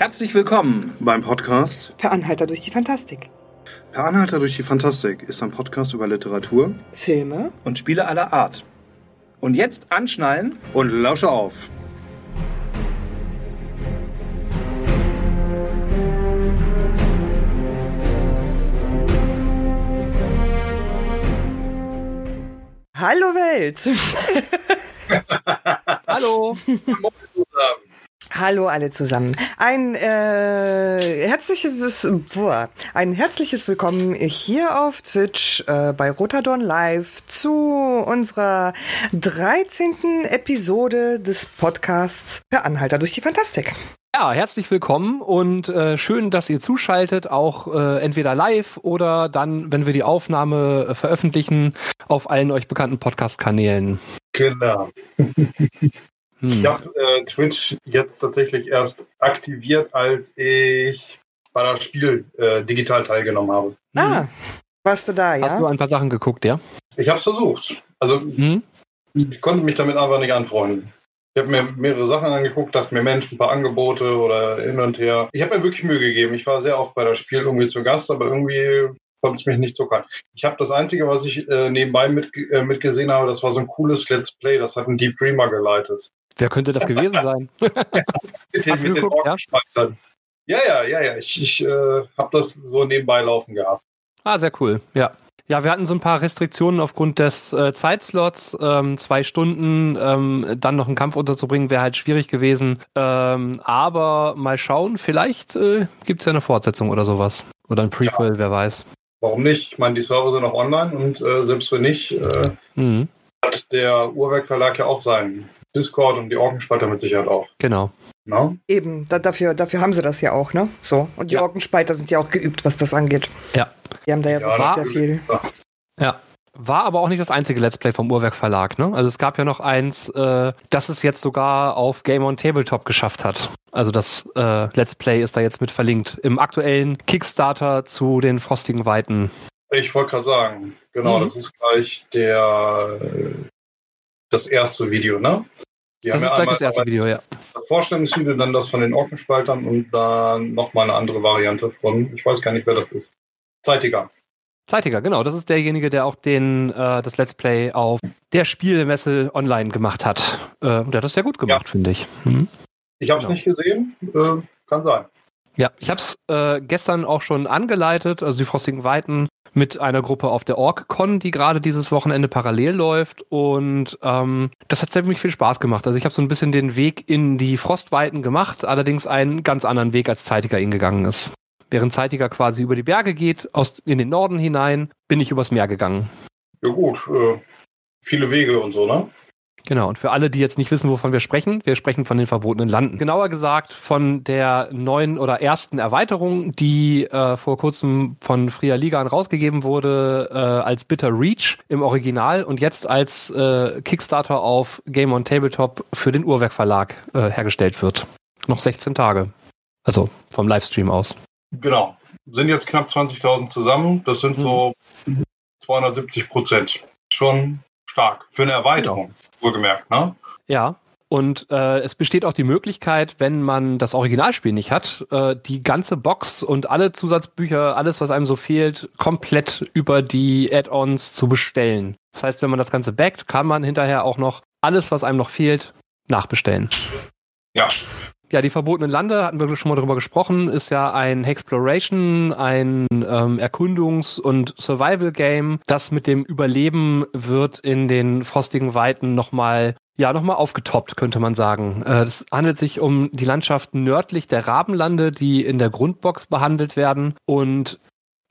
Herzlich willkommen beim Podcast Per Anhalter durch die Fantastik. Per Anhalter durch die Fantastik ist ein Podcast über Literatur Filme und Spiele aller Art. Und jetzt anschnallen und lausche auf. Hallo Welt! Hallo! Hallo alle zusammen. Ein äh, herzliches boah, ein herzliches Willkommen hier auf Twitch äh, bei Rotadorn Live zu unserer 13. Episode des Podcasts Per Anhalter durch die Fantastik. Ja, herzlich willkommen und äh, schön, dass ihr zuschaltet, auch äh, entweder live oder dann, wenn wir die Aufnahme äh, veröffentlichen, auf allen euch bekannten Podcast-Kanälen. Genau. Hm. Ich habe äh, Twitch jetzt tatsächlich erst aktiviert, als ich bei das Spiel äh, digital teilgenommen habe. Ah, warst du da, ja? Hast du ein paar Sachen geguckt, ja? Ich habe es versucht. Also hm? ich konnte mich damit einfach nicht anfreunden. Ich habe mir mehrere Sachen angeguckt, dachte mir, Mensch, ein paar Angebote oder hin und her. Ich habe mir wirklich Mühe gegeben. Ich war sehr oft bei das Spiel irgendwie zu Gast, aber irgendwie konnte es mich nicht zuckern. Ich habe das Einzige, was ich äh, nebenbei mit, äh, mitgesehen habe, das war so ein cooles Let's Play. Das hat ein Deep Dreamer geleitet. Wer könnte das gewesen sein? mit den, mit geguckt, ja? ja, ja, ja, ja. Ich, ich äh, habe das so nebenbei laufen gehabt. Ah, sehr cool. Ja. Ja, wir hatten so ein paar Restriktionen aufgrund des äh, Zeitslots. Ähm, zwei Stunden, ähm, dann noch einen Kampf unterzubringen, wäre halt schwierig gewesen. Ähm, aber mal schauen, vielleicht äh, gibt es ja eine Fortsetzung oder sowas. Oder ein Prequel, ja. wer weiß. Warum nicht? Ich meine, die Server sind noch online und äh, selbst wenn nicht, äh, mhm. hat der Uhrwerk Verlag ja auch seinen Discord und die Orkenspalter mit Sicherheit auch. Genau. No? Eben, da, dafür, dafür haben sie das ja auch, ne? So. Und die ja. Orkenspalter sind ja auch geübt, was das angeht. Ja. Die haben da ja, ja wirklich sehr viel. Ja. War aber auch nicht das einzige Let's Play vom Uhrwerk Verlag, ne? Also es gab ja noch eins, äh, das es jetzt sogar auf Game on Tabletop geschafft hat. Also das äh, Let's Play ist da jetzt mit verlinkt. Im aktuellen Kickstarter zu den frostigen Weiten. Ich wollte gerade sagen, genau, mhm. das ist gleich der das erste Video, ne? Die das ist gleich das erste Video, ja. Das Vorstellungsvideo, dann das von den Orkenspaltern und dann nochmal eine andere Variante von, ich weiß gar nicht, wer das ist. Zeitiger. Zeitiger, genau. Das ist derjenige, der auch den, äh, das Let's Play auf der Spielmesse online gemacht hat. Äh, und der hat das sehr gut gemacht, ja. finde ich. Mhm. Ich habe es genau. nicht gesehen. Äh, kann sein. Ja, ich habe es äh, gestern auch schon angeleitet, also die Frostigen Weiten mit einer Gruppe auf der OrgCon, die gerade dieses Wochenende parallel läuft. Und ähm, das hat ziemlich viel Spaß gemacht. Also ich habe so ein bisschen den Weg in die Frostweiten gemacht, allerdings einen ganz anderen Weg, als Zeitiger ihn gegangen ist. Während Zeitiger quasi über die Berge geht, aus, in den Norden hinein, bin ich übers Meer gegangen. Ja gut, äh, viele Wege und so, ne? Genau, und für alle, die jetzt nicht wissen, wovon wir sprechen, wir sprechen von den verbotenen Landen. Genauer gesagt von der neuen oder ersten Erweiterung, die äh, vor kurzem von Fria Ligan rausgegeben wurde äh, als Bitter Reach im Original und jetzt als äh, Kickstarter auf Game on Tabletop für den Uhrwerk Verlag äh, hergestellt wird. Noch 16 Tage. Also vom Livestream aus. Genau. Sind jetzt knapp 20.000 zusammen. Das sind mhm. so 270 Prozent. Schon stark. Für eine Erweiterung, genau. wohlgemerkt, ne? Ja. Und äh, es besteht auch die Möglichkeit, wenn man das Originalspiel nicht hat, äh, die ganze Box und alle Zusatzbücher, alles, was einem so fehlt, komplett über die Add-ons zu bestellen. Das heißt, wenn man das Ganze backt, kann man hinterher auch noch alles, was einem noch fehlt, nachbestellen. Ja. Ja, die verbotenen Lande, hatten wir schon mal drüber gesprochen, ist ja ein Exploration, ein ähm, Erkundungs- und Survival-Game, das mit dem Überleben wird in den frostigen Weiten nochmal ja, nochmal aufgetoppt, könnte man sagen. Äh, es handelt sich um die Landschaften nördlich der Rabenlande, die in der Grundbox behandelt werden. Und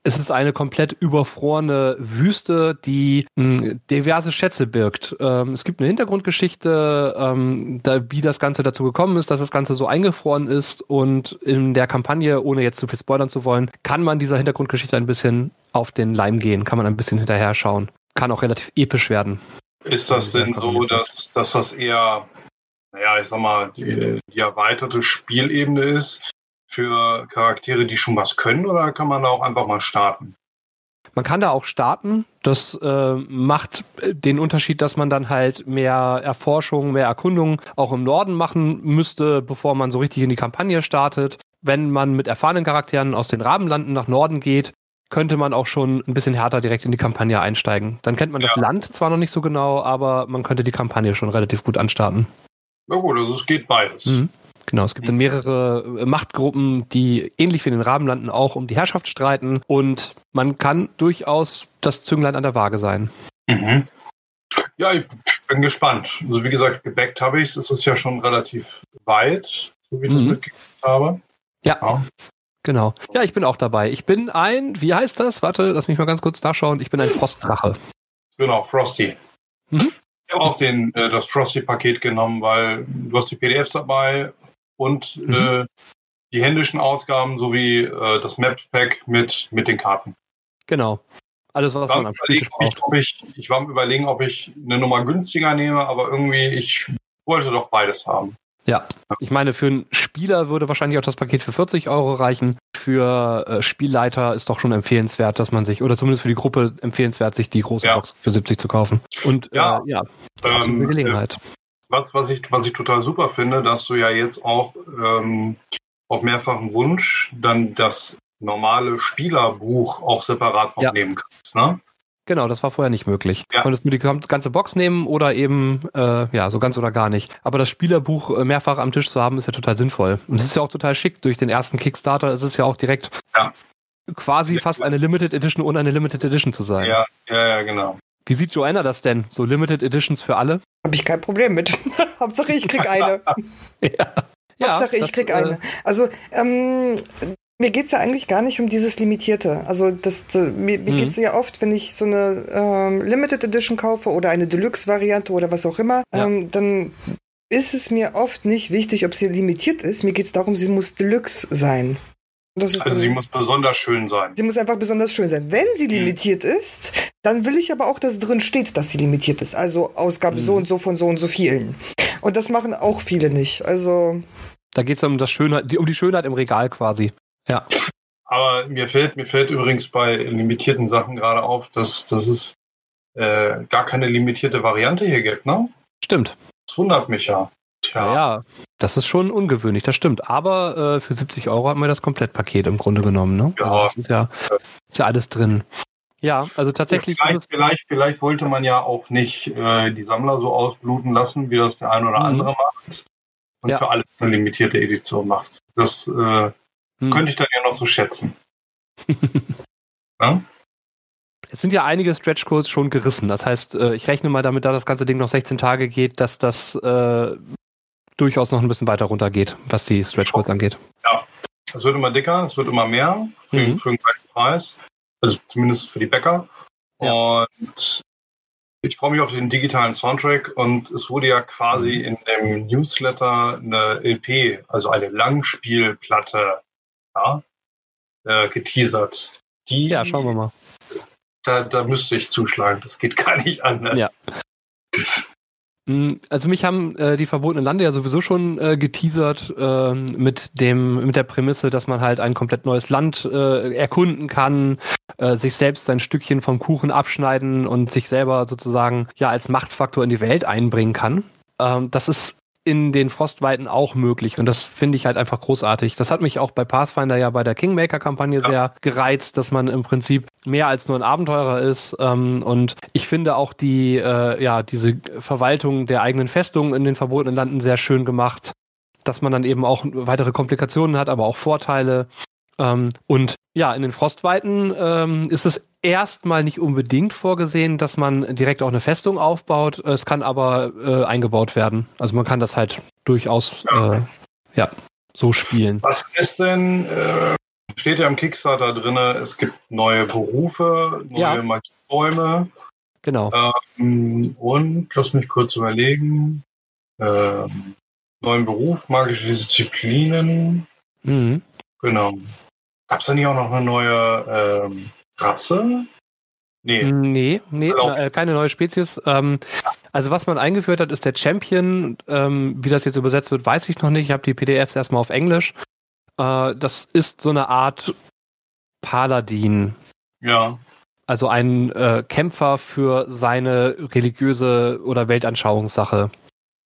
es ist eine komplett überfrorene Wüste, die mh, hm, diverse Schätze birgt. Ähm, es gibt eine Hintergrundgeschichte, ähm, da, wie das Ganze dazu gekommen ist, dass das Ganze so eingefroren ist. Und in der Kampagne, ohne jetzt zu viel spoilern zu wollen, kann man dieser Hintergrundgeschichte ein bisschen auf den Leim gehen, kann man ein bisschen hinterher schauen. Kann auch relativ episch werden. Ist das denn so, dass, dass das eher, naja, ich sag mal, die, die erweiterte Spielebene ist? Für Charaktere, die schon was können, oder kann man da auch einfach mal starten? Man kann da auch starten. Das äh, macht den Unterschied, dass man dann halt mehr Erforschung, mehr Erkundung auch im Norden machen müsste, bevor man so richtig in die Kampagne startet. wenn man mit erfahrenen Charakteren aus den Rabenlanden nach Norden geht, könnte man auch schon ein bisschen härter direkt in die Kampagne einsteigen. Dann kennt man ja. das Land zwar noch nicht so genau, aber man könnte die Kampagne schon relativ gut anstarten. Na gut, also es geht beides. Mhm. Genau, es gibt dann mehrere äh, Machtgruppen, die ähnlich wie in den Rabenlanden auch um die Herrschaft streiten und man kann durchaus das Zünglein an der Waage sein. Mhm. Ja, ich bin gespannt. Also wie gesagt, gebackt habe ich es. Es ist ja schon relativ weit, so wie ich mhm. das mitgekriegt habe. Ja. ja. Genau. Ja, ich bin auch dabei. Ich bin ein, wie heißt das? Warte, lass mich mal ganz kurz nachschauen. Ich bin ein Frostdrache. Genau, Frosty. Mhm. Ich habe auch den, äh, das Frosty-Paket genommen, weil du hast die PDFs dabei und mhm. äh, die händischen Ausgaben sowie äh, das Map-Pack mit, mit den Karten. Genau. Alles, was man am Spieltisch braucht. Ich, ich, ich war am überlegen, ob ich eine Nummer günstiger nehme, aber irgendwie, ich wollte doch beides haben. Ja, ich meine, für einen Spieler würde wahrscheinlich auch das Paket für 40 Euro reichen. Für äh, Spielleiter ist doch schon empfehlenswert, dass man sich, oder zumindest für die Gruppe empfehlenswert, sich die große ja. Box für 70 zu kaufen. Und ja, äh, ja ähm, Gelegenheit. Was, was, ich, was ich total super finde, dass du ja jetzt auch ähm, auf mehrfachen Wunsch dann das normale Spielerbuch auch separat ja. nehmen kannst. Ne? Genau, das war vorher nicht möglich. Ja. Du konntest nur die ganze Box nehmen oder eben, äh, ja, so ganz oder gar nicht. Aber das Spielerbuch äh, mehrfach am Tisch zu haben, ist ja total sinnvoll. Und es ist ja auch total schick. Durch den ersten Kickstarter ist es ja auch direkt ja. quasi fast eine Limited Edition ohne eine Limited Edition zu sein. Ja, ja, ja, genau. Wie sieht Joanna das denn? So Limited Editions für alle? Habe ich kein Problem mit. Hauptsache ich krieg eine. ja. Hauptsache ich krieg eine. Also ähm, mir geht's ja eigentlich gar nicht um dieses Limitierte. Also das, das mir, mir mhm. geht's ja oft, wenn ich so eine ähm, Limited Edition kaufe oder eine Deluxe-Variante oder was auch immer, ja. ähm, dann ist es mir oft nicht wichtig, ob sie limitiert ist. Mir geht's darum, sie muss Deluxe sein. Also sie muss besonders schön sein. Sie muss einfach besonders schön sein. Wenn sie mhm. limitiert ist, dann will ich aber auch, dass drin steht, dass sie limitiert ist. Also Ausgabe mhm. so und so von so und so vielen. Und das machen auch viele nicht. Also da geht's um das Schönheit, um die Schönheit im Regal quasi. Ja. Aber mir fällt, mir fällt übrigens bei limitierten Sachen gerade auf, dass, dass es äh, gar keine limitierte Variante hier gibt, ne? Stimmt. Das wundert mich ja. Tja. Ja, das ist schon ungewöhnlich, das stimmt. Aber äh, für 70 Euro haben wir das Komplettpaket im Grunde genommen, ne? Ja. Also das ist ja, ist ja alles drin. Ja, also tatsächlich. Ja, vielleicht, vielleicht, vielleicht, wollte man ja auch nicht äh, die Sammler so ausbluten lassen, wie das der ein oder mhm. andere macht. Und ja. für alles eine limitierte Edition macht. Das äh, hm. Könnte ich dann ja noch so schätzen. ja? Es sind ja einige Stretch-Codes schon gerissen. Das heißt, äh, ich rechne mal damit, da das ganze Ding noch 16 Tage geht, dass das äh, durchaus noch ein bisschen weiter runter geht, was die Stretch-Codes angeht. Ja, es wird immer dicker, es wird immer mehr für, mhm. für den gleichen Preis. Also zumindest für die Bäcker. Ja. Und ich freue mich auf den digitalen Soundtrack und es wurde ja quasi mhm. in dem Newsletter eine LP, also eine Langspielplatte ja, äh, geteasert. Die, ja, schauen wir mal. Da, da müsste ich zuschlagen. Das geht gar nicht anders. Ja. Das. Mm, also mich haben äh, die verbotenen Lande ja sowieso schon äh, geteasert äh, mit dem mit der Prämisse, dass man halt ein komplett neues Land äh, erkunden kann, äh, sich selbst ein Stückchen vom Kuchen abschneiden und sich selber sozusagen ja als Machtfaktor in die Welt einbringen kann. Ähm, das ist in den Frostweiten auch möglich. Und das finde ich halt einfach großartig. Das hat mich auch bei Pathfinder ja bei der Kingmaker-Kampagne ja. sehr gereizt, dass man im Prinzip mehr als nur ein Abenteurer ist. Ähm, und ich finde auch die, äh, ja, diese Verwaltung der eigenen Festung in den verbotenen Landen sehr schön gemacht. Dass man dann eben auch weitere Komplikationen hat, aber auch Vorteile. Ähm, und ja, in den Frostweiten ähm, ist es erstmal nicht unbedingt vorgesehen, dass man direkt auch eine Festung aufbaut. Es kann aber äh, eingebaut werden. Also man kann das halt durchaus äh, ja, so spielen. Was ist denn, äh, steht ja im Kickstarter drin, es gibt neue Berufe, neue ja. Magiebäume. Genau. Ähm, und lass mich kurz überlegen. Ähm, neuen Beruf, magische Disziplinen. Mhm. Genau. Gab es da nicht auch noch eine neue ähm, Rasse? Nee. Nee, nee äh, keine neue Spezies. Ähm, also was man eingeführt hat, ist der Champion. Ähm, wie das jetzt übersetzt wird, weiß ich noch nicht. Ich habe die PDFs erstmal auf Englisch. Äh, das ist so eine Art Paladin. Ja. Also ein äh, Kämpfer für seine religiöse oder Weltanschauungssache.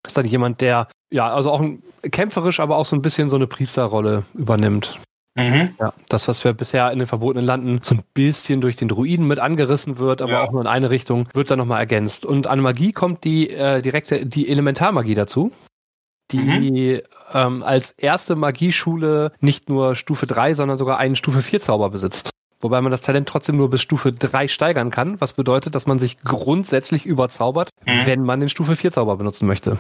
ist dann jemand, der ja, also auch ein, kämpferisch, aber auch so ein bisschen so eine Priesterrolle übernimmt. Mhm. Ja, das, was wir bisher in den verbotenen Landen so ein bisschen durch den Druiden mit angerissen wird, aber ja. auch nur in eine Richtung, wird dann nochmal ergänzt. Und an Magie kommt die äh, direkte, die Elementarmagie dazu, die mhm. ähm, als erste Magieschule nicht nur Stufe 3, sondern sogar einen Stufe 4 Zauber besitzt. Wobei man das Talent trotzdem nur bis Stufe 3 steigern kann, was bedeutet, dass man sich grundsätzlich überzaubert, mhm. wenn man den Stufe 4 Zauber benutzen möchte.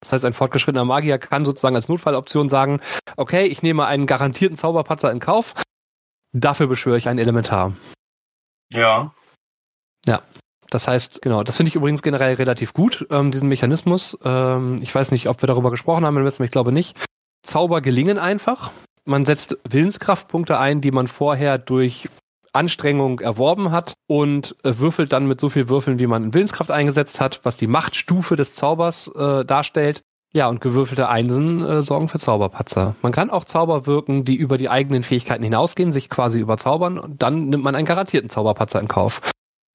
Das heißt, ein fortgeschrittener Magier kann sozusagen als Notfalloption sagen, okay, ich nehme einen garantierten Zauberpatzer in Kauf, dafür beschwöre ich ein Elementar. Ja. Ja. Das heißt, genau, das finde ich übrigens generell relativ gut, ähm, diesen Mechanismus. Ähm, ich weiß nicht, ob wir darüber gesprochen haben, ich glaube nicht. Zauber gelingen einfach. Man setzt Willenskraftpunkte ein, die man vorher durch Anstrengung erworben hat und äh, würfelt dann mit so viel Würfeln, wie man in Willenskraft eingesetzt hat, was die Machtstufe des Zaubers äh, darstellt. Ja, und gewürfelte Einsen äh, sorgen für Zauberpatzer. Man kann auch Zauber wirken, die über die eigenen Fähigkeiten hinausgehen, sich quasi überzaubern und dann nimmt man einen garantierten Zauberpatzer in Kauf.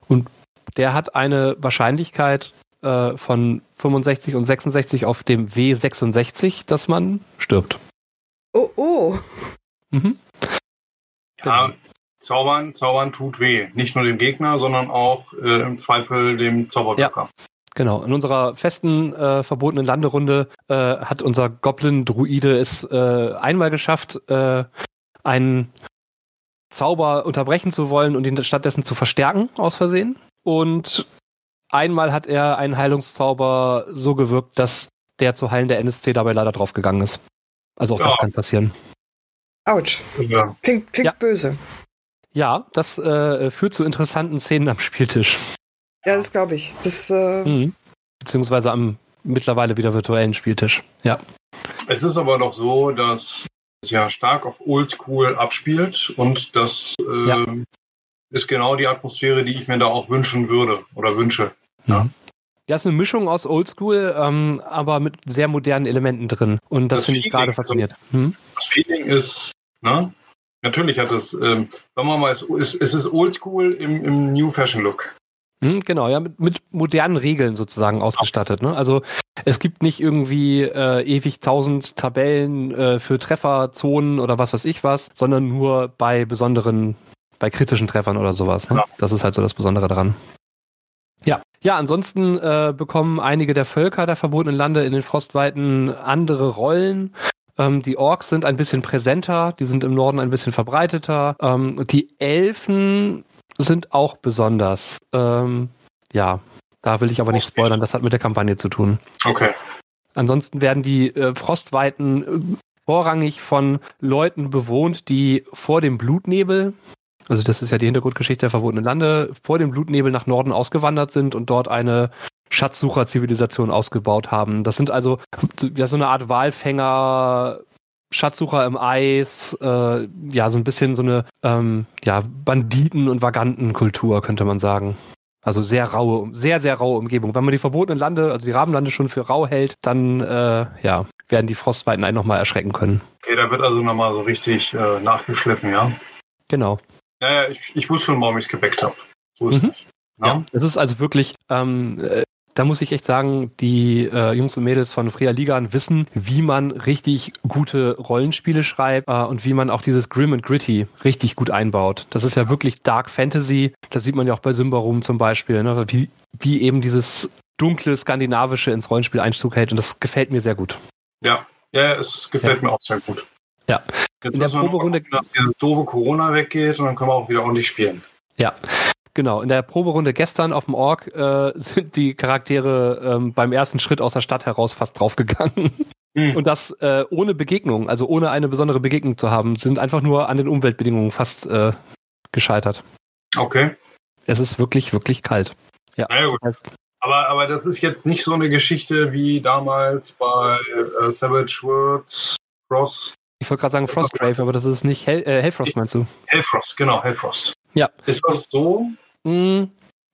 Und der hat eine Wahrscheinlichkeit äh, von 65 und 66 auf dem W66, dass man stirbt. Oh, oh. Mhm. Ja, genau. Zaubern, Zaubern tut weh. Nicht nur dem Gegner, sondern auch äh, im Zweifel dem Zauberwirker. Ja. Genau, in unserer festen äh, verbotenen Landerunde äh, hat unser Goblin-Druide es äh, einmal geschafft, äh, einen Zauber unterbrechen zu wollen und ihn stattdessen zu verstärken, aus Versehen. Und einmal hat er einen Heilungszauber so gewirkt, dass der zu heilen der NSC dabei leider draufgegangen ist. Also auch ja. das kann passieren. Autsch. Ja. Klingt, klingt ja. böse. Ja, das äh, führt zu interessanten Szenen am Spieltisch. Ja, das glaube ich. Das, äh mhm. Beziehungsweise am mittlerweile wieder virtuellen Spieltisch. Ja. Es ist aber doch so, dass es ja stark auf Oldschool abspielt und das äh, ja. ist genau die Atmosphäre, die ich mir da auch wünschen würde oder wünsche. Ja. Mhm. Ja, ist eine Mischung aus Oldschool, ähm, aber mit sehr modernen Elementen drin. Und das, das finde ich gerade faszinierend. Hm? Das Feeling ist, ne? Natürlich hat es, ähm, sagen wir mal, es, es, ist oldschool im, im New Fashion Look. Hm, genau, ja, mit, mit, modernen Regeln sozusagen ausgestattet. Ne? Also es gibt nicht irgendwie äh, ewig tausend Tabellen äh, für Trefferzonen oder was weiß ich was, sondern nur bei besonderen, bei kritischen Treffern oder sowas. Ne? Ja. Das ist halt so das Besondere daran. Ja, ja, ansonsten äh, bekommen einige der Völker der verbotenen Lande in den Frostweiten andere Rollen. Ähm, die Orks sind ein bisschen präsenter, die sind im Norden ein bisschen verbreiteter. Ähm, die Elfen sind auch besonders. Ähm, ja, da will ich aber nicht spoilern, das hat mit der Kampagne zu tun. Okay. Ansonsten werden die äh, Frostweiten äh, vorrangig von Leuten bewohnt, die vor dem Blutnebel, also das ist ja die Hintergrundgeschichte der verbotenen Lande, vor dem Blutnebel nach Norden ausgewandert sind und dort eine Schatzsucher-Zivilisation ausgebaut haben. Das sind also ja so eine Art Walfänger, Schatzsucher im Eis, äh, ja, so ein bisschen so eine ähm, ja, Banditen- und Vagantenkultur, könnte man sagen. Also sehr raue, sehr, sehr raue Umgebung. Wenn man die verbotenen Lande, also die Rabenlande schon für rau hält, dann äh, ja, werden die Frostweiten einen nochmal erschrecken können. Okay, da wird also nochmal so richtig äh, nachgeschliffen, ja? Genau. Ja, ja, ich, ich wusste schon, warum ich es gebackt habe. So ist mhm. ja, es ist also wirklich ähm, äh, da muss ich echt sagen, die äh, Jungs und Mädels von Freya Ligan wissen, wie man richtig gute Rollenspiele schreibt äh, und wie man auch dieses Grim and Gritty richtig gut einbaut. Das ist ja wirklich Dark Fantasy. Das sieht man ja auch bei Symbarum zum Beispiel, ne? wie, wie eben dieses dunkle Skandinavische ins Rollenspiel Einzug hält. Und das gefällt mir sehr gut. Ja, ja, es gefällt ja. mir auch sehr gut. Ja. Jetzt in der Proberunde, dass dieses doofe Corona weggeht und dann können wir auch wieder ordentlich spielen. Ja. Genau, in der Proberunde gestern auf dem Org äh, sind die Charaktere ähm, beim ersten Schritt aus der Stadt heraus fast draufgegangen. Mhm. Und das äh, ohne Begegnung, also ohne eine besondere Begegnung zu haben, sind einfach nur an den Umweltbedingungen fast äh, gescheitert. Okay. Es ist wirklich, wirklich kalt. Ja, ja gut. Aber, aber das ist jetzt nicht so eine Geschichte wie damals bei äh, Savage Worlds, Frost. Ich wollte gerade sagen Frostgrave, aber das ist nicht Hell, äh, Hellfrost, meinst du? Hellfrost, genau, Hellfrost. Ja. Ist das so? Mm,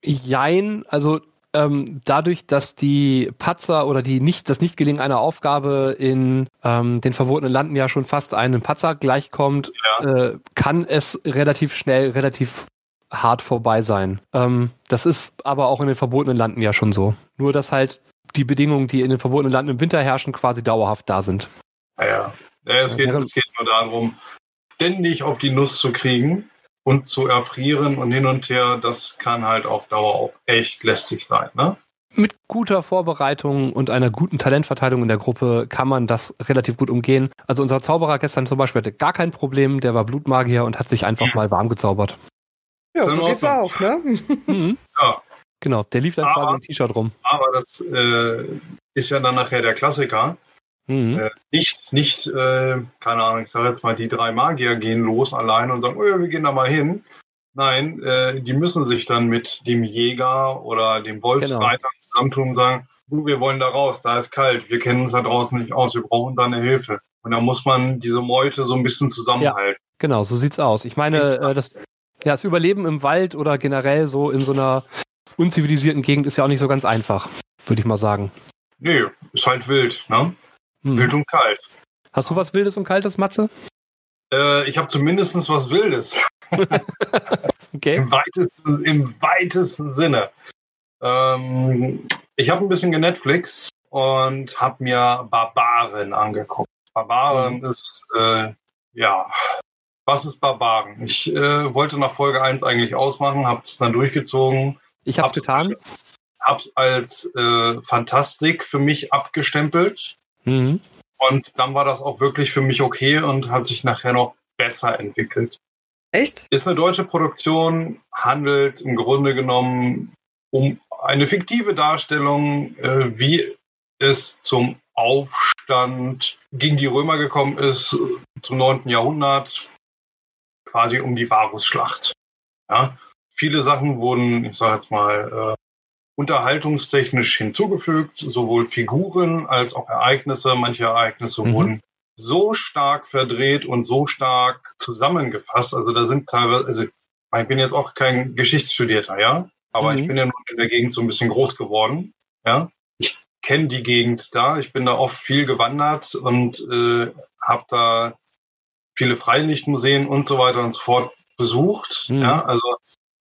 jein, also ähm, dadurch, dass die Patzer oder die nicht, das Nichtgelingen einer Aufgabe in ähm, den verbotenen Landen ja schon fast einem Patzer gleichkommt, ja. äh, kann es relativ schnell, relativ hart vorbei sein. Ähm, das ist aber auch in den verbotenen Landen ja schon so. Nur, dass halt die Bedingungen, die in den verbotenen Landen im Winter herrschen, quasi dauerhaft da sind. Naja, ja, es, geht, es geht nur darum, ständig auf die Nuss zu kriegen und zu erfrieren und hin und her. Das kann halt auf Dauer auch echt lästig sein. Ne? Mit guter Vorbereitung und einer guten Talentverteilung in der Gruppe kann man das relativ gut umgehen. Also unser Zauberer gestern zum Beispiel hatte gar kein Problem, der war Blutmagier und hat sich einfach mal warm gezaubert. Ja, so geht's auch, ne? Mhm. Ja. Genau, der lief dann aber, quasi im T-Shirt rum. Aber das äh, ist ja dann nachher der Klassiker. Mhm. Äh, nicht, nicht äh, keine Ahnung, ich sage jetzt mal, die drei Magier gehen los allein und sagen, oh, wir gehen da mal hin. Nein, äh, die müssen sich dann mit dem Jäger oder dem Wolfsreiter genau. zusammentun und sagen, du, wir wollen da raus, da ist kalt, wir kennen uns da draußen nicht aus, wir brauchen da eine Hilfe. Und da muss man diese Meute so ein bisschen zusammenhalten. Ja, genau, so sieht's aus. Ich meine, äh, das, ja, das Überleben im Wald oder generell so in so einer unzivilisierten Gegend ist ja auch nicht so ganz einfach, würde ich mal sagen. Nee, ist halt wild, ne? Hm. Wild und kalt. Hast du was Wildes und Kaltes, Matze? Äh, ich habe zumindest was Wildes. okay. Im weitesten, Im weitesten Sinne. Ähm, ich habe ein bisschen genetflix und habe mir Barbaren angeguckt. Barbaren mhm. ist, äh, ja, was ist Barbaren? Ich äh, wollte nach Folge 1 eigentlich ausmachen, habe es dann durchgezogen. Ich habe es getan. Habe es als äh, Fantastik für mich abgestempelt. Mhm. Und dann war das auch wirklich für mich okay und hat sich nachher noch besser entwickelt. Echt? Ist eine deutsche Produktion, handelt im Grunde genommen um eine fiktive Darstellung, äh, wie es zum Aufstand gegen die Römer gekommen ist, zum 9. Jahrhundert, quasi um die Varusschlacht. Ja? Viele Sachen wurden, ich sage jetzt mal, äh, unterhaltungstechnisch hinzugefügt, sowohl Figuren als auch Ereignisse. Manche Ereignisse mhm. wurden so stark verdreht und so stark zusammengefasst. Also da sind teilweise, also ich bin jetzt auch kein Geschichtsstudierter, ja, aber mhm. ich bin ja nun in der Gegend so ein bisschen groß geworden, ja. Ich kenne die Gegend da, ich bin da oft viel gewandert und äh, habe da viele Freilichtmuseen und so weiter und so fort besucht, mhm. ja. Also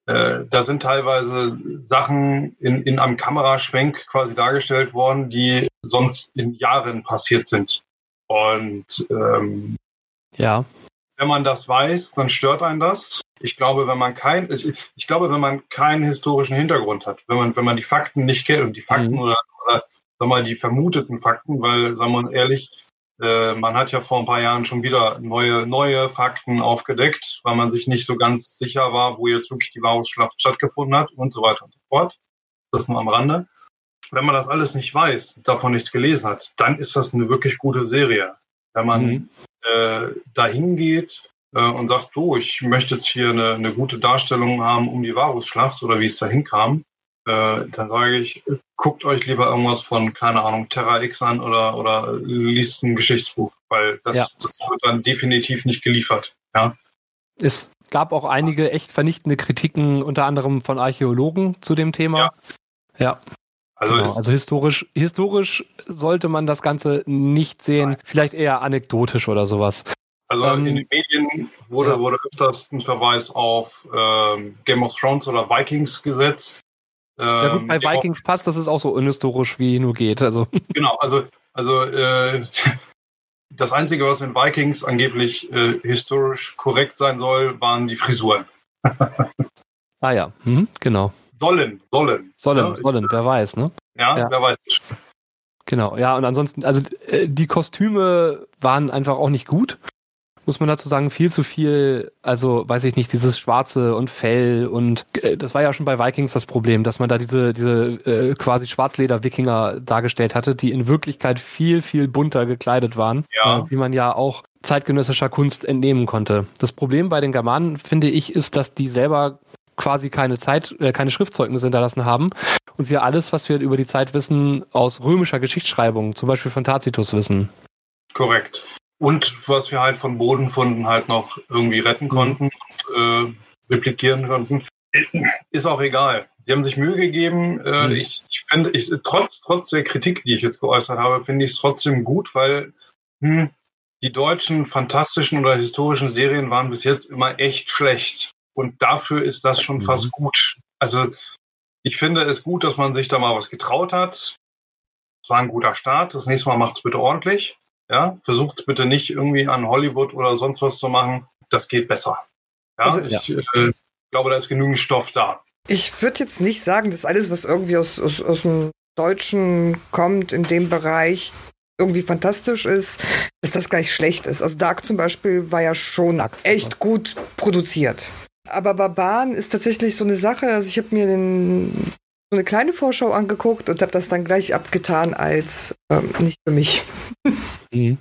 äh, da sind teilweise Sachen in, in einem Kameraschwenk quasi dargestellt worden, die sonst in Jahren passiert sind. Und ähm, ja. wenn man das weiß, dann stört einen das. Ich glaube, wenn man kein, ich, ich, glaube, wenn man keinen historischen Hintergrund hat, wenn man, wenn man die Fakten nicht kennt und die Fakten mhm. oder, oder sag mal, die vermuteten Fakten, weil, sagen wir ehrlich, äh, man hat ja vor ein paar Jahren schon wieder neue, neue Fakten aufgedeckt, weil man sich nicht so ganz sicher war, wo jetzt wirklich die Varusschlacht stattgefunden hat und so weiter und so fort. Das nur am Rande. Wenn man das alles nicht weiß, davon nichts gelesen hat, dann ist das eine wirklich gute Serie. Wenn man mhm. äh, dahin geht äh, und sagt, du, ich möchte jetzt hier eine, eine gute Darstellung haben um die Varusschlacht oder wie es dahin kam, äh, dann sage ich, guckt euch lieber irgendwas von, keine Ahnung, Terra X an oder, oder liest ein Geschichtsbuch, weil das, ja. das wird dann definitiv nicht geliefert. Ja. Es gab auch einige echt vernichtende Kritiken, unter anderem von Archäologen zu dem Thema. Ja. ja. Also, genau. also historisch, historisch sollte man das Ganze nicht sehen, Nein. vielleicht eher anekdotisch oder sowas. Also ähm, in den Medien wurde, ja. wurde öfters ein Verweis auf ähm, Game of Thrones oder Vikings gesetzt. Ja gut, bei ähm, Vikings auch, passt, das ist auch so unhistorisch wie nur geht. Also. Genau, also, also äh, das Einzige, was in Vikings angeblich äh, historisch korrekt sein soll, waren die Frisuren. ah ja, mhm, genau. Sollen, sollen. Sollen, ja, sollen, wer weiß, ne? Ja, ja. wer weiß. Genau, ja, und ansonsten, also äh, die Kostüme waren einfach auch nicht gut muss man dazu sagen, viel zu viel, also weiß ich nicht, dieses Schwarze und Fell und äh, das war ja schon bei Vikings das Problem, dass man da diese, diese äh, quasi Schwarzleder-Wikinger dargestellt hatte, die in Wirklichkeit viel, viel bunter gekleidet waren, ja. äh, wie man ja auch zeitgenössischer Kunst entnehmen konnte. Das Problem bei den Germanen, finde ich, ist, dass die selber quasi keine Zeit, äh, keine Schriftzeugnisse hinterlassen haben und wir alles, was wir über die Zeit wissen, aus römischer Geschichtsschreibung, zum Beispiel von Tacitus wissen. Korrekt. Und was wir halt von Bodenfunden halt noch irgendwie retten mhm. konnten und äh, replikieren konnten, ist auch egal. Sie haben sich Mühe gegeben. Äh, mhm. ich, ich finde, ich, trotz, trotz der Kritik, die ich jetzt geäußert habe, finde ich es trotzdem gut, weil hm, die deutschen fantastischen oder historischen Serien waren bis jetzt immer echt schlecht. Und dafür ist das schon mhm. fast gut. Also ich finde es gut, dass man sich da mal was getraut hat. es war ein guter Start. Das nächste Mal macht es bitte ordentlich. Ja, versucht es bitte nicht irgendwie an Hollywood oder sonst was zu machen. Das geht besser. Ja, also, ich ja. Äh, glaube, da ist genügend Stoff da. Ich würde jetzt nicht sagen, dass alles, was irgendwie aus, aus, aus dem Deutschen kommt in dem Bereich, irgendwie fantastisch ist, dass das gleich schlecht ist. Also Dark zum Beispiel war ja schon Dark, echt gut produziert. Aber Barbaren ist tatsächlich so eine Sache. Also ich habe mir den, so eine kleine Vorschau angeguckt und habe das dann gleich abgetan als ähm, nicht für mich. Mhm.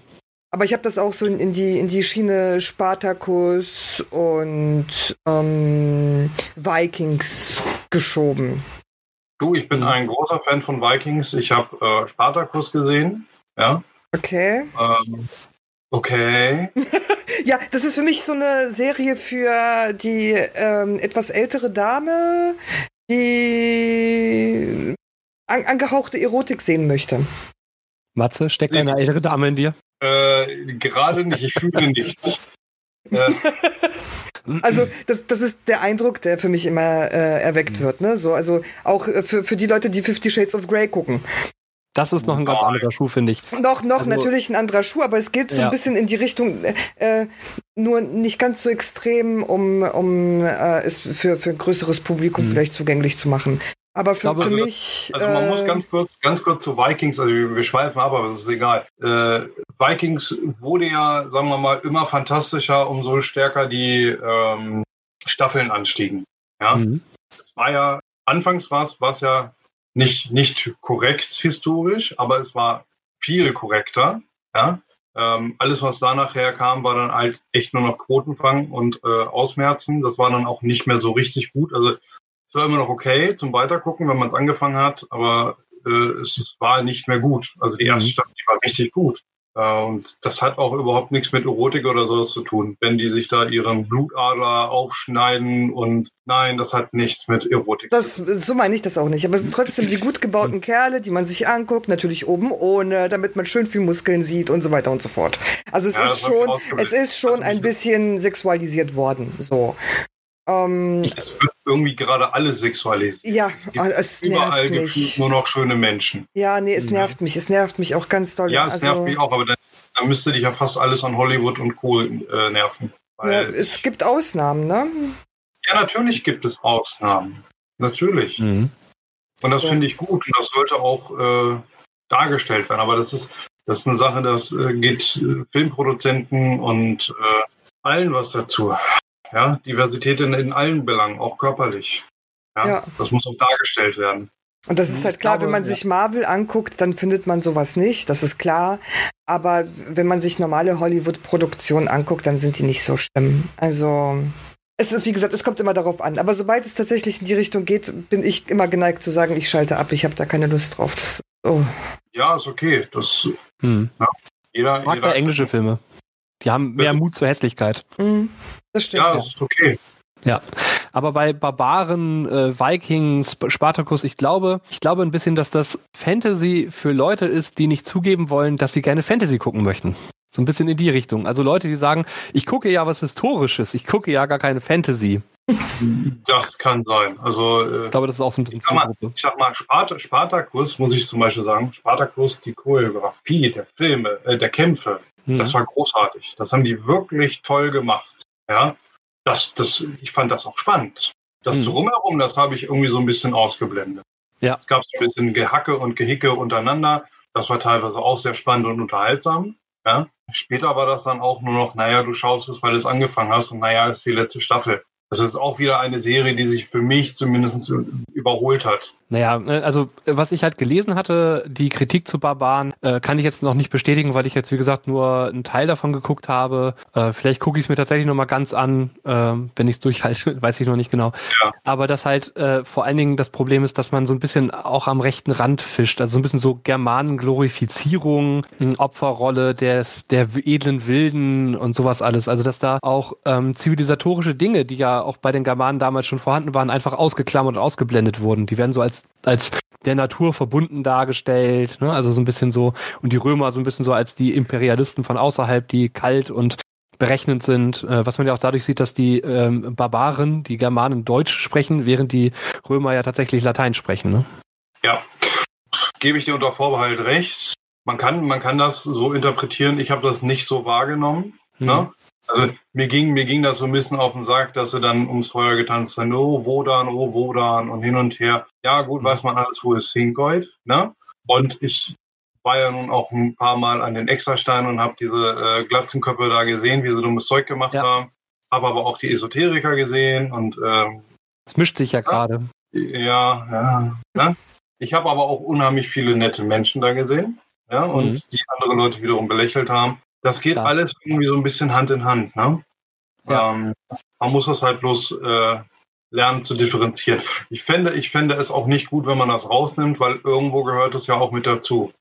Aber ich habe das auch so in, in, die in die Schiene Spartacus und ähm, Vikings geschoben. Du, ich bin ein großer Fan von Vikings. Ich habe äh, Spartacus gesehen. Ja. Okay. Ähm, okay. ja, das ist für mich so eine Serie für die ähm, etwas ältere Dame, die an, angehauchte Erotik sehen möchte. Matze, steckt eine ältere Dame in dir? Äh, gerade nicht, ich fühle nichts. Äh. Also das, das ist der Eindruck, der für mich immer äh, erweckt mhm. wird. Ne? So, also auch äh, für, für die Leute, die Fifty Shades of Grey gucken. Das ist noch ein ganz anderer Schuh, finde ich. Noch, noch also, natürlich ein anderer Schuh, aber es geht so ja. ein bisschen in die Richtung, äh, nur nicht ganz so extrem, um, um äh, es für, für ein größeres Publikum mhm. vielleicht zugänglich zu machen. Aber für, glaube, für also, mich. Also man äh, muss ganz kurz, ganz kurz zu Vikings, also wir schweifen ab, aber das ist egal. Äh, Vikings wurde ja, sagen wir mal, immer fantastischer, umso stärker die ähm, Staffeln anstiegen. Ja. Mhm. Es war ja, anfangs war es ja nicht, nicht korrekt historisch, aber es war viel korrekter. Ja. Ähm, alles, was da nachher kam, war dann halt echt nur noch Quotenfang und äh, Ausmerzen. Das war dann auch nicht mehr so richtig gut. Also es war immer noch okay zum Weitergucken, wenn man es angefangen hat, aber äh, es war nicht mehr gut. Also die erste mhm. Staffel, die war richtig gut. Äh, und das hat auch überhaupt nichts mit Erotik oder sowas zu tun, wenn die sich da ihren Blutader aufschneiden und nein, das hat nichts mit Erotik das, zu tun. So meine ich das auch nicht. Aber es sind trotzdem die gut gebauten Kerle, die man sich anguckt, natürlich oben ohne, damit man schön viel Muskeln sieht und so weiter und so fort. Also es ja, ist schon, es ist schon ein bisschen sexualisiert worden. So. Ähm, es wird irgendwie gerade alles sexualisiert. Ja, es, es überall gefühlt nur noch schöne Menschen. Ja, nee, es nervt mich. Es nervt mich auch ganz doll. Ja, es also, nervt mich auch, aber dann, dann, müsste dich ja fast alles an Hollywood und Co. Äh, nerven. Ja, es gibt Ausnahmen, ne? Ja, natürlich gibt es Ausnahmen. Natürlich. Mhm. Und das ja. finde ich gut und das sollte auch äh, dargestellt werden. Aber das ist, das ist eine Sache, das äh, geht äh, Filmproduzenten und äh, allen was dazu. Ja, Diversität in, in allen Belangen, auch körperlich. Ja, ja. Das muss auch dargestellt werden. Und das ist halt klar, glaube, wenn man ja. sich Marvel anguckt, dann findet man sowas nicht, das ist klar. Aber wenn man sich normale Hollywood-Produktionen anguckt, dann sind die nicht so schlimm. Also, es ist, wie gesagt, es kommt immer darauf an. Aber sobald es tatsächlich in die Richtung geht, bin ich immer geneigt zu sagen, ich schalte ab, ich habe da keine Lust drauf. Das, oh. Ja, ist okay. Das, hm. ja, jeder, ich mag jeder, da englische Filme. Die haben mehr Mut zur Hässlichkeit. Mhm. Das stimmt. Ja, das ist okay. Ja, aber bei Barbaren, äh, Vikings, Spartacus, ich glaube, ich glaube ein bisschen, dass das Fantasy für Leute ist, die nicht zugeben wollen, dass sie gerne Fantasy gucken möchten. So ein bisschen in die Richtung. Also Leute, die sagen, ich gucke ja was Historisches, ich gucke ja gar keine Fantasy. Das kann sein. Also, äh, ich glaube, das ist auch so ein bisschen ich sag mal, ich sag mal Spart Spartacus, muss ich zum Beispiel sagen, Spartacus, die Choreografie der Filme, äh, der Kämpfe, mhm. das war großartig. Das haben die wirklich toll gemacht. Ja, das, das, ich fand das auch spannend. Das mhm. Drumherum, das habe ich irgendwie so ein bisschen ausgeblendet. Ja. Es gab so ein bisschen Gehacke und Gehicke untereinander. Das war teilweise auch sehr spannend und unterhaltsam. Ja. Später war das dann auch nur noch, naja, du schaust es, weil du es angefangen hast und naja, ist die letzte Staffel. Das ist auch wieder eine Serie, die sich für mich zumindest überholt hat. Naja, ne, also was ich halt gelesen hatte, die Kritik zu Barbaren, äh, kann ich jetzt noch nicht bestätigen, weil ich jetzt, wie gesagt, nur einen Teil davon geguckt habe. Äh, vielleicht gucke ich es mir tatsächlich nochmal ganz an, äh, wenn ich es durchhalte, weiß ich noch nicht genau. Ja. Aber dass halt äh, vor allen Dingen das Problem ist, dass man so ein bisschen auch am rechten Rand fischt. Also so ein bisschen so Germanenglorifizierung, Opferrolle des, der edlen Wilden und sowas alles. Also dass da auch ähm, zivilisatorische Dinge, die ja auch bei den Germanen damals schon vorhanden waren, einfach ausgeklammert und ausgeblendet wurden. Die werden so als, als der Natur verbunden dargestellt, ne? also so ein bisschen so, und die Römer so ein bisschen so als die Imperialisten von außerhalb, die kalt und berechnend sind, äh, was man ja auch dadurch sieht, dass die ähm, Barbaren, die Germanen Deutsch sprechen, während die Römer ja tatsächlich Latein sprechen. Ne? Ja. gebe ich dir unter Vorbehalt recht. Man kann, man kann das so interpretieren. Ich habe das nicht so wahrgenommen. Hm. Ne? Also mir ging, mir ging das so ein bisschen auf den Sack, dass sie dann ums Feuer getanzt sind. Oh, wo dann, oh, wo dann und hin und her. Ja, gut, weiß man alles, wo es hingeht. Ne? Und ich war ja nun auch ein paar Mal an den Extrasteinen und habe diese äh, Glatzenköpfe da gesehen, wie sie dummes Zeug gemacht ja. haben. Habe aber auch die Esoteriker gesehen und ähm, es mischt sich ja, ja gerade. Ja, ja. Ne? Ich habe aber auch unheimlich viele nette Menschen da gesehen, ja, und mhm. die andere Leute wiederum belächelt haben. Das geht Klar. alles irgendwie so ein bisschen Hand in Hand, ne? Ja. Ähm, man muss das halt bloß äh, lernen zu differenzieren. Ich fände, ich fände es auch nicht gut, wenn man das rausnimmt, weil irgendwo gehört es ja auch mit dazu.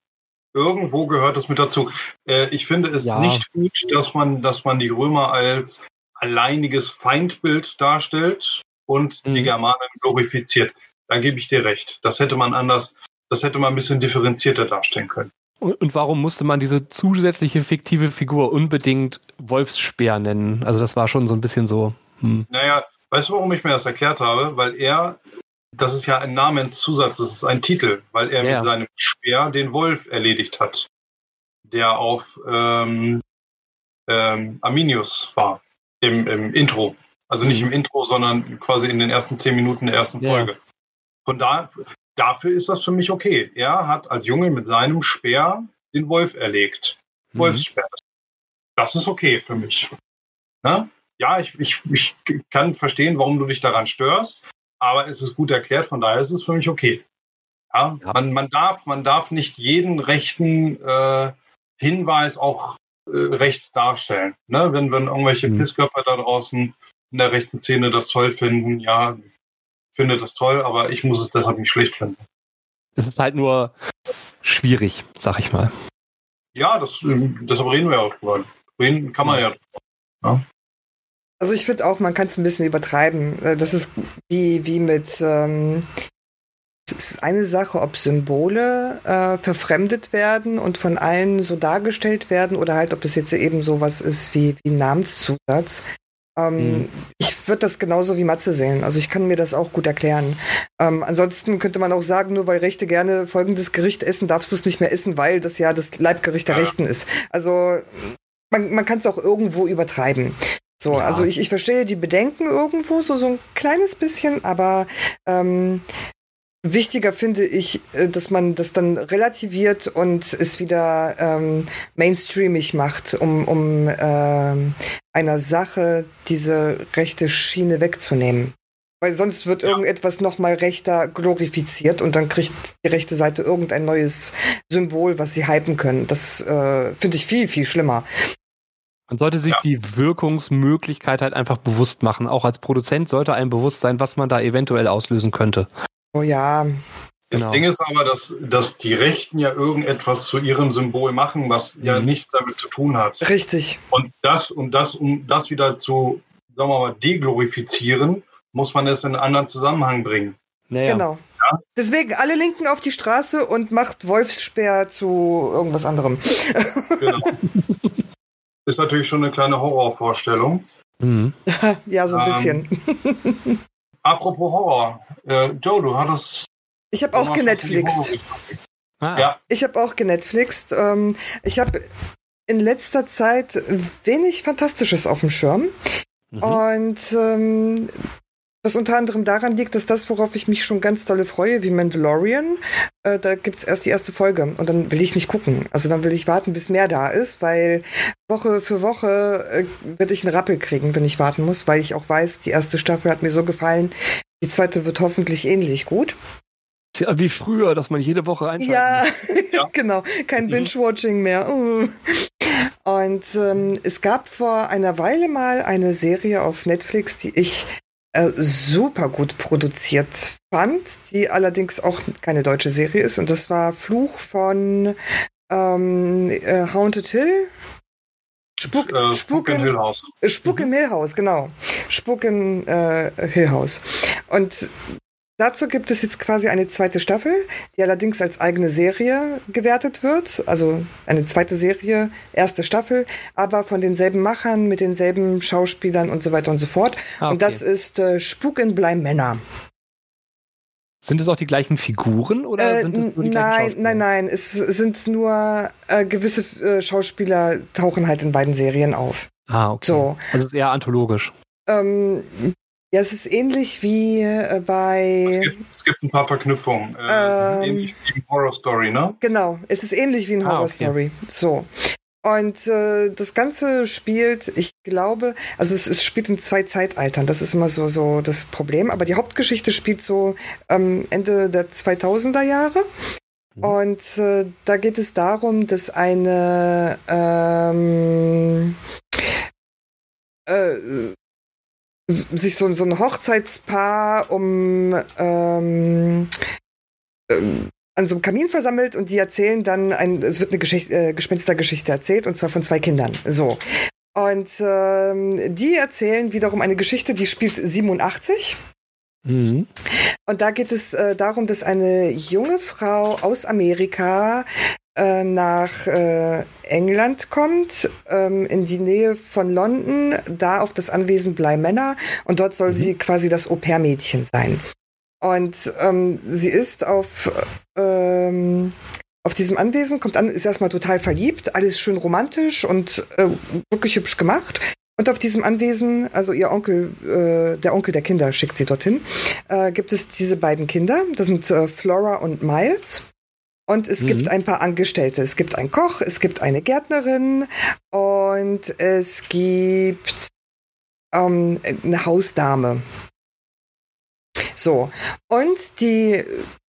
Irgendwo gehört es mit dazu. Äh, ich finde es ja. nicht gut, dass man, dass man die Römer als alleiniges Feindbild darstellt und mhm. die Germanen glorifiziert. Da gebe ich dir recht. Das hätte man anders, das hätte man ein bisschen differenzierter darstellen können. Und warum musste man diese zusätzliche fiktive Figur unbedingt Wolfsspeer nennen? Also das war schon so ein bisschen so. Hm. Naja, weißt du, warum ich mir das erklärt habe? Weil er, das ist ja ein Namenszusatz, das ist ein Titel, weil er ja. mit seinem Speer den Wolf erledigt hat, der auf ähm, ähm, Arminius war im, im Intro. Also nicht im Intro, sondern quasi in den ersten zehn Minuten der ersten Folge. Ja. Von da, dafür ist das für mich okay. Er hat als Junge mit seinem Speer den Wolf erlegt. Mhm. Wolfsspeer. Das ist okay für mich. Na? Ja, ich, ich, ich kann verstehen, warum du dich daran störst, aber es ist gut erklärt, von daher ist es für mich okay. Ja, ja. Man, man, darf, man darf nicht jeden rechten äh, Hinweis auch äh, rechts darstellen. Ne? Wenn, wenn irgendwelche mhm. Pisskörper da draußen in der rechten Szene das toll finden, ja, finde das toll, aber ich muss es deshalb nicht schlecht finden. Es ist halt nur schwierig, sag ich mal. Ja, das, deshalb reden wir ja auch drüber. Reden kann man ja. ja. Also ich finde auch, man kann es ein bisschen übertreiben. Äh, das ist wie, wie mit ähm, es ist eine Sache, ob Symbole äh, verfremdet werden und von allen so dargestellt werden oder halt, ob es jetzt eben sowas ist wie, wie Namenszusatz. Ähm, mhm. Ich würde das genauso wie Matze sehen. Also ich kann mir das auch gut erklären. Ähm, ansonsten könnte man auch sagen, nur weil Rechte gerne folgendes Gericht essen, darfst du es nicht mehr essen, weil das ja das Leibgericht der ja. Rechten ist. Also man, man kann es auch irgendwo übertreiben. So, ja. also ich, ich verstehe die Bedenken irgendwo, so, so ein kleines bisschen, aber ähm, Wichtiger finde ich, äh, dass man das dann relativiert und es wieder ähm, mainstreamig macht, um, um ähm, einer Sache diese rechte Schiene wegzunehmen. Weil sonst wird ja. irgendetwas nochmal rechter glorifiziert und dann kriegt die rechte Seite irgendein neues Symbol, was sie hypen können. Das äh, finde ich viel, viel schlimmer. Man sollte sich ja. die Wirkungsmöglichkeit halt einfach bewusst machen. Auch als Produzent sollte einem bewusst sein, was man da eventuell auslösen könnte. Oh ja. Das genau. Ding ist aber, dass, dass die Rechten ja irgendetwas zu ihrem Symbol machen, was mhm. ja nichts damit zu tun hat. Richtig. Und das, um das, um das wieder zu, sagen wir mal, deglorifizieren, muss man es in einen anderen Zusammenhang bringen. Naja. Genau. Ja? Deswegen alle Linken auf die Straße und macht Wolfsspeer zu irgendwas anderem. Genau. Ist natürlich schon eine kleine Horrorvorstellung. Mhm. ja, so ein ähm, bisschen. Apropos Horror. Äh, Joe, du hattest. Ich habe auch genetflixt. Ah. Ja. Ich habe auch genetflixt. Ähm, ich habe in letzter Zeit wenig Fantastisches auf dem Schirm. Mhm. Und ähm, was unter anderem daran liegt, dass das, worauf ich mich schon ganz dolle freue, wie Mandalorian, äh, da gibt's erst die erste Folge und dann will ich nicht gucken. Also dann will ich warten, bis mehr da ist, weil Woche für Woche äh, werde ich einen Rappel kriegen, wenn ich warten muss, weil ich auch weiß, die erste Staffel hat mir so gefallen. Die zweite wird hoffentlich ähnlich gut. Ja, wie früher, dass man jede Woche einschalten Ja, ja. genau. Kein mhm. Binge-Watching mehr. Uh. Und ähm, es gab vor einer Weile mal eine Serie auf Netflix, die ich äh, super gut produziert fand, die allerdings auch keine deutsche Serie ist. Und das war Fluch von ähm, äh, Haunted Hill. Spuk, äh, Spuk, in, Hill House. Spuk mhm. im Hill House, genau. Spuk in äh, Hill House. Und Dazu gibt es jetzt quasi eine zweite Staffel, die allerdings als eigene Serie gewertet wird. Also eine zweite Serie, erste Staffel, aber von denselben Machern, mit denselben Schauspielern und so weiter und so fort. Ah, okay. Und das ist äh, Spuk in Bleimänner. Sind es auch die gleichen Figuren oder Äh, sind es nur die nein, gleichen Schauspieler? nein, nein. Es sind nur äh, gewisse äh, Schauspieler tauchen halt in beiden Serien auf. Ah, okay. So. Also es ist eher anthologisch. Ähm, ja, es ist ähnlich wie äh, Es bei. gibt, es gibt ein paar Verknüpfungen. Äh, Ähm. ähnlich wie in Horror Story, ne? Genau, es ist ähnlich wie in Ah, Horror okay. Story. So. Und äh, das Ganze spielt, ich glaube, also es, es spielt in zwei Zeitaltern. Das ist immer so so das Problem. Aber die Hauptgeschichte spielt so ähm, Ende der 2000er Jahre. Mhm. Und äh, da geht es darum, dass eine ähm, äh, sich so, so ein Hochzeitspaar um ähm, ähm, an so einem Kamin versammelt und die erzählen dann ein, es wird eine äh, Gespenstergeschichte erzählt und zwar von zwei Kindern. So. Und ähm, die erzählen wiederum eine Geschichte, die spielt 87. Mhm. Und da geht es äh, darum, dass eine junge Frau aus Amerika äh, nach äh, England kommt, ähm, in die Nähe von London, da auf das Anwesen Bleimänner. Und dort soll Mhm. sie quasi das Au-pair-Mädchen sein. Und ähm, sie ist auf, ähm, auf diesem Anwesen, kommt an, ist erstmal total verliebt, alles schön romantisch und äh, wirklich hübsch gemacht. Und auf diesem Anwesen, also ihr Onkel, äh, der Onkel der Kinder schickt sie dorthin, äh, gibt es diese beiden Kinder. Das sind äh, Flora und Miles. Und es Mhm. gibt ein paar Angestellte. Es gibt einen Koch, es gibt eine Gärtnerin und es gibt ähm, eine Hausdame. So. Und die,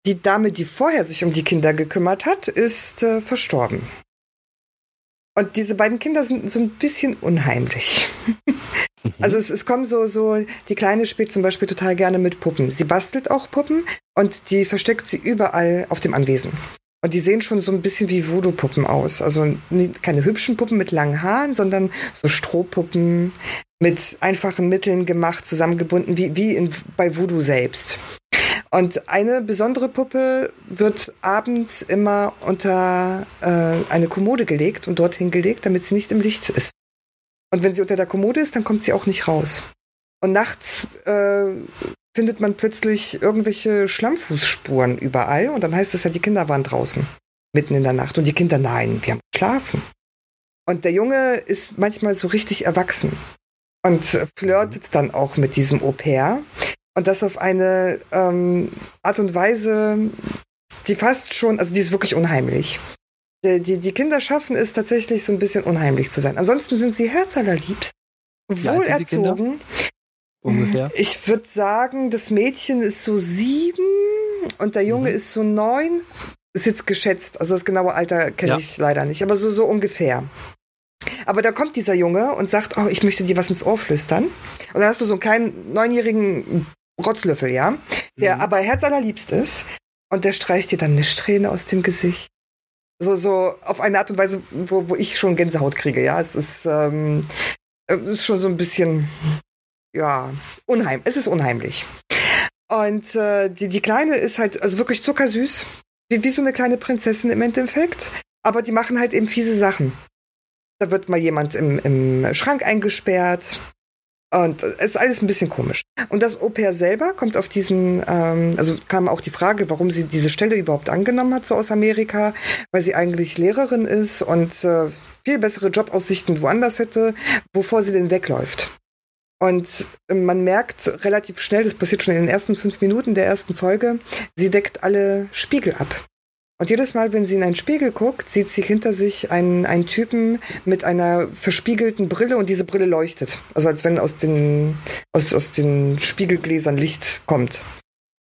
die Dame, die vorher sich um die Kinder gekümmert hat, ist äh, verstorben. Und diese beiden Kinder sind so ein bisschen unheimlich. Mhm. Also es, es kommen so, so, die Kleine spielt zum Beispiel total gerne mit Puppen. Sie bastelt auch Puppen und die versteckt sie überall auf dem Anwesen. Und die sehen schon so ein bisschen wie Voodoo-Puppen aus. Also keine hübschen Puppen mit langen Haaren, sondern so Strohpuppen mit einfachen Mitteln gemacht, zusammengebunden, wie, wie in, bei Voodoo selbst. Und eine besondere Puppe wird abends immer unter äh, eine Kommode gelegt und dorthin gelegt, damit sie nicht im Licht ist. Und wenn sie unter der Kommode ist, dann kommt sie auch nicht raus. Und nachts äh, findet man plötzlich irgendwelche Schlammfußspuren überall und dann heißt es ja, die Kinder waren draußen, mitten in der Nacht. Und die Kinder, nein, wir haben geschlafen. Und der Junge ist manchmal so richtig erwachsen und flirtet dann auch mit diesem Au pair. Und das auf eine ähm, Art und Weise, die fast schon, also die ist wirklich unheimlich. Die, die, die Kinder schaffen es tatsächlich so ein bisschen unheimlich zu sein. Ansonsten sind sie herzallerliebst, Wie alt sind die Kinder? wohlerzogen. Ungefähr. Ich würde sagen, das Mädchen ist so sieben und der Junge Mhm. ist so neun. Ist jetzt geschätzt, also das genaue Alter kenne Ja. ich leider nicht, aber so, so ungefähr. Aber da kommt dieser Junge und sagt, oh, ich möchte dir was ins Ohr flüstern. Und dann hast du so einen kleinen neunjährigen Rotzlöffel, ja, der Mhm. aber herzallerliebst ist. Und der streicht dir dann eine Strähne aus dem Gesicht. So, so auf eine Art und Weise, wo, wo ich schon Gänsehaut kriege, ja. Es ist, ähm, es ist schon so ein bisschen, ja, unheim. Es ist unheimlich. Und äh, die, die Kleine ist halt also wirklich zuckersüß. Wie, wie so eine kleine Prinzessin im Endeffekt. Aber die machen halt eben fiese Sachen. Da wird mal jemand im, im Schrank eingesperrt. Und es ist alles ein bisschen komisch. Und das Au pair selber kommt auf diesen, ähm, also kam auch die Frage, warum sie diese Stelle überhaupt angenommen hat, so aus Amerika, weil sie eigentlich Lehrerin ist und äh, viel bessere Jobaussichten woanders hätte, wovor sie denn wegläuft. Und man merkt relativ schnell, das passiert schon in den ersten fünf Minuten der ersten Folge, sie deckt alle Spiegel ab. Und jedes Mal, wenn sie in einen Spiegel guckt, sieht sie hinter sich einen, einen Typen mit einer verspiegelten Brille und diese Brille leuchtet. Also als wenn aus den, aus, aus den Spiegelgläsern Licht kommt.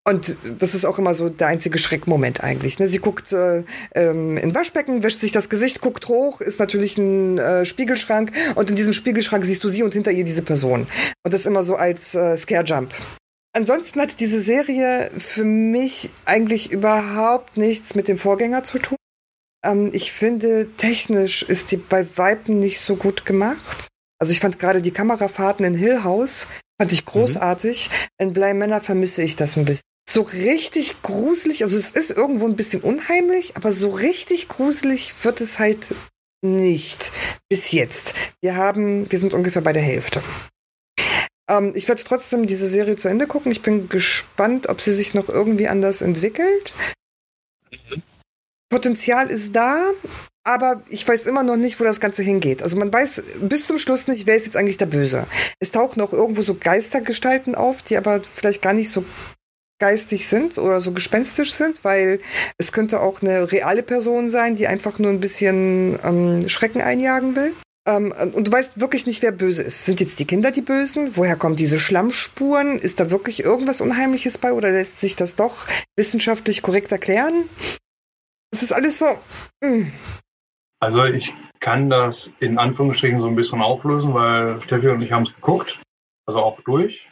Und das ist auch immer so der einzige Schreckmoment eigentlich. Ne? Sie guckt äh, ähm, in Waschbecken, wäscht sich das Gesicht, guckt hoch, ist natürlich ein äh, Spiegelschrank und in diesem Spiegelschrank siehst du sie und hinter ihr diese Person. Und das immer so als äh, Scare-Jump. Ansonsten hat diese Serie für mich eigentlich überhaupt nichts mit dem Vorgänger zu tun. Ähm, ich finde, technisch ist die bei Weitem nicht so gut gemacht. Also ich fand gerade die Kamerafahrten in Hill House fand ich großartig. In Bly Manor vermisse ich das ein bisschen. So richtig gruselig, also es ist irgendwo ein bisschen unheimlich, aber so richtig gruselig wird es halt nicht. Bis jetzt. Wir haben, wir sind ungefähr bei der Hälfte. Ähm, ich werde trotzdem diese Serie zu Ende gucken. Ich bin gespannt, ob sie sich noch irgendwie anders entwickelt. Potenzial ist da, aber ich weiß immer noch nicht, wo das Ganze hingeht. Also man weiß bis zum Schluss nicht, wer ist jetzt eigentlich der Böse. Es tauchen auch irgendwo so Geistergestalten auf, die aber vielleicht gar nicht so geistig sind oder so gespenstisch sind, weil es könnte auch eine reale Person sein, die einfach nur ein bisschen ähm, Schrecken einjagen will. Ähm, und du weißt wirklich nicht, wer böse ist. Sind jetzt die Kinder die Bösen? Woher kommen diese Schlammspuren? Ist da wirklich irgendwas Unheimliches bei oder lässt sich das doch wissenschaftlich korrekt erklären? Es ist alles so. Mh. Hm. Also ich kann das in Anführungsstrichen so ein bisschen auflösen, weil Steffi und ich haben es geguckt, also auch durch.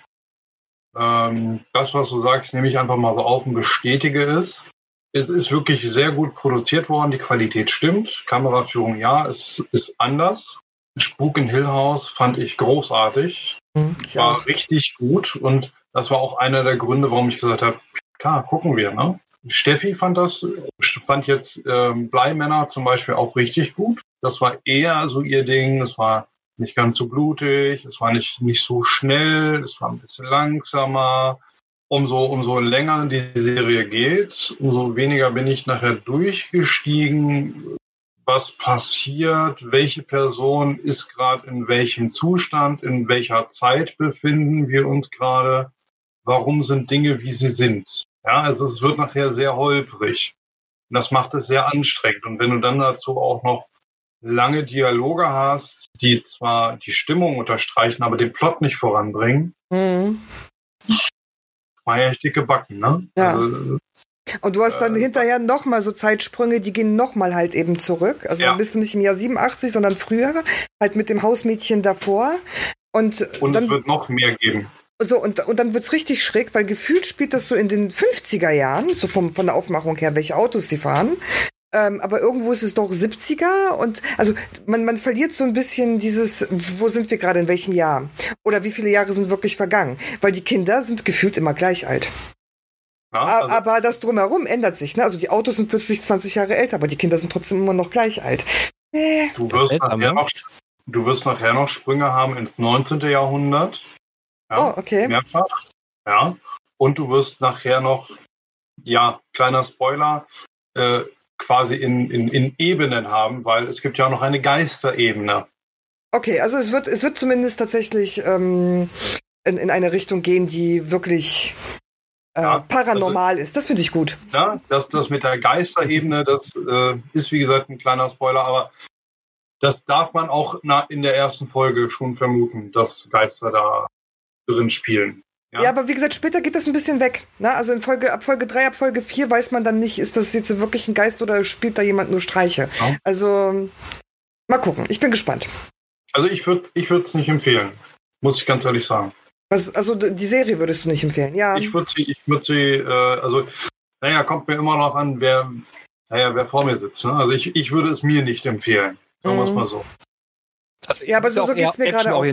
Ähm, das, was du sagst, nehme ich einfach mal so auf und bestätige es. Es ist wirklich sehr gut produziert worden, die Qualität stimmt. Kameraführung, ja, es ist anders. Spuk in Hill House fand ich großartig. Mhm, war auch. richtig gut und das war auch einer der Gründe, warum ich gesagt habe, klar, gucken wir. Ne? Steffi fand das, fand jetzt ähm, Bleimänner zum Beispiel auch richtig gut. Das war eher so ihr Ding. Es war nicht ganz so blutig, es war nicht, nicht so schnell, es war ein bisschen langsamer. Umso, umso länger die Serie geht, umso weniger bin ich nachher durchgestiegen, was passiert, welche Person ist gerade in welchem Zustand, in welcher Zeit befinden wir uns gerade, warum sind Dinge, wie sie sind. Ja, also es wird nachher sehr holprig. Und das macht es sehr anstrengend. Und wenn du dann dazu auch noch lange Dialoge hast, die zwar die Stimmung unterstreichen, aber den Plot nicht voranbringen, mhm. war ja echt dicke Backen, ne? Ja. Also, und du hast dann äh, hinterher nochmal so Zeitsprünge, die gehen nochmal halt eben zurück. Also ja. dann bist du nicht im Jahr 87, sondern früher, halt mit dem Hausmädchen davor. Und, und dann, es wird noch mehr geben. So, und, und dann wird's richtig schräg, weil gefühlt spielt das so in den 50er Jahren, so vom, von der Aufmachung her, welche Autos die fahren. Ähm, aber irgendwo ist es doch 70er und also man, man verliert so ein bisschen dieses, wo sind wir gerade, in welchem Jahr? Oder wie viele Jahre sind wirklich vergangen? Weil die Kinder sind gefühlt immer gleich alt. Ja, also aber das drumherum ändert sich. Ne? Also die Autos sind plötzlich 20 Jahre älter, aber die Kinder sind trotzdem immer noch gleich alt. Äh. Du, wirst nachher noch, du wirst nachher noch Sprünge haben ins 19. Jahrhundert. Ja, oh, okay. Mehrfach. Ja. Und du wirst nachher noch, ja, kleiner Spoiler, äh, quasi in, in, in Ebenen haben, weil es gibt ja auch noch eine Geisterebene. Okay, also es wird, es wird zumindest tatsächlich ähm, in, in eine Richtung gehen, die wirklich äh, ja, paranormal also, ist. Das finde ich gut. Ja, das, das mit der Geisterebene, das äh, ist wie gesagt ein kleiner Spoiler, aber das darf man auch na, in der ersten Folge schon vermuten, dass Geister da drin spielen. Ja. ja, aber wie gesagt, später geht das ein bisschen weg. Ne? Also in Folge, ab Folge 3, ab Folge 4 weiß man dann nicht, ist das jetzt wirklich ein Geist oder spielt da jemand nur Streiche. Ja. Also mal gucken, ich bin gespannt. Also ich würde es ich nicht empfehlen, muss ich ganz ehrlich sagen. Also, also die Serie würdest du nicht empfehlen, ja. Ich würde sie, ich würde sie, äh, also, naja, kommt mir immer noch an, wer, naja, wer vor mir sitzt. Ne? Also ich, ich würde es mir nicht empfehlen. Sagen wir es mhm. mal so. Also ja, aber so, so geht es mir gerade auch.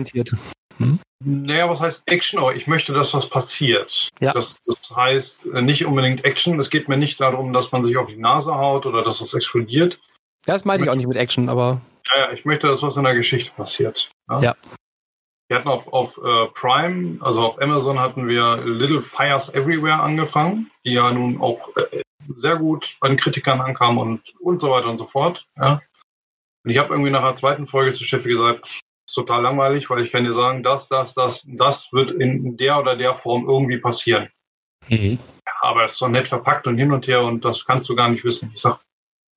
Hm? Naja, was heißt Action? Aber ich möchte, dass was passiert. Ja. Das, das heißt äh, nicht unbedingt Action. Es geht mir nicht darum, dass man sich auf die Nase haut oder dass das explodiert. Ja, das meine ich auch nicht mit Action, aber. Ja, ich möchte, dass was in der Geschichte passiert. Ja. ja. Wir hatten auf, auf uh, Prime, also auf Amazon hatten wir Little Fires Everywhere angefangen, die ja nun auch äh, sehr gut bei den Kritikern ankamen und, und so weiter und so fort. Ja. Und ich habe irgendwie nach der zweiten Folge zu Steffi gesagt, ist total langweilig, weil ich kann dir sagen, das, das, das, das wird in der oder der Form irgendwie passieren. Mhm. Ja, aber es ist so nett verpackt und hin und her und das kannst du gar nicht wissen. Ich sag,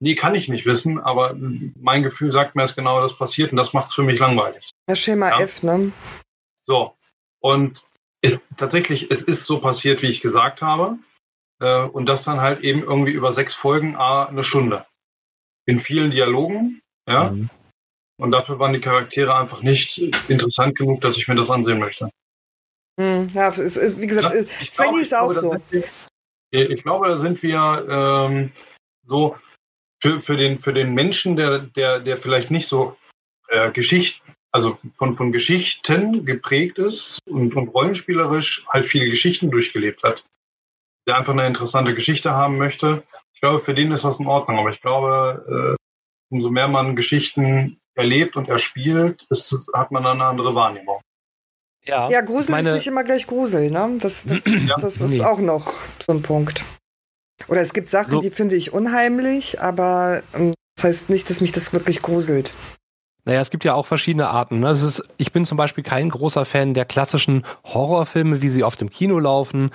nee, kann ich nicht wissen, aber mein Gefühl sagt mir es genau, das passiert und das macht es für mich langweilig. Das Schema ja? F, ne? So. Und es, tatsächlich, es ist so passiert, wie ich gesagt habe. Äh, und das dann halt eben irgendwie über sechs Folgen, a, eine Stunde. In vielen Dialogen, ja. Mhm. Und dafür waren die Charaktere einfach nicht interessant genug, dass ich mir das ansehen möchte. Hm, ja, ist, wie gesagt, ja, Svenny ist auch glaube, so. Wir, ich glaube, da sind wir ähm, so für, für, den, für den Menschen, der, der, der vielleicht nicht so äh, Geschichten, also von, von Geschichten geprägt ist und, und rollenspielerisch halt viele Geschichten durchgelebt hat, der einfach eine interessante Geschichte haben möchte. Ich glaube, für den ist das in Ordnung. Aber ich glaube, äh, umso mehr man Geschichten erlebt und erspielt, ist, hat man eine andere Wahrnehmung. Ja, ja Grusel meine... ist nicht immer gleich Grusel, ne? Das, das, ja. das ist nee. auch noch so ein Punkt. Oder es gibt Sachen, so. die finde ich unheimlich, aber ähm, das heißt nicht, dass mich das wirklich gruselt. Naja, es gibt ja auch verschiedene Arten. Ne? Ist, ich bin zum Beispiel kein großer Fan der klassischen Horrorfilme, wie sie auf dem Kino laufen,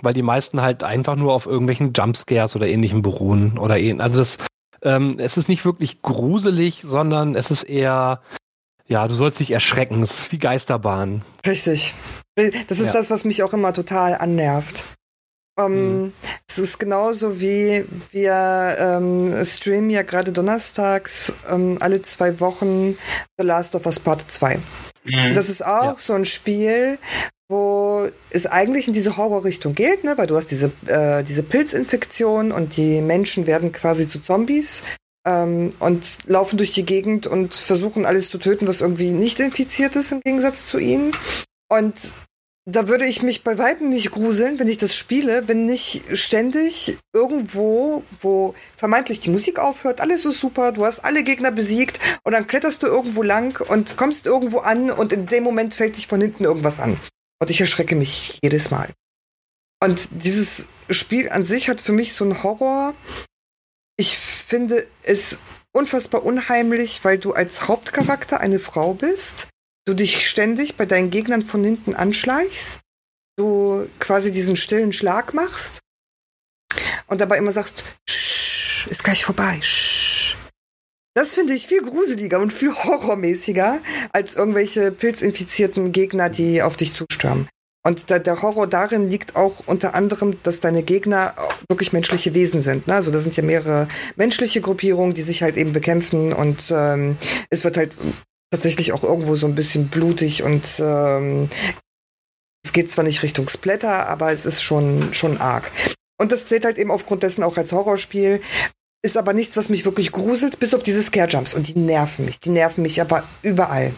weil die meisten halt einfach nur auf irgendwelchen Jumpscares oder ähnlichem beruhen oder ähnlich. Also das, ähm, es ist nicht wirklich gruselig, sondern es ist eher, ja, du sollst dich erschrecken. Es ist wie Geisterbahn. Richtig. Das ist ja. das, was mich auch immer total annervt. Ähm, mhm. Es ist genauso wie wir ähm, streamen ja gerade donnerstags ähm, alle zwei Wochen The Last of Us Part 2. Mhm. Das ist auch ja. so ein Spiel, wo es eigentlich in diese Horrorrichtung geht, ne? weil du hast diese, äh, diese Pilzinfektion und die Menschen werden quasi zu Zombies ähm, und laufen durch die Gegend und versuchen alles zu töten, was irgendwie nicht infiziert ist im Gegensatz zu ihnen. Und da würde ich mich bei Weitem nicht gruseln, wenn ich das spiele, wenn nicht ständig irgendwo, wo vermeintlich die Musik aufhört, alles ist super, du hast alle Gegner besiegt und dann kletterst du irgendwo lang und kommst irgendwo an und in dem Moment fällt dich von hinten irgendwas an. Und ich erschrecke mich jedes Mal. Und dieses Spiel an sich hat für mich so einen Horror. Ich finde es unfassbar unheimlich, weil du als Hauptcharakter eine Frau bist du dich ständig bei deinen Gegnern von hinten anschleichst, du quasi diesen stillen Schlag machst und dabei immer sagst, ist gleich vorbei. Shh. Das finde ich viel gruseliger und viel horrormäßiger als irgendwelche pilzinfizierten Gegner, die auf dich zustürmen. Und da, der Horror darin liegt auch unter anderem, dass deine Gegner wirklich menschliche Wesen sind. Ne? Also da sind ja mehrere menschliche Gruppierungen, die sich halt eben bekämpfen und ähm, es wird halt tatsächlich auch irgendwo so ein bisschen blutig und ähm, es geht zwar nicht Richtung Splatter, aber es ist schon, schon arg. Und das zählt halt eben aufgrund dessen auch als Horrorspiel. Ist aber nichts, was mich wirklich gruselt, bis auf diese Scare-Jumps. Und die nerven mich. Die nerven mich aber überall.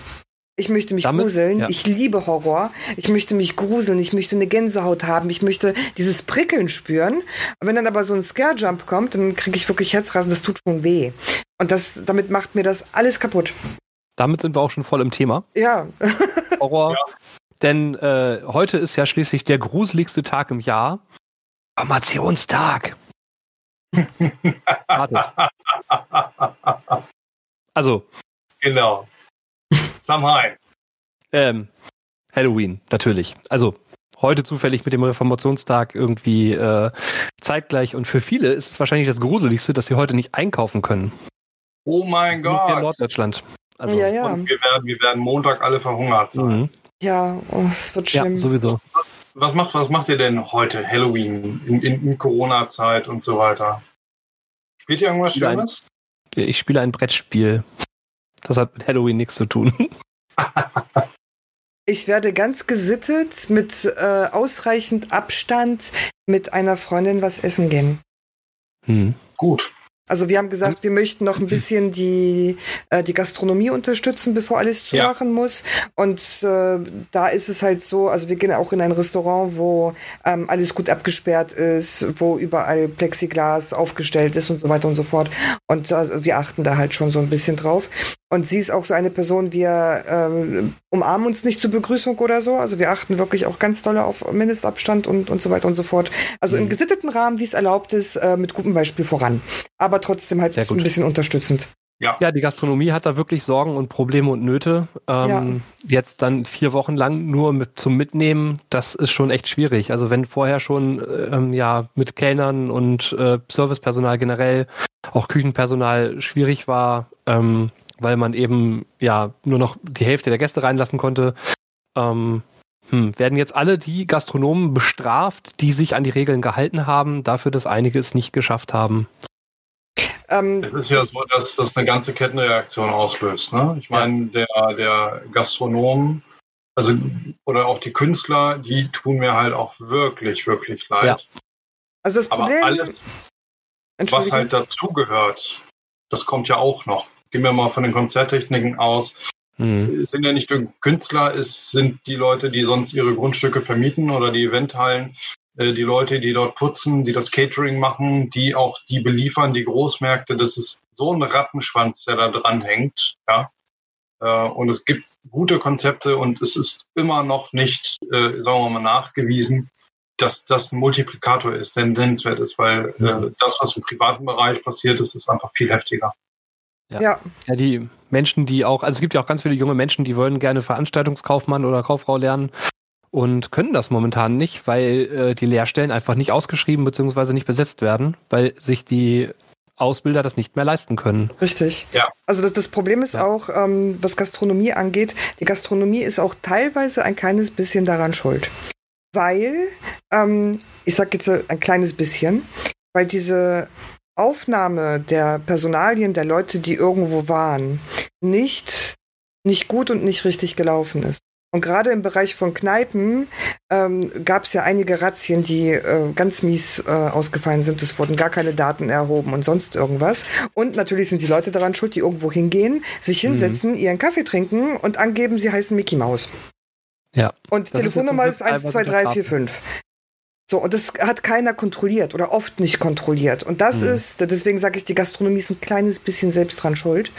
Ich möchte mich Damit, gruseln. Ja. Ich liebe Horror. Ich möchte mich gruseln. Ich möchte eine Gänsehaut haben. Ich möchte dieses Prickeln spüren. Und wenn dann aber so ein Scare-Jump kommt, dann kriege ich wirklich Herzrasen. Das tut schon weh. Und das, damit macht mir das alles kaputt damit sind wir auch schon voll im Thema. Ja. Horror. Ja. Denn äh, heute ist ja schließlich der gruseligste Tag im Jahr. Formationstag. Also. Genau. Samhain. Ähm, Halloween, natürlich. Also heute zufällig mit dem Reformationstag irgendwie äh, zeitgleich und für viele ist es wahrscheinlich das Gruseligste, dass sie heute nicht einkaufen können. Oh mein also Gott. In Norddeutschland. Also, ja, ja. Und wir werden, wir werden Montag alle verhungert sein. Mhm. Ja, oh, es wird schlimm. Ja, sowieso. Was macht, was macht ihr denn heute, Halloween, in, in, in Corona-Zeit und so weiter? Spielt ihr irgendwas Schönes? ich spiele ein Brettspiel. Das hat mit Halloween nichts zu tun. ich werde ganz gesittet mit äh, ausreichend Abstand mit einer Freundin was essen gehen. Hm. Gut. Also wir haben gesagt, wir möchten noch ein bisschen die, äh, die Gastronomie unterstützen, bevor alles zumachen ja. muss. Und äh, da ist es halt so, also wir gehen auch in ein Restaurant, wo ähm, alles gut abgesperrt ist, wo überall Plexiglas aufgestellt ist und so weiter und so fort. Und äh, wir achten da halt schon so ein bisschen drauf. Und sie ist auch so eine Person, wir ähm, umarmen uns nicht zur Begrüßung oder so. Also wir achten wirklich auch ganz doll auf Mindestabstand und, und so weiter und so fort. Also mhm. im gesitteten Rahmen, wie es erlaubt ist, äh, mit gutem Beispiel voran. Aber trotzdem halt ein bisschen unterstützend. Ja. ja, die Gastronomie hat da wirklich Sorgen und Probleme und Nöte. Ähm, ja. Jetzt dann vier Wochen lang nur mit, zum Mitnehmen, das ist schon echt schwierig. Also wenn vorher schon ähm, ja mit Kellnern und äh, Servicepersonal generell, auch Küchenpersonal schwierig war, ähm, weil man eben ja nur noch die Hälfte der Gäste reinlassen konnte. Ähm, hm, werden jetzt alle die Gastronomen bestraft, die sich an die Regeln gehalten haben, dafür, dass einige es nicht geschafft haben? Ähm, es ist ja so, dass das eine ganze Kettenreaktion auslöst. Ne? Ich meine, der, der Gastronom, also oder auch die Künstler, die tun mir halt auch wirklich, wirklich leid. Ja. Also das Problem. Aber alles, was halt dazugehört, das kommt ja auch noch gehen wir mal von den Konzerttechniken aus. Mhm. Es sind ja nicht nur Künstler, es sind die Leute, die sonst ihre Grundstücke vermieten oder die Eventhallen, die Leute, die dort putzen, die das Catering machen, die auch die beliefern, die Großmärkte. Das ist so ein Rattenschwanz, der da dran hängt. Ja? Äh, und es gibt gute Konzepte und es ist immer noch nicht, äh, sagen wir mal, nachgewiesen, dass das ein Multiplikator ist, der nennenswert ist, weil äh, das, was im privaten Bereich passiert ist, ist einfach viel heftiger. Ja. ja. ja. die Menschen, die auch, also es gibt ja auch ganz viele junge Menschen, die wollen gerne Veranstaltungskaufmann oder Kauffrau lernen und können das momentan nicht, weil äh, die Lehrstellen einfach nicht ausgeschrieben bzw. nicht besetzt werden, weil sich die Ausbilder das nicht mehr leisten können. Richtig. Ja. Also das, das Problem ist ja. auch, ähm, was Gastronomie angeht, die Gastronomie ist auch teilweise ein kleines bisschen daran schuld. Weil, ähm, ich sage jetzt ein kleines bisschen, weil diese Aufnahme der Personalien der Leute, die irgendwo waren, nicht, nicht gut und nicht richtig gelaufen ist. Und gerade im Bereich von Kneipen ähm, gab es ja einige Razzien, die äh, ganz mies äh, ausgefallen sind. Es wurden gar keine Daten erhoben und sonst irgendwas. Und natürlich sind die Leute daran schuld, die irgendwo hingehen, sich mhm. hinsetzen, mhm. ihren Kaffee trinken und angeben, sie heißen Mickey Mouse. Ja. Und Telefonnummer ist 1, 2, 3, 4, 5. So, und das hat keiner kontrolliert oder oft nicht kontrolliert. Und das mhm. ist, deswegen sage ich, die Gastronomie ist ein kleines bisschen selbst dran schuld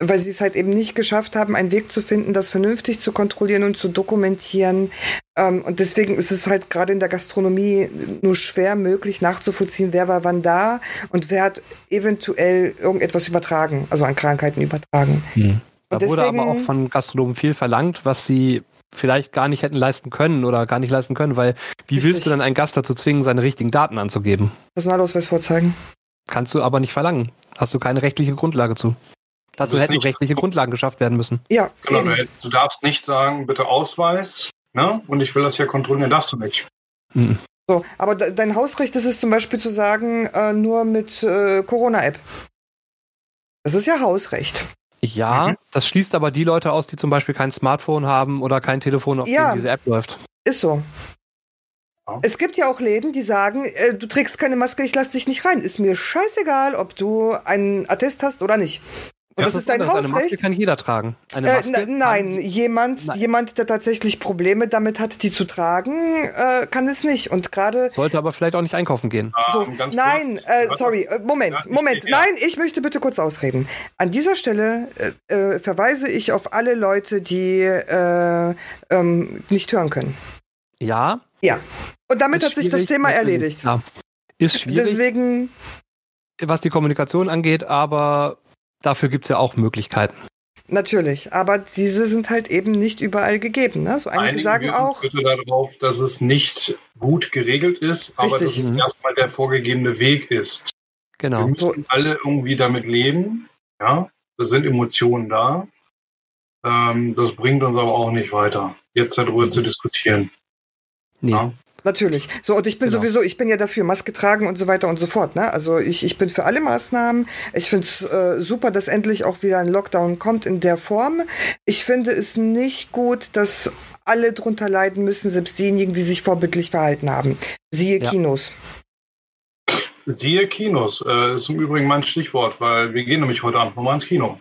weil sie es halt eben nicht geschafft haben, einen Weg zu finden, das vernünftig zu kontrollieren und zu dokumentieren. Ähm, und deswegen ist es halt gerade in der Gastronomie nur schwer möglich nachzuvollziehen, wer war wann da und wer hat eventuell irgendetwas übertragen, also an Krankheiten übertragen. Hm. Da deswegen, wurde aber auch von Gastronomen viel verlangt, was sie vielleicht gar nicht hätten leisten können oder gar nicht leisten können, weil wie richtig. willst du dann einen Gast dazu zwingen, seine richtigen Daten anzugeben? Personalausweis vorzeigen. Kannst du aber nicht verlangen. Hast du keine rechtliche Grundlage zu. Dazu hätten nicht, rechtliche Grundlagen geschafft werden müssen. Ja. Genau, du darfst nicht sagen, bitte Ausweis, ne? Und ich will das hier kontrollieren, darfst du nicht. Mhm. So, aber dein Hausrecht ist es zum Beispiel zu sagen, äh, nur mit äh, Corona-App. Das ist ja Hausrecht. Ja, mhm. das schließt aber die Leute aus, die zum Beispiel kein Smartphone haben oder kein Telefon, auf ja, dem diese App läuft. Ist so. Es gibt ja auch Läden, die sagen, äh, du trägst keine Maske, ich lass dich nicht rein. Ist mir scheißegal, ob du einen Attest hast oder nicht. Und das, das ist dein Hausrecht. Eine Maske kann jeder tragen. Eine Maske äh, nein, jemand, nein. jemand, der tatsächlich Probleme damit hat, die zu tragen, äh, kann es nicht. Und gerade sollte aber vielleicht auch nicht einkaufen gehen. So, ähm, nein, äh, sorry, äh, Moment, ja, Moment, nein, ich möchte bitte kurz ausreden. An dieser Stelle äh, äh, verweise ich auf alle Leute, die ähm, nicht hören können. Ja. Ja. Und damit hat sich das Thema erledigt. Ja. Ist schwierig. Deswegen was die Kommunikation angeht, aber dafür gibt es ja auch Möglichkeiten. Natürlich, aber diese sind halt eben nicht überall gegeben. Ne? So einige Einigen sagen auch. bitte darauf, dass es nicht gut geregelt ist, aber Richtig. dass es mhm. erstmal der vorgegebene Weg ist. Genau. Wir müssen so. alle irgendwie damit leben. Ja, da sind Emotionen da. Ähm, das bringt uns aber auch nicht weiter, jetzt darüber zu diskutieren. Nee. Ja? Natürlich. So, und ich bin genau. sowieso, ich bin ja dafür, Maske tragen und so weiter und so fort. Ne? Also ich, ich bin für alle Maßnahmen. Ich finde es äh, super, dass endlich auch wieder ein Lockdown kommt in der Form. Ich finde es nicht gut, dass alle drunter leiden müssen, selbst diejenigen, die sich vorbildlich verhalten haben. Siehe ja. Kinos. Siehe Kinos, äh, ist im Übrigen mein Stichwort, weil wir gehen nämlich heute Abend nochmal ins Kino.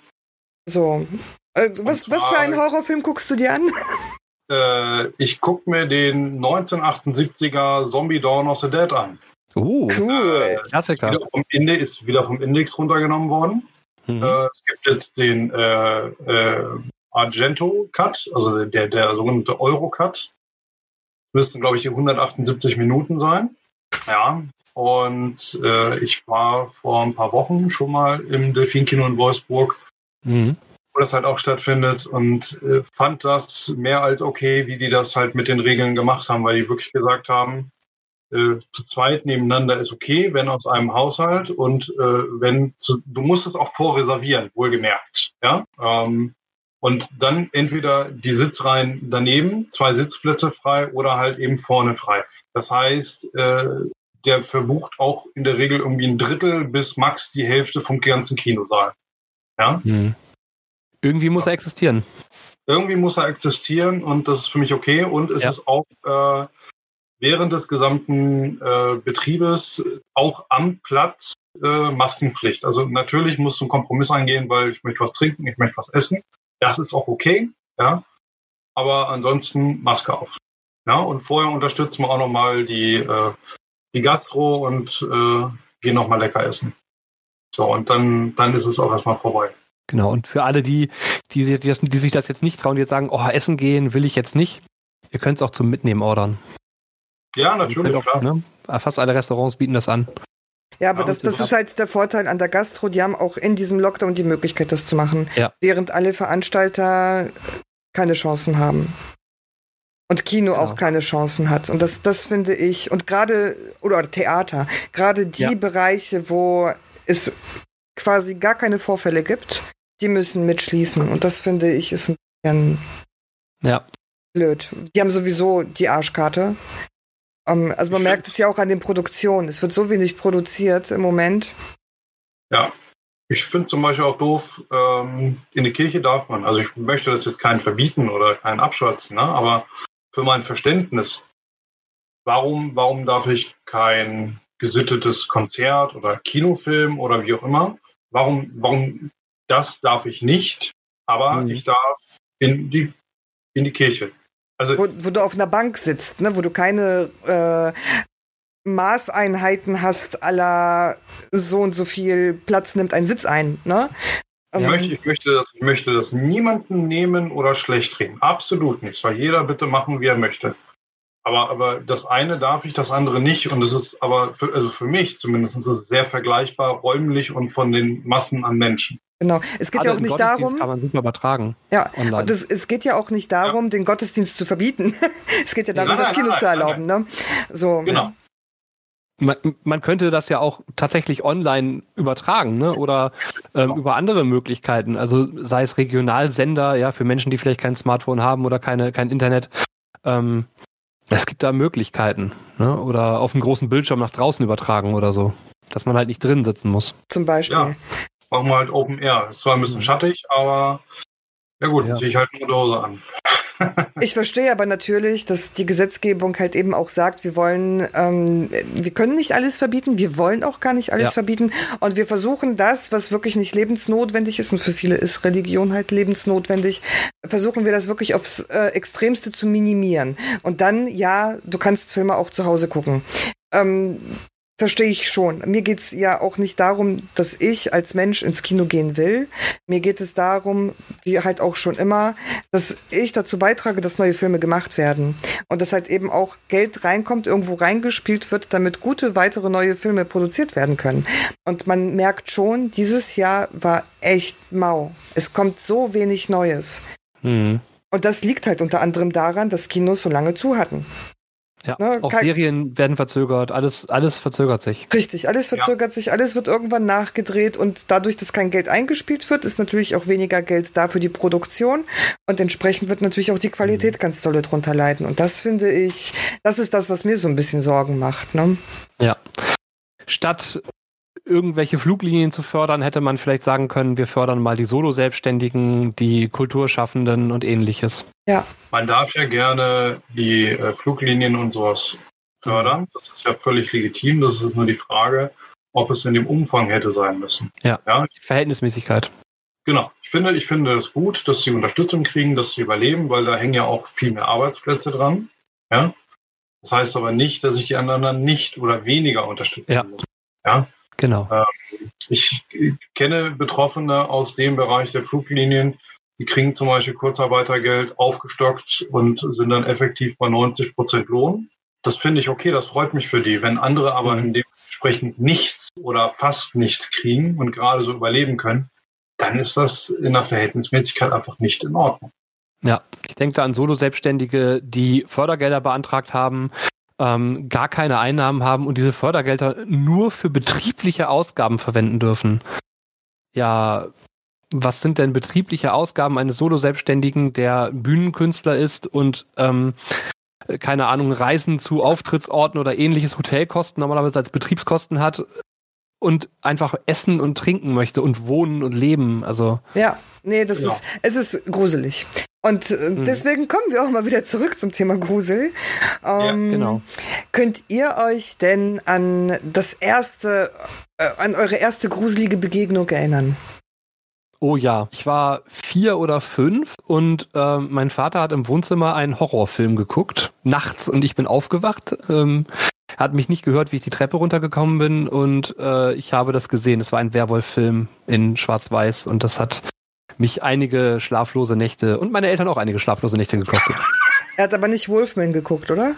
So. Äh, was, was für einen Horrorfilm guckst du dir an? Äh, ich gucke mir den 1978er Zombie Dawn of the Dead an. Uh, cool. Äh, Klassiker. Wieder vom Inde, ist wieder vom Index runtergenommen worden. Mhm. Äh, es gibt jetzt den äh, äh, Argento Cut, also der, der sogenannte Euro Cut. Müssten, glaube ich, die 178 Minuten sein. Ja. Und äh, ich war vor ein paar Wochen schon mal im Delfinkino in Wolfsburg. Mhm das halt auch stattfindet und äh, fand das mehr als okay, wie die das halt mit den Regeln gemacht haben, weil die wirklich gesagt haben, äh, zu zweit nebeneinander ist okay, wenn aus einem Haushalt und äh, wenn zu, du musst es auch vorreservieren, wohlgemerkt, ja. Ähm, und dann entweder die Sitzreihen daneben, zwei Sitzplätze frei oder halt eben vorne frei. Das heißt, äh, der verbucht auch in der Regel irgendwie ein Drittel bis max die Hälfte vom ganzen Kinosaal. Ja. Mhm. Irgendwie muss er existieren. Irgendwie muss er existieren und das ist für mich okay. Und es ja. ist auch äh, während des gesamten äh, Betriebes auch am Platz äh, Maskenpflicht. Also natürlich musst du einen Kompromiss eingehen, weil ich möchte was trinken, ich möchte was essen. Das ist auch okay, ja. Aber ansonsten Maske auf. Ja, und vorher unterstützen wir auch nochmal die, äh, die Gastro und äh, gehen nochmal lecker essen. So, und dann, dann ist es auch erstmal vorbei. Genau, und für alle, die, die, die, die sich das jetzt nicht trauen, die jetzt sagen, oh, essen gehen will ich jetzt nicht, ihr könnt es auch zum Mitnehmen ordern. Ja, natürlich, auch, klar. Ne? Fast alle Restaurants bieten das an. Ja, aber das, das ist halt der Vorteil an der Gastro. Die haben auch in diesem Lockdown die Möglichkeit, das zu machen. Ja. Während alle Veranstalter keine Chancen haben. Und Kino genau. auch keine Chancen hat. Und das, das finde ich, und gerade, oder Theater, gerade die ja. Bereiche, wo es quasi gar keine Vorfälle gibt, die müssen mitschließen. Und das finde ich ist ein bisschen ja. blöd. Die haben sowieso die Arschkarte. Um, ähm, also man merkt es ja auch an den Produktionen. Es wird so wenig produziert im Moment. Ja, ich finde zum Beispiel auch doof, ähm, in die Kirche darf man. Also ich möchte das jetzt keinen verbieten oder keinen abschwatzen, ne? aber für mein Verständnis, warum, warum darf ich kein gesittetes Konzert oder Kinofilm oder wie auch immer? Warum, warum das darf ich nicht, aber mhm. ich darf in die, in die Kirche. Also, wo, wo du auf einer Bank sitzt, ne? wo du keine äh, Maßeinheiten hast, aller so und so viel Platz nimmt ein Sitz ein. Ne? Ich, ähm, möchte, ich, möchte das, ich möchte das niemanden nehmen oder schlecht reden. Absolut nicht. Soll jeder bitte machen, wie er möchte. Aber, aber das eine darf ich, das andere nicht. Und es ist aber für, also für mich zumindest ist es sehr vergleichbar räumlich und von den Massen an Menschen. Genau. Es geht ja auch nicht darum. kann man super übertragen. Ja. Online. Und es, es geht ja auch nicht darum, ja. den Gottesdienst zu verbieten. es geht ja darum, nein, das Kino nein, zu erlauben. Ne? So. Genau. Man, man, könnte das ja auch tatsächlich online übertragen, ne? Oder ähm, über andere Möglichkeiten. Also sei es Regionalsender, ja, für Menschen, die vielleicht kein Smartphone haben oder keine, kein Internet. Ähm, es gibt da Möglichkeiten, ne? Oder auf einem großen Bildschirm nach draußen übertragen oder so. Dass man halt nicht drin sitzen muss. Zum Beispiel. Ja brauchen wir halt Open Air. Ist zwar ein bisschen mhm. schattig, aber ja gut, ja. ziehe ich halt eine Dose an. ich verstehe aber natürlich, dass die Gesetzgebung halt eben auch sagt, wir wollen, ähm, wir können nicht alles verbieten, wir wollen auch gar nicht alles ja. verbieten und wir versuchen das, was wirklich nicht lebensnotwendig ist und für viele ist Religion halt lebensnotwendig, versuchen wir das wirklich aufs äh, Extremste zu minimieren. Und dann, ja, du kannst Filme auch zu Hause gucken. Ähm, Verstehe ich schon. Mir geht's ja auch nicht darum, dass ich als Mensch ins Kino gehen will. Mir geht es darum, wie halt auch schon immer, dass ich dazu beitrage, dass neue Filme gemacht werden. Und dass halt eben auch Geld reinkommt, irgendwo reingespielt wird, damit gute weitere neue Filme produziert werden können. Und man merkt schon, dieses Jahr war echt mau. Es kommt so wenig Neues. Mhm. Und das liegt halt unter anderem daran, dass Kinos so lange zu hatten. Ja, ne, auch Serien werden verzögert, alles, alles verzögert sich. Richtig, alles verzögert ja. sich, alles wird irgendwann nachgedreht und dadurch, dass kein Geld eingespielt wird, ist natürlich auch weniger Geld da für die Produktion und entsprechend wird natürlich auch die Qualität mhm. ganz dolle drunter leiden. Und das finde ich, das ist das, was mir so ein bisschen Sorgen macht. Ne? Ja. Statt irgendwelche Fluglinien zu fördern, hätte man vielleicht sagen können, wir fördern mal die Solo-Selbstständigen, die Kulturschaffenden und ähnliches. Ja. Man darf ja gerne die äh, Fluglinien und sowas fördern. Das ist ja völlig legitim. Das ist nur die Frage, ob es in dem Umfang hätte sein müssen. Ja. ja? Verhältnismäßigkeit. Genau. Ich finde, ich finde es gut, dass sie Unterstützung kriegen, dass sie überleben, weil da hängen ja auch viel mehr Arbeitsplätze dran. Ja. Das heißt aber nicht, dass ich die anderen dann nicht oder weniger unterstützen ja. muss. Ja. Genau. Ähm, ich kenne Betroffene aus dem Bereich der Fluglinien, die kriegen zum Beispiel Kurzarbeitergeld aufgestockt und sind dann effektiv bei 90 Prozent Lohn. Das finde ich okay, das freut mich für die. Wenn andere aber mhm. dementsprechend nichts oder fast nichts kriegen und gerade so überleben können, dann ist das in der Verhältnismäßigkeit einfach nicht in Ordnung. Ja, ich denke da an Solo-Selbstständige, die Fördergelder beantragt haben, ähm, gar keine Einnahmen haben und diese Fördergelder nur für betriebliche Ausgaben verwenden dürfen. Ja, was sind denn betriebliche Ausgaben eines Solo-Selbstständigen, der Bühnenkünstler ist und ähm, keine Ahnung, Reisen zu Auftrittsorten oder ähnliches Hotelkosten normalerweise als Betriebskosten hat und einfach essen und trinken möchte und wohnen und leben. Also ja, nee, das genau. ist es ist gruselig. Und äh, mhm. deswegen kommen wir auch mal wieder zurück zum Thema Grusel. Ähm, ja, genau. Könnt ihr euch denn an das erste, äh, an eure erste gruselige Begegnung erinnern? Oh ja, ich war vier oder fünf und äh, mein Vater hat im Wohnzimmer einen Horrorfilm geguckt, nachts, und ich bin aufgewacht. Ähm, er hat mich nicht gehört, wie ich die Treppe runtergekommen bin und äh, ich habe das gesehen. Es war ein Werwolf-Film in Schwarz-Weiß und das hat mich einige schlaflose Nächte und meine Eltern auch einige schlaflose Nächte gekostet. Er hat aber nicht Wolfman geguckt, oder?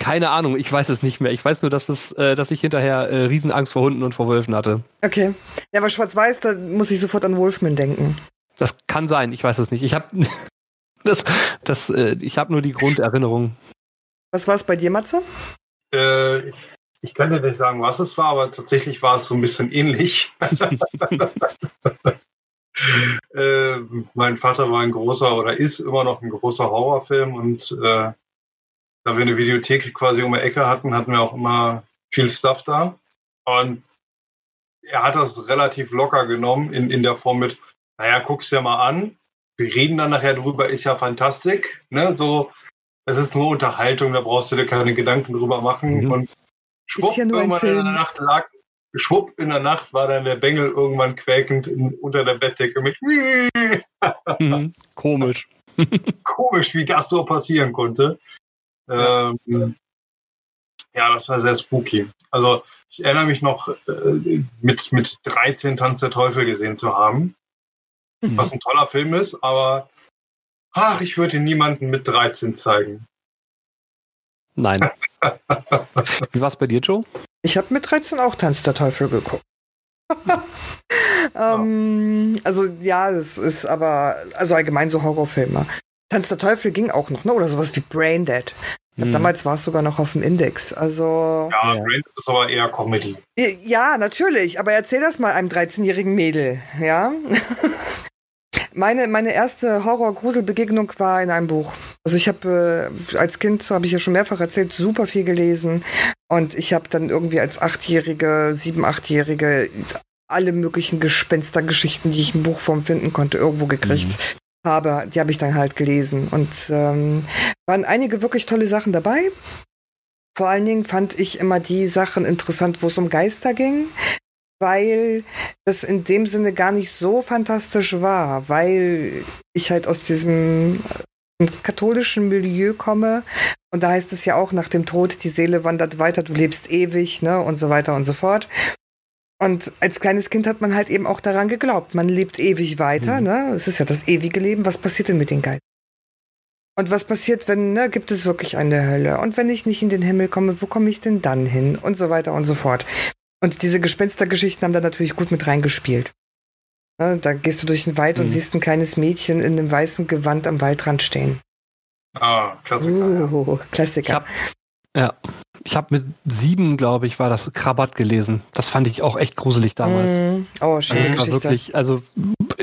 Keine Ahnung, ich weiß es nicht mehr. Ich weiß nur, dass, es, äh, dass ich hinterher äh, Riesenangst vor Hunden und vor Wölfen hatte. Okay. Ja, aber schwarz-weiß, da muss ich sofort an Wolfman denken. Das kann sein, ich weiß es nicht. Ich habe das, das, äh, ich habe nur die Grunderinnerung. Was war es bei dir, Matze? Äh, ich, ich kann dir nicht sagen, was es war, aber tatsächlich war es so ein bisschen ähnlich. äh, mein Vater war ein großer oder ist immer noch ein großer Horrorfilm und äh, da wir eine Videothek quasi um die Ecke hatten, hatten wir auch immer viel Stuff da. Und er hat das relativ locker genommen in, in der Form mit, naja, guck's dir mal an. Wir reden dann nachher drüber, ist ja fantastisch. Ne? So, es ist nur Unterhaltung, da brauchst du dir keine Gedanken drüber machen. Mhm. Und schwupp, ja irgendwann in der Nacht lag, schwupp in der Nacht war dann der Bengel irgendwann quäkend in, unter der Bettdecke mit mhm. Komisch. Komisch, wie das so passieren konnte. Ja. Ähm, ja, das war sehr spooky. Also ich erinnere mich noch, äh, mit, mit 13 Tanz der Teufel gesehen zu haben. Mhm. Was ein toller Film ist, aber ach, ich würde niemanden mit 13 zeigen. Nein. Wie war es bei dir, Joe? Ich habe mit 13 auch Tanz der Teufel geguckt. ähm, also ja, es ist aber, also allgemein so Horrorfilme. Tanz der Teufel ging auch noch, ne? Oder sowas wie Braindead. Hm. Damals war es sogar noch auf dem Index. Also. Ja, ja. Braindead ist aber eher Comedy. Ja, natürlich. Aber erzähl das mal einem 13-jährigen Mädel, ja? meine, meine erste Horror-Grusel-Begegnung war in einem Buch. Also ich habe äh, als Kind, habe ich ja schon mehrfach erzählt, super viel gelesen. Und ich habe dann irgendwie als Achtjährige, sieben, Achtjährige alle möglichen Gespenstergeschichten, die ich in Buchform finden konnte, irgendwo gekriegt. Mhm habe, die habe ich dann halt gelesen. Und ähm, waren einige wirklich tolle Sachen dabei. Vor allen Dingen fand ich immer die Sachen interessant, wo es um Geister ging, weil das in dem Sinne gar nicht so fantastisch war, weil ich halt aus diesem äh, katholischen Milieu komme und da heißt es ja auch nach dem Tod die Seele wandert weiter, du lebst ewig, ne und so weiter und so fort. Und als kleines Kind hat man halt eben auch daran geglaubt. Man lebt ewig weiter, mhm. ne? Es ist ja das ewige Leben. Was passiert denn mit den Geistern? Und was passiert, wenn, ne, gibt es wirklich eine Hölle? Und wenn ich nicht in den Himmel komme, wo komme ich denn dann hin? Und so weiter und so fort. Und diese Gespenstergeschichten haben da natürlich gut mit reingespielt. Ne, da gehst du durch den Wald mhm. und siehst ein kleines Mädchen in einem weißen Gewand am Waldrand stehen. Ah, Klassiker. Uh, Klassiker. Ich hab, ja, ich habe mit sieben, glaube ich, war das Krabat gelesen. Das fand ich auch echt gruselig damals. Mm. Oh, schöne also Geschichte. Wirklich, also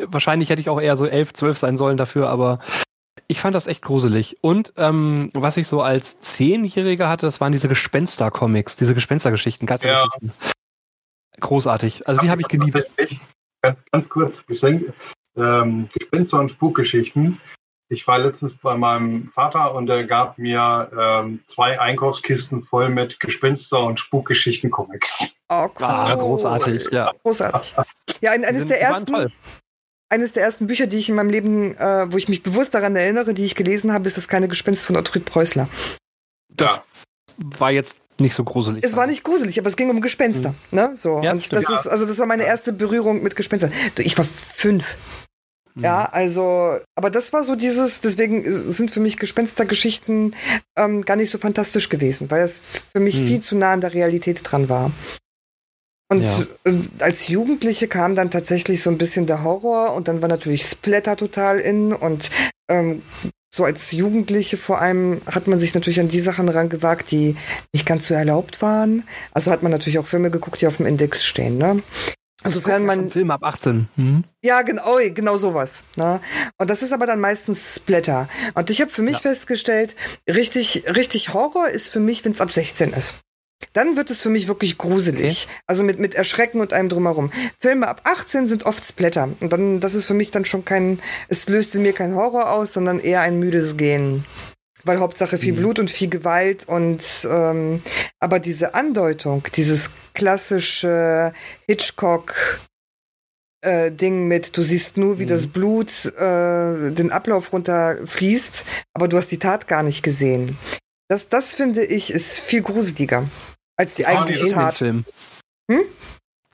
wahrscheinlich hätte ich auch eher so elf, zwölf sein sollen dafür, aber ich fand das echt gruselig. Und ähm, was ich so als Zehnjähriger hatte, das waren diese Gespenster-Comics, diese Gespenstergeschichten. Ganz ja. Großartig. Also die habe ich geliebt. Ganz, ganz kurz, Geschenk, ähm, Gespenster- und Spukgeschichten ich war letztens bei meinem Vater und er gab mir ähm, zwei Einkaufskisten voll mit Gespenster- und Spukgeschichten-Comics. Oh, cool. Ah, großartig, ja. Großartig. Ja, ein, eines der ersten. Eines der ersten Bücher, die ich in meinem Leben, äh, wo ich mich bewusst daran erinnere, die ich gelesen habe, ist das kleine Gespenst von Ottfried Preußler. Das ja. war jetzt nicht so gruselig. Es war nicht gruselig, aber es ging um Gespenster. Mhm. Ne? So. Ja, und das ist, also das war meine erste Berührung mit Gespenstern. Ich war fünf. Ja, mhm. also, aber das war so dieses, deswegen sind für mich Gespenstergeschichten ähm, gar nicht so fantastisch gewesen, weil es für mich mhm. viel zu nah an der Realität dran war. Und ja. Als Jugendliche kam dann tatsächlich so ein bisschen der Horror und dann war natürlich Splatter total in und ähm, so als Jugendliche vor allem hat man sich natürlich an die Sachen rangewagt, die nicht ganz so erlaubt waren. Also hat man natürlich auch Filme geguckt, die auf dem Index stehen. Ne? Sofern man. Film ab 18. Hm? Ja, genau, genau sowas. Ne? Und das ist aber dann meistens Splatter. Und ich habe für mich ja. festgestellt, richtig, richtig Horror ist für mich, wenn es ab 16 ist. Dann wird es für mich wirklich gruselig. Okay. Also mit, mit Erschrecken und allem drumherum. Filme ab 18 sind oft Splatter. Und dann, das ist für mich dann schon kein, es löst in mir kein Horror aus, sondern eher ein müdes Gehen weil Hauptsache viel mhm. Blut und viel Gewalt und ähm, aber diese Andeutung, dieses klassische Hitchcock äh, Ding mit, du siehst nur, wie mhm. das Blut äh, den Ablauf runterfließt, aber du hast die Tat gar nicht gesehen. Das, das finde ich, ist viel gruseliger als die eigentliche Tat. Film. Hm?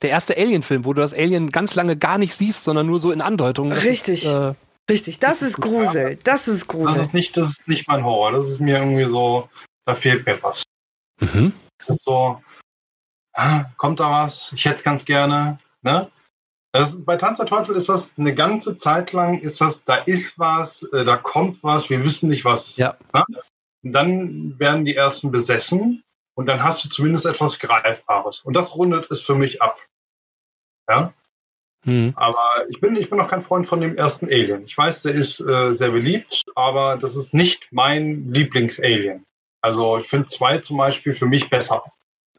der erste Alien-Film, wo du das Alien ganz lange gar nicht siehst, sondern nur so in Andeutungen. Richtig. Ist, äh, Richtig, das ist Grusel. Das ist Grusel. Das ist nicht, das ist nicht mein Horror. Das ist mir irgendwie so, da fehlt mir was. Mhm. Es ist so, ah, kommt da was? Ich hätte es ganz gerne. Ne? Das, bei Tanz der Teufel ist das eine ganze Zeit lang, ist das, da ist was, äh, da kommt was, wir wissen nicht was. Ja. Ne? Und dann werden die ersten besessen und dann hast du zumindest etwas Greifbares. Und das rundet es für mich ab. Ja. Hm. Aber ich bin, ich bin noch kein Freund von dem ersten Alien. Ich weiß, der ist äh, sehr beliebt, aber das ist nicht mein Lieblings-Alien. Also ich finde zwei zum Beispiel für mich besser.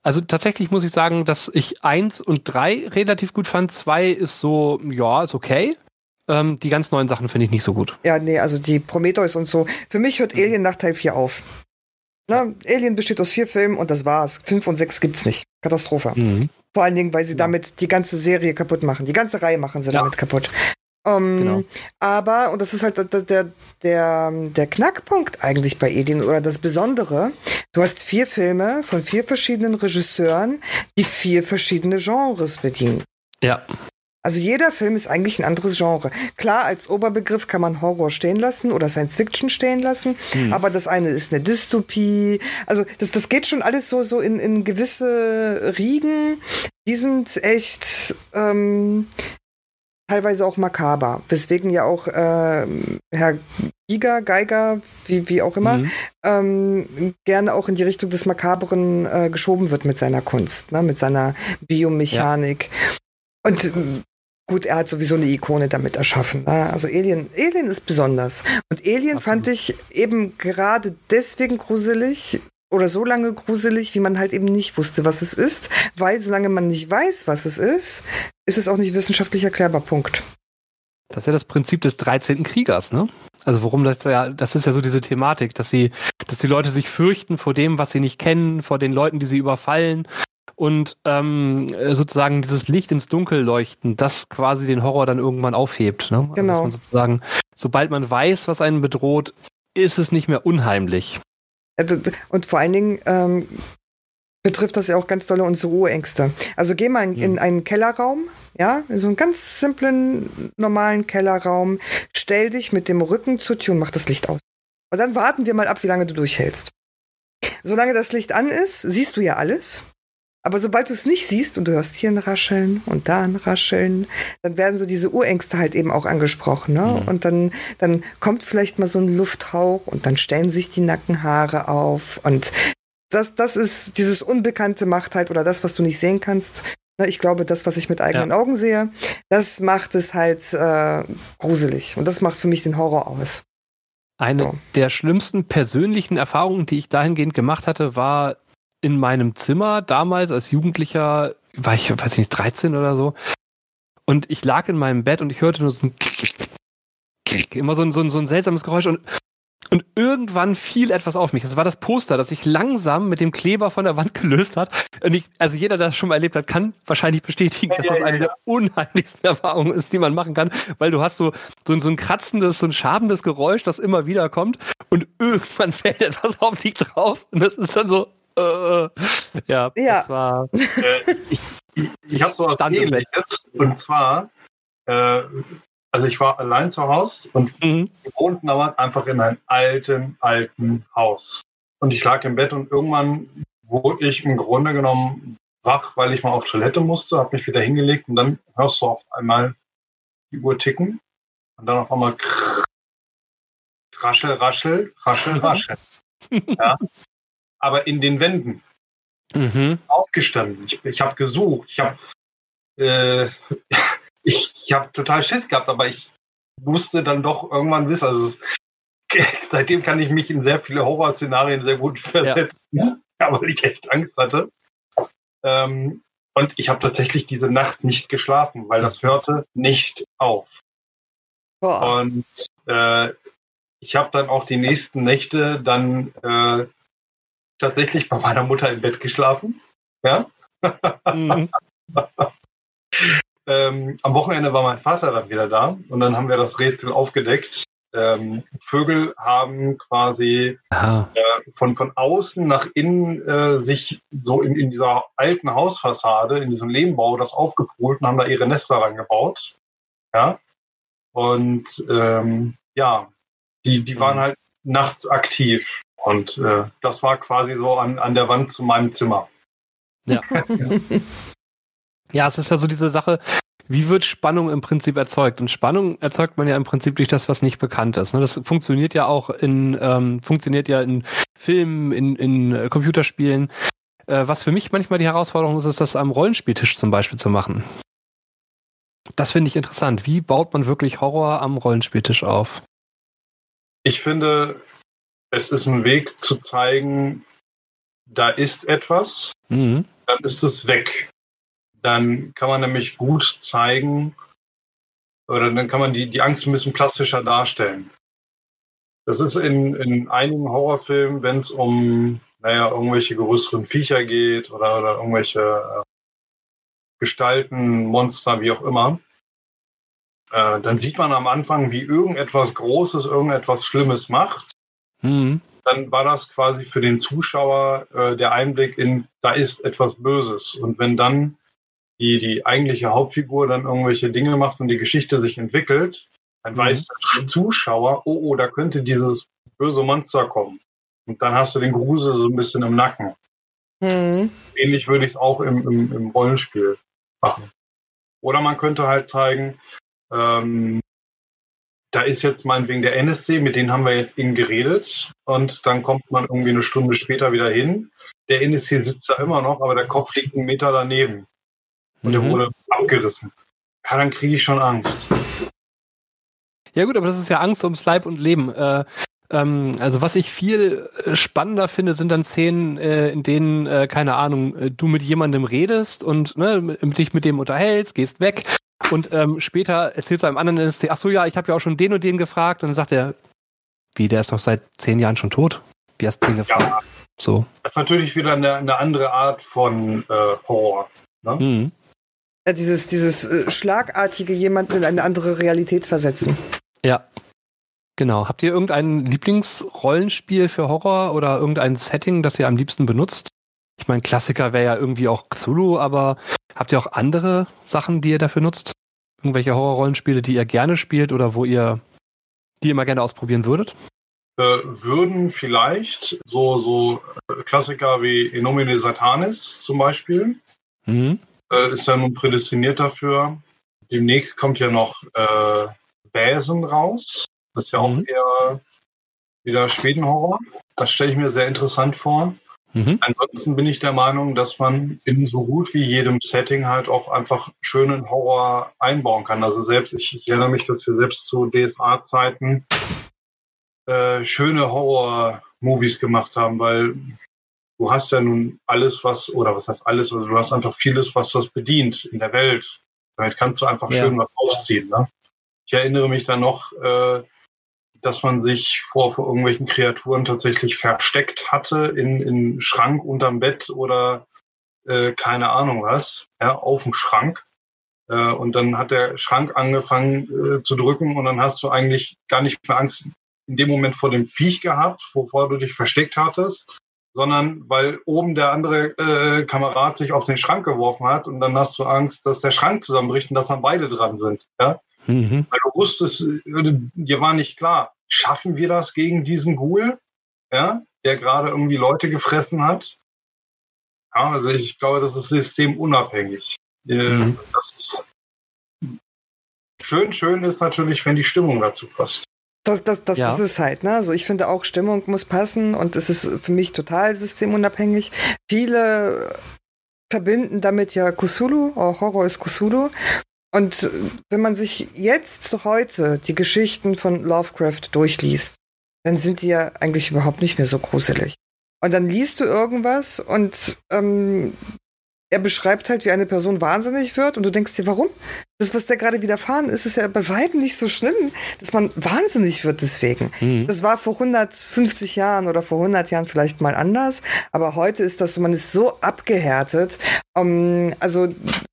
Also tatsächlich muss ich sagen, dass ich eins und drei relativ gut fand. Zwei ist so, ja, ist okay. Ähm, die ganz neuen Sachen finde ich nicht so gut. Ja, nee, also die Prometheus und so. Für mich hört mhm. Alien nach Teil 4 auf. Na, Alien besteht aus vier Filmen und das war's. Fünf und sechs gibt's nicht. Katastrophe. Mhm. Vor allen Dingen, weil sie ja. damit die ganze Serie kaputt machen. Die ganze Reihe machen sie ja. damit kaputt. Um, genau. Aber, und das ist halt der, der, der, der Knackpunkt eigentlich bei Alien oder das Besondere, du hast vier Filme von vier verschiedenen Regisseuren, die vier verschiedene Genres bedienen. Ja. Also jeder Film ist eigentlich ein anderes Genre. Klar, als Oberbegriff kann man Horror stehen lassen oder Science Fiction stehen lassen, hm. aber das eine ist eine Dystopie. Also das, das geht schon alles so, so in, in gewisse Riegen. Die sind echt ähm, teilweise auch makaber, weswegen ja auch äh, Herr Giger, Geiger, wie, wie auch immer, mhm. ähm, gerne auch in die Richtung des Makaberen äh, geschoben wird mit seiner Kunst, ne, mit seiner Biomechanik. Ja. Und Gut, er hat sowieso eine Ikone damit erschaffen. Ne? Also Alien, Alien ist besonders. Und Alien Absolut. fand ich eben gerade deswegen gruselig oder so lange gruselig, wie man halt eben nicht wusste, was es ist, weil solange man nicht weiß, was es ist, ist es auch nicht wissenschaftlich erklärbar. Punkt. Das ist ja das Prinzip des 13. Kriegers, ne? Also warum das ja, das ist ja so diese Thematik, dass sie, dass die Leute sich fürchten vor dem, was sie nicht kennen, vor den Leuten, die sie überfallen und ähm, sozusagen dieses Licht ins Dunkel leuchten, das quasi den Horror dann irgendwann aufhebt. Ne? Also, genau. Also sozusagen, sobald man weiß, was einen bedroht, ist es nicht mehr unheimlich. Und vor allen Dingen ähm, betrifft das ja auch ganz tolle unsere Urängste. Also geh mal in, in einen Kellerraum, ja, in so einen ganz simplen, normalen Kellerraum, stell dich mit dem Rücken zur Tür und mach das Licht aus. Und dann warten wir mal ab, wie lange du durchhältst. Solange das Licht an ist, siehst du ja alles. Aber sobald du es nicht siehst und du hörst hier ein Rascheln und da ein Rascheln, dann werden so diese Urängste halt eben auch angesprochen. Ne? Mhm. Und dann, dann kommt vielleicht mal so ein Lufthauch und dann stellen sich die Nackenhaare auf. Und das, das ist dieses Unbekannte macht halt, oder das, was du nicht sehen kannst. Ne? Ich glaube, das, was ich mit eigenen ja. Augen sehe, das macht es halt äh, gruselig. Und das macht für mich den Horror aus. Eine so. der schlimmsten persönlichen Erfahrungen, die ich dahingehend gemacht hatte, war in meinem Zimmer damals als Jugendlicher, war ich, weiß ich nicht, 13 oder so. Und ich lag in meinem Bett und ich hörte nur so ein immer so ein, so ein, so ein seltsames Geräusch und, und irgendwann fiel etwas auf mich. Das war das Poster, das sich langsam mit dem Kleber von der Wand gelöst hat. Und ich, also jeder, der das schon mal erlebt hat, kann wahrscheinlich bestätigen, dass das eine der unheimlichsten Erfahrungen ist, die man machen kann, weil du hast so, so, so ein kratzendes, so ein schabendes Geräusch, das immer wieder kommt und irgendwann fällt etwas auf dich drauf und das ist dann so, äh, ja, ja, das war. Äh, ich ich habe so was ähnliches. Und zwar, äh, also ich war allein zu Hause und mhm. wir wohnten damals einfach in einem alten, alten Haus. Und ich lag im Bett und irgendwann wurde ich im Grunde genommen wach, weil ich mal auf Toilette musste, habe mich wieder hingelegt und dann hörst du auf einmal die Uhr ticken und dann auf einmal raschel, raschel, raschel, raschel. ja aber in den Wänden. Mhm. Aufgestanden. Ich, ich habe gesucht. Ich habe äh, ich, ich hab total Schiss gehabt, aber ich wusste dann doch irgendwann wissen. Also es, seitdem kann ich mich in sehr viele Horrorszenarien sehr gut versetzen, ja. ja weil ich echt Angst hatte. Ähm, und ich habe tatsächlich diese Nacht nicht geschlafen, weil das hörte nicht auf. Boah. Und äh, ich habe dann auch die nächsten Nächte dann äh, tatsächlich bei meiner Mutter im Bett geschlafen. Ja. Mhm. ähm, am Wochenende war mein Vater dann wieder da und dann haben wir das Rätsel aufgedeckt. ähm, Vögel haben quasi äh, von, von außen nach innen äh, sich so in, in dieser alten Hausfassade, in diesem Lehmbau, das aufgepult und haben da ihre Nester reingebaut. Ja. Und ähm, ja, die, die waren mhm. halt nachts aktiv. Und äh, das war quasi so an, an der Wand zu meinem Zimmer. Ja. ja, es ist ja so diese Sache, wie wird Spannung im Prinzip erzeugt? Und Spannung erzeugt man ja im Prinzip durch das, was nicht bekannt ist. Ne? Das funktioniert ja auch in, ähm, funktioniert ja in Filmen, in, in äh, Computerspielen. Äh, was für mich manchmal die Herausforderung ist, ist das am Rollenspieltisch zum Beispiel zu machen. Das finde ich interessant. Wie baut man wirklich Horror am Rollenspieltisch auf? Ich finde, es ist ein Weg zu zeigen, da ist etwas, mhm. dann ist es weg dann kann man nämlich gut zeigen, oder dann kann man die, die Angst ein bisschen plastischer darstellen. Das ist in, in einigen Horrorfilmen, wenn es um, naja, irgendwelche größeren Viecher geht oder, oder irgendwelche äh, Gestalten, Monster, wie auch immer, äh, dann sieht man am Anfang, wie irgendetwas Großes, irgendetwas Schlimmes macht. Mhm. Dann war das quasi für den Zuschauer äh, der Einblick in, da ist etwas Böses. Und wenn dann die, die eigentliche Hauptfigur dann irgendwelche Dinge macht und die Geschichte sich entwickelt, dann mhm. weiß der Zuschauer, oh, oh, da könnte dieses böse Monster kommen. Und dann hast du den Grusel so ein bisschen im Nacken. Mhm. Ähnlich würde ich es auch im, im, im, Rollenspiel machen. Oder man könnte halt zeigen, ähm, da ist jetzt meinetwegen der NSC, mit denen haben wir jetzt eben geredet und dann kommt man irgendwie eine Stunde später wieder hin. Der NSC sitzt da immer noch, aber der Kopf liegt einen Meter daneben und mhm. der wurde abgerissen. Ja, dann kriege ich schon Angst. Ja gut, aber das ist ja Angst ums Leib und Leben. Äh, ähm, also was ich viel äh, spannender finde, sind dann Szenen, äh, in denen, äh, keine Ahnung, äh, du mit jemandem redest und ne, dich mit dem unterhältst, gehst weg und ähm, später erzählst du einem anderen NSC, ach so ja, ich habe ja auch schon den und den gefragt und dann sagt er, wie, der ist doch seit zehn Jahren schon tot. Wie hast du den gefragt? Ja. So. Das ist natürlich wieder eine, eine andere Art von äh, Horror. Ne? Mhm. Ja, dieses, dieses äh, schlagartige jemanden in eine andere Realität versetzen. Ja. Genau. Habt ihr irgendein Lieblingsrollenspiel für Horror oder irgendein Setting, das ihr am liebsten benutzt? Ich meine, Klassiker wäre ja irgendwie auch Cthulhu, aber habt ihr auch andere Sachen, die ihr dafür nutzt? Irgendwelche Horrorrollenspiele, die ihr gerne spielt oder wo ihr die ihr mal gerne ausprobieren würdet? Äh, würden vielleicht so, so Klassiker wie Enomine Satanis zum Beispiel. Mhm äh, ist ja nun prädestiniert dafür. Demnächst kommt ja noch äh, Bäsen raus. Das ist ja auch mhm. eher wieder Schwedenhorror. Das stelle ich mir sehr interessant vor. Mhm. Ansonsten bin ich der Meinung, dass man in so gut wie jedem Setting halt auch einfach schönen Horror einbauen kann. Also selbst, ich, ich erinnere mich, dass wir selbst zu DSA-Zeiten äh, schöne Horror-Movies gemacht haben, weil du hast ja nun alles, was, oder was heißt alles, also du hast einfach vieles, was das bedient in der Welt. Damit kannst du einfach ja. schön was ausziehen. Ne? Ich erinnere mich dann noch, äh, dass man sich vor, vor irgendwelchen Kreaturen tatsächlich versteckt hatte in, in Schrank unterm Bett oder äh, keine Ahnung was, ja, auf dem Schrank. Äh, und dann hat der Schrank angefangen äh, zu drücken und dann hast du eigentlich gar nicht mehr Angst in dem Moment vor dem Viech gehabt, wovor du dich versteckt hattest, sondern weil oben der andere äh, Kamerad sich auf den Schrank geworfen hat und dann hast du Angst, dass der Schrank zusammenbricht und dass dann beide dran sind. Ja? Mhm. Weil du wusstest, äh, dir war nicht klar, schaffen wir das gegen diesen Ghoul, ja, der gerade irgendwie Leute gefressen hat? Ja, also ich glaube, das ist systemunabhängig. Äh, mhm. Das ist schön, schön ist natürlich, wenn die Stimmung dazu passt. Das, das, das ja. ist es halt, ne? Also ich finde auch, Stimmung muss passen und es ist für mich total systemunabhängig. Viele verbinden damit ja Cthulhu, auch Horror ist Cthulhu. Und wenn man sich jetzt heute die Geschichten von Lovecraft durchliest, dann sind die ja eigentlich überhaupt nicht mehr so gruselig. Und dann liest du irgendwas und ähm, er beschreibt halt, wie eine Person wahnsinnig wird und du denkst dir, warum? Das, was der gerade widerfahren ist, ist ja bei weitem nicht so schlimm, dass man wahnsinnig wird deswegen. Mhm. Das war vor 150 Jahren oder vor 100 Jahren vielleicht mal anders, aber heute ist das so, man ist so abgehärtet. Um, ähm, also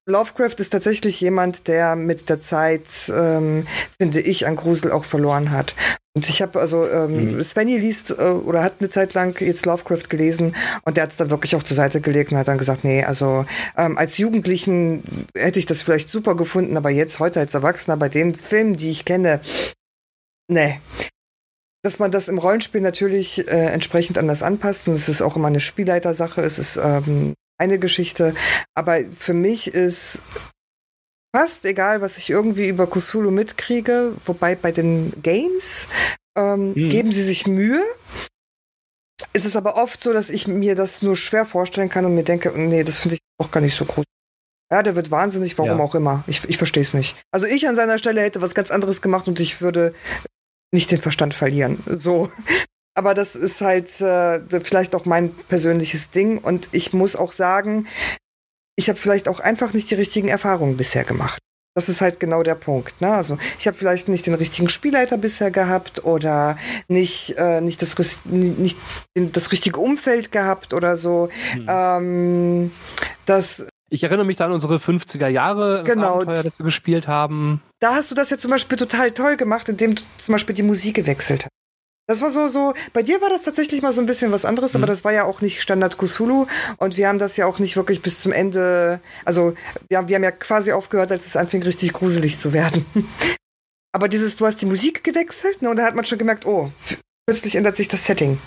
Lovecraft ist tatsächlich jemand, der mit der Zeit, ähm, finde ich, an Grusel auch verloren hat. Und ich habe also, ähm, mhm. Svenny liest äh, oder hat eine Zeit lang jetzt Lovecraft gelesen und der hat es dann wirklich auch zur Seite gelegt und hat dann gesagt, nee, also ähm, als Jugendlichen hätte ich das vielleicht super gefunden, aber jetzt heute als Erwachsener bei den Filmen, die ich kenne, nee. Dass man das im Rollenspiel natürlich äh, entsprechend anders anpasst und es ist auch immer eine Spielleitersache, es ist ähm, eine Geschichte, aber für mich ist fast egal, was ich irgendwie über Kusulu mitkriege, wobei bei den Games ähm, hm. geben sie sich Mühe. Es ist aber oft so, dass ich mir das nur schwer vorstellen kann und mir denke, nee, das finde ich auch gar nicht so gut. Ja, der wird wahnsinnig, warum ja. auch immer. Ich, ich verstehe es nicht. Also ich an seiner Stelle hätte was ganz anderes gemacht und ich würde nicht den Verstand verlieren. So. Aber das ist halt äh, vielleicht auch mein persönliches Ding. Und ich muss auch sagen, ich habe vielleicht auch einfach nicht die richtigen Erfahrungen bisher gemacht. Das ist halt genau der Punkt. Ne? Also ich habe vielleicht nicht den richtigen Spielleiter bisher gehabt oder nicht, äh, nicht, das, nicht das richtige Umfeld gehabt oder so. Hm. Ähm, das ich erinnere mich da an unsere 50er Jahre, genau. Abenteuer, das wir gespielt haben. Da hast du das ja zum Beispiel total toll gemacht, indem du zum Beispiel die Musik gewechselt hast. Das war so, so, bei dir war das tatsächlich mal so ein bisschen was anderes, mhm. aber das war ja auch nicht Standard Cthulhu und wir haben das ja auch nicht wirklich bis zum Ende, also wir haben, wir haben ja quasi aufgehört, als es anfing richtig gruselig zu werden. aber dieses, du hast die Musik gewechselt, ne, und da hat man schon gemerkt, oh, plötzlich ändert sich das Setting.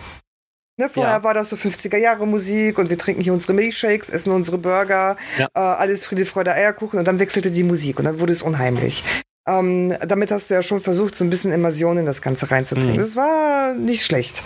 Ne, vorher ja. war das so 50er Jahre Musik und wir trinken hier unsere Milchshakes, essen unsere Burger, ja. äh, alles Friede, Freude, Eierkuchen und dann wechselte die Musik und dann wurde es unheimlich. Ähm, damit hast du ja schon versucht, so ein bisschen Immersion in das Ganze reinzubringen. Mhm. Das war nicht schlecht.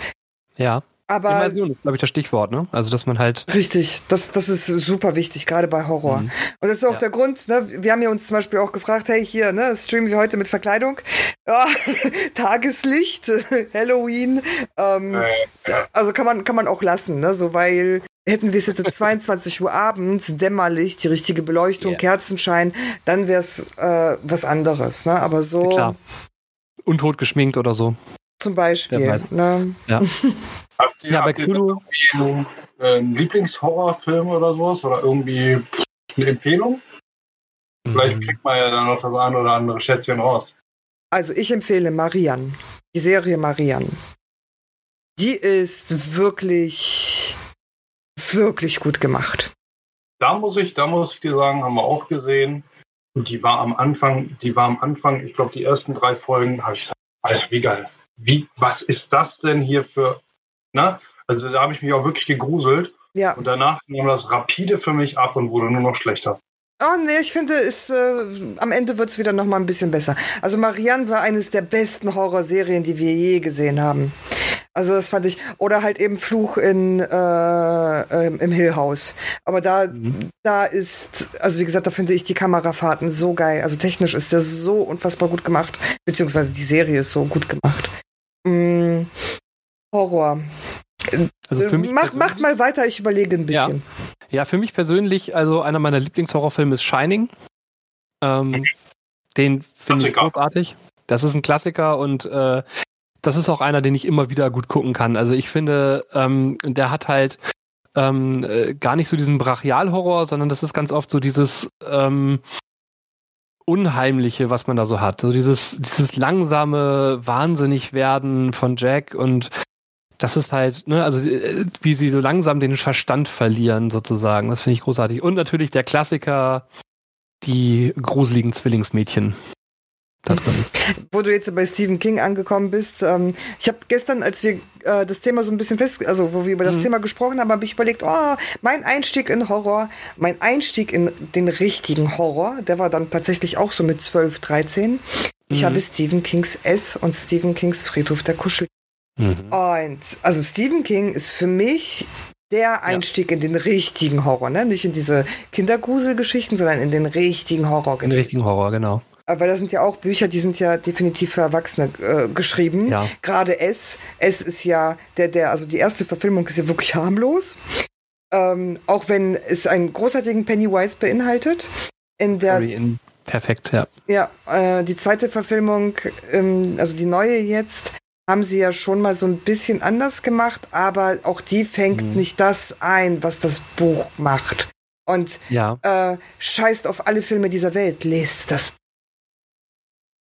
Ja. Aber Immersion ist, glaube ich, das Stichwort, ne? Also, dass man halt. Richtig, das, das ist super wichtig, gerade bei Horror. Mhm. Und das ist auch ja. der Grund, ne? Wir haben ja uns zum Beispiel auch gefragt, hey, hier, ne, streamen wir heute mit Verkleidung? Ja, Tageslicht, Halloween. Ähm, äh, ja. Also kann man, kann man auch lassen, ne? So, weil hätten wir es jetzt 22 Uhr abends, Dämmerlicht, die richtige Beleuchtung, yeah. Kerzenschein, dann wäre es äh, was anderes, ne? Aber so. Klar. Untot geschminkt oder so. Zum Beispiel. Ne? Ja. Habt ihr, ja, bei Kulu einen, äh, einen Lieblingshorrorfilm oder sowas? Oder irgendwie eine Empfehlung? Mhm. Vielleicht kriegt man ja dann noch das eine oder andere Schätzchen raus. Also ich empfehle Marianne, die Serie Marianne. Die ist wirklich, wirklich gut gemacht. Da muss ich, da muss ich dir sagen, haben wir auch gesehen. Und die war am Anfang, die war am Anfang, ich glaube, die ersten drei Folgen, habe ich gesagt, Alter, wie geil. Wie, was ist das denn hier für Ne? Also da habe ich mich auch wirklich gegruselt. Ja. Und danach nahm das rapide für mich ab und wurde nur noch schlechter. Oh nee, ich finde, es, äh, am Ende wird es wieder noch mal ein bisschen besser. Also Marianne war eines der besten Horrorserien, die wir je gesehen haben. Also das fand ich. Oder halt eben Fluch in äh, äh, im Hill House. Aber da, mhm. da ist, also wie gesagt, da finde ich die Kamerafahrten so geil. Also technisch ist der so unfassbar gut gemacht. Beziehungsweise die Serie ist so gut gemacht. Mm, Horror. Also für mich Mach, macht mal weiter, ich überlege ein bisschen. Ja. ja, für mich persönlich, also einer meiner Lieblingshorrorfilme ist Shining. Ähm, den finde ich großartig. Das ist ein Klassiker und äh, das ist auch einer, den ich immer wieder gut gucken kann. Also ich finde, ähm, der hat halt ähm, äh, gar nicht so diesen Brachialhorror, sondern das ist ganz oft so dieses ähm, Unheimliche, was man da so hat. So dieses, dieses langsame Wahnsinnigwerden von Jack und das ist halt, ne, also äh, wie sie so langsam den Verstand verlieren, sozusagen. Das finde ich großartig. Und natürlich der Klassiker, die gruseligen Zwillingsmädchen. Da drin. Wo du jetzt bei Stephen King angekommen bist, ähm, ich habe gestern, als wir äh, das Thema so ein bisschen fest, also wo wir über das mhm. Thema gesprochen haben, habe ich überlegt, oh, mein Einstieg in Horror, mein Einstieg in den richtigen Horror, der war dann tatsächlich auch so mit 12, 13. Ich mhm. habe Stephen Kings S und Stephen Kings Friedhof der Kuschel Mhm. Und also Stephen King ist für mich der Einstieg ja. in den richtigen Horror, ne? Nicht in diese Kindergruselgeschichten, sondern in den richtigen Horror. In den richtigen Horror, genau. Aber da sind ja auch Bücher, die sind ja definitiv für Erwachsene äh, geschrieben. Ja. Gerade S. S ist ja der, der, also die erste Verfilmung ist ja wirklich harmlos. Ähm, auch wenn es einen großartigen Pennywise beinhaltet. In der in perfekt, ja. Ja, äh, die zweite Verfilmung, ähm, also die neue jetzt, haben sie ja schon mal so ein bisschen anders gemacht, aber auch die fängt mhm. nicht das ein, was das Buch macht. Und ja. äh, scheißt auf alle Filme dieser Welt, lest das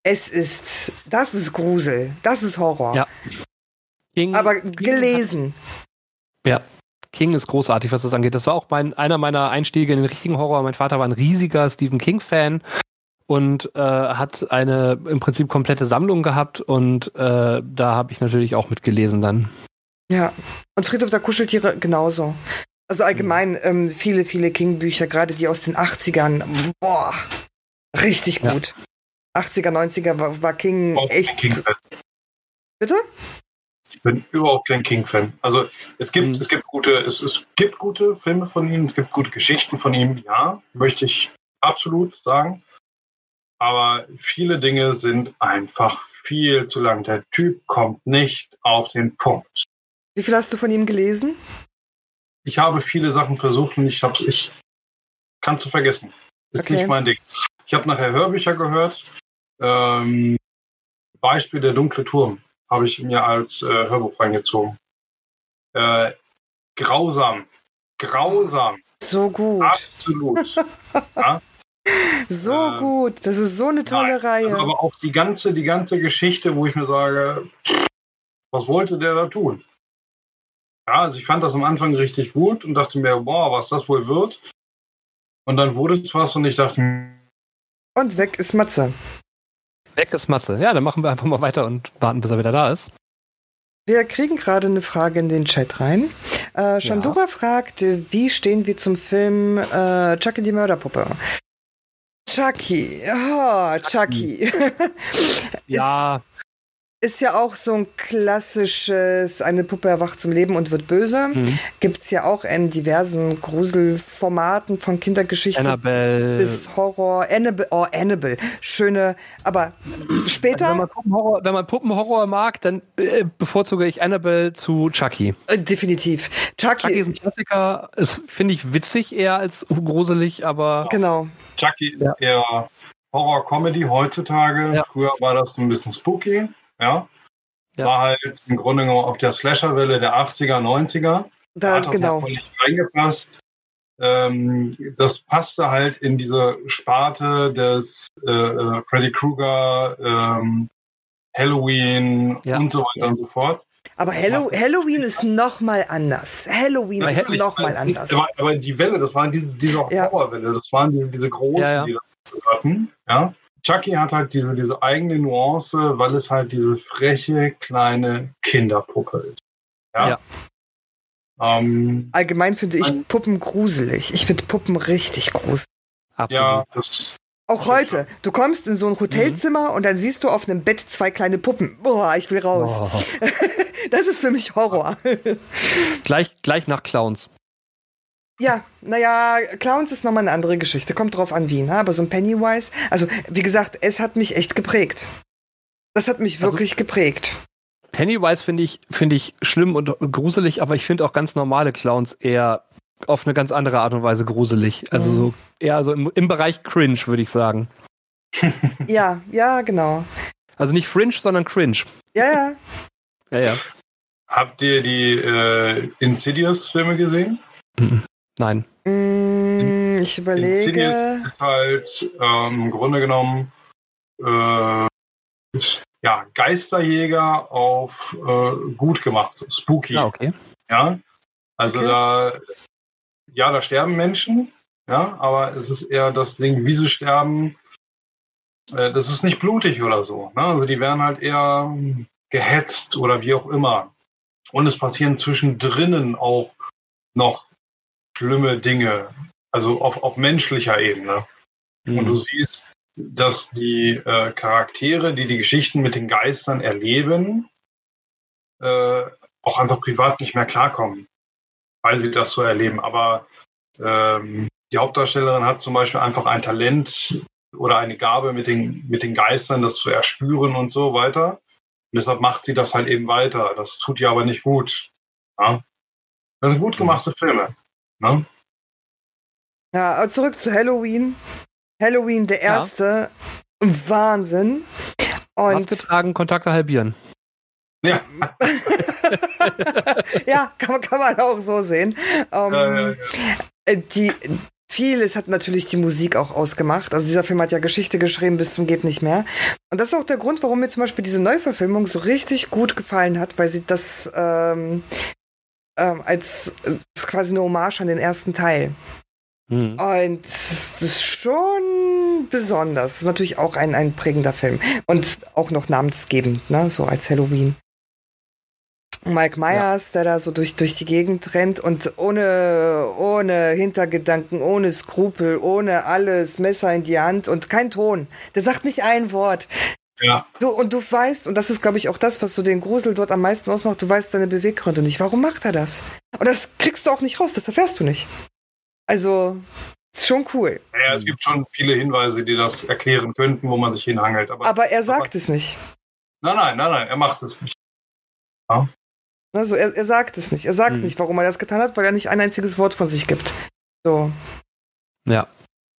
Es ist, das ist Grusel, das ist Horror. Ja. King, Aber gelesen. ja. King ist großartig, was das angeht. Das war auch mein, einer meiner Einstiege in den richtigen Horror. Mein Vater war ein riesiger Stephen King-Fan und äh, hat eine im Prinzip komplette Sammlung gehabt und äh, da habe ich natürlich auch mitgelesen dann. Ja, und Friedhof der Kuscheltiere genauso. Also allgemein mhm. ähm, viele, viele King-Bücher, gerade die aus den 80ern. Boah, richtig gut. Ja. 80er, 90er war, war King auch echt. King Bitte? Ich bin überhaupt kein King-Fan. Also es gibt, mhm. es gibt gute, es, es gibt gute Filme von ihm, es gibt gute Geschichten von ihm, ja, möchte ich absolut sagen. Aber viele Dinge sind einfach viel zu lang. Der Typ kommt nicht auf den Punkt. Wie viel hast du von ihm gelesen? Ich habe viele Sachen versucht und ich habe ich kann es vergessen. Ist okay. nicht mein Ding. Ich habe nachher Hörbücher gehört. Ähm, Beispiel der dunkle Turm habe ich mir als äh, Hörbuch reingezogen. Äh, grausam. Grausam. So gut. Absolut. ja? So äh, gut. Das ist so eine tolle nein. Reihe. Also aber auch die ganze, die ganze Geschichte, wo ich mir sage, was wollte der da tun? Ja, also ich fand das am Anfang richtig gut und dachte mir, boah, was das wohl wird. Und dann wurde es was und ich dachte. Und weg ist Matze. Weg ist Matze. Ja, dann machen wir einfach mal weiter und warten, bis er wieder da ist. Wir kriegen gerade eine Frage in den Chat rein. Äh, Shandura ja. fragt, wie stehen wir zum Film äh, Chucky die Mörderpuppe? Chucky, oh, Chucky. ja, ist ja auch so ein klassisches, eine Puppe erwacht zum Leben und wird böse. Mhm. Gibt es ja auch in diversen Gruselformaten von Kindergeschichten Annabelle. bis Horror. Annabelle, oh, Annabelle. Schöne, aber später. Also wenn, man Puppenhorror, wenn man Puppenhorror mag, dann äh, bevorzuge ich Annabelle zu Chucky. Äh, definitiv. Chucky, Chucky ist ein Klassiker, ist, finde ich, witzig eher als gruselig, aber. Genau. Chucky ist ja. eher Horror-Comedy heutzutage. Ja. Früher war das ein bisschen spooky. Ja? ja. War halt im Grunde genommen auf der Slasher-Welle der 80er, 90er. Da ist genau. Völlig reingepasst. Ähm, das passte halt in diese Sparte des äh, äh Freddy Krueger, ähm, Halloween ja. und so weiter und so fort. Aber Hallo Halloween ist noch mal anders. Halloween ja, ist noch mal anders. Aber, aber, die Welle, das waren diese, diese ja. Horrorwelle, das waren diese, diese großen, ja, die das hatten. Ja? Chucky hat halt diese, diese eigene Nuance, weil es halt diese freche, kleine Kinderpuppe ist. Ja. ja. Ähm, Allgemein finde ich Puppen gruselig. Ich finde Puppen richtig gruselig. Absolut. Ja, das auch heute. Du kommst in so ein Hotelzimmer mhm. und dann siehst du auf einem Bett zwei kleine Puppen. Boah, ich will raus. Oh. das ist für mich Horror. gleich, gleich nach Clowns. Ja, naja, Clowns ist nochmal eine andere Geschichte. Kommt drauf an, wie, ne? Aber so ein Pennywise, also wie gesagt, es hat mich echt geprägt. Das hat mich also wirklich also, geprägt. Pennywise finde ich, finde ich schlimm und gruselig, aber ich finde auch ganz normale Clowns eher auf eine ganz andere Art und Weise gruselig. Also mhm. so eher so im, im Bereich Cringe, würde ich sagen. ja, ja, genau. Also nicht Fringe, sondern Cringe. Ja, ja. ja, ja. Habt ihr die äh, Insidious-Filme gesehen? Mhm. Nein. Mm, ich überlege. Insidious ist halt ähm, im Grunde genommen äh, ja, Geisterjäger auf äh, gut gemacht, spooky. Ah, okay. Ja, also okay. da, ja, da sterben Menschen, ja, aber es ist eher das Ding, wie sie sterben. Äh, das ist nicht blutig oder so. Ne? Also die werden halt eher gehetzt oder wie auch immer. Und es passieren zwischendrin auch noch schlimme Dinge, also auf, auf menschlicher Ebene. Mhm. Und du siehst, dass die äh, Charaktere, die die Geschichten mit den Geistern erleben, äh, auch einfach privat nicht mehr klarkommen, weil sie das so erleben. Aber ähm, die Hauptdarstellerin hat zum Beispiel einfach ein Talent oder eine Gabe mit den, mit den Geistern, das zu erspüren und so weiter. Und deshalb macht sie das halt eben weiter. Das tut ihr aber nicht gut. Ja? Das sind gut gemachte Filme. Ne? Ja, zurück zu Halloween. Halloween, der erste. Ja. Wahnsinn. Und Maske tragen, Kontakte halbieren. Ja. ja, kann, kann man auch so sehen. Um, ähm, ja, ja, äh, die, vieles hat natürlich die Musik auch ausgemacht. Also dieser Film hat ja Geschichte geschrieben bis zum geht nicht mehr. Und das ist auch der Grund, warum mir zum Beispiel diese Neuverfilmung so richtig gut gefallen hat, weil sie das ähm, ähm, als äh, quasi eine Hommage an den ersten Teil. Mhm. Und das ist schon besonders. Das ist natürlich auch ein, ein prägender Film. Und auch noch namensgebend, ne? So als Halloween. Mike Myers, ja. der da so durch, durch die Gegend rennt und ohne, ohne Hintergedanken, ohne Skrupel, ohne alles, Messer in die Hand und kein Ton. Der sagt nicht ein Wort. Ja. Du, und du weißt, und das ist, glaube ich, auch das, was so den Grusel dort am meisten ausmacht, du weißt seine Beweggründe nicht. Warum macht er das? Und das kriegst du auch nicht raus, das erfährst du nicht. Also, ist schon cool. Ja, es gibt schon viele Hinweise, die das erklären könnten, wo man sich hinhangelt. Aber, aber er sagt aber, es nicht. Nein, nein, nein, nein, er macht es nicht. Ja. Also, er, er sagt es nicht. Er sagt hm. nicht, warum er das getan hat, weil er nicht ein einziges Wort von sich gibt. So. Ja.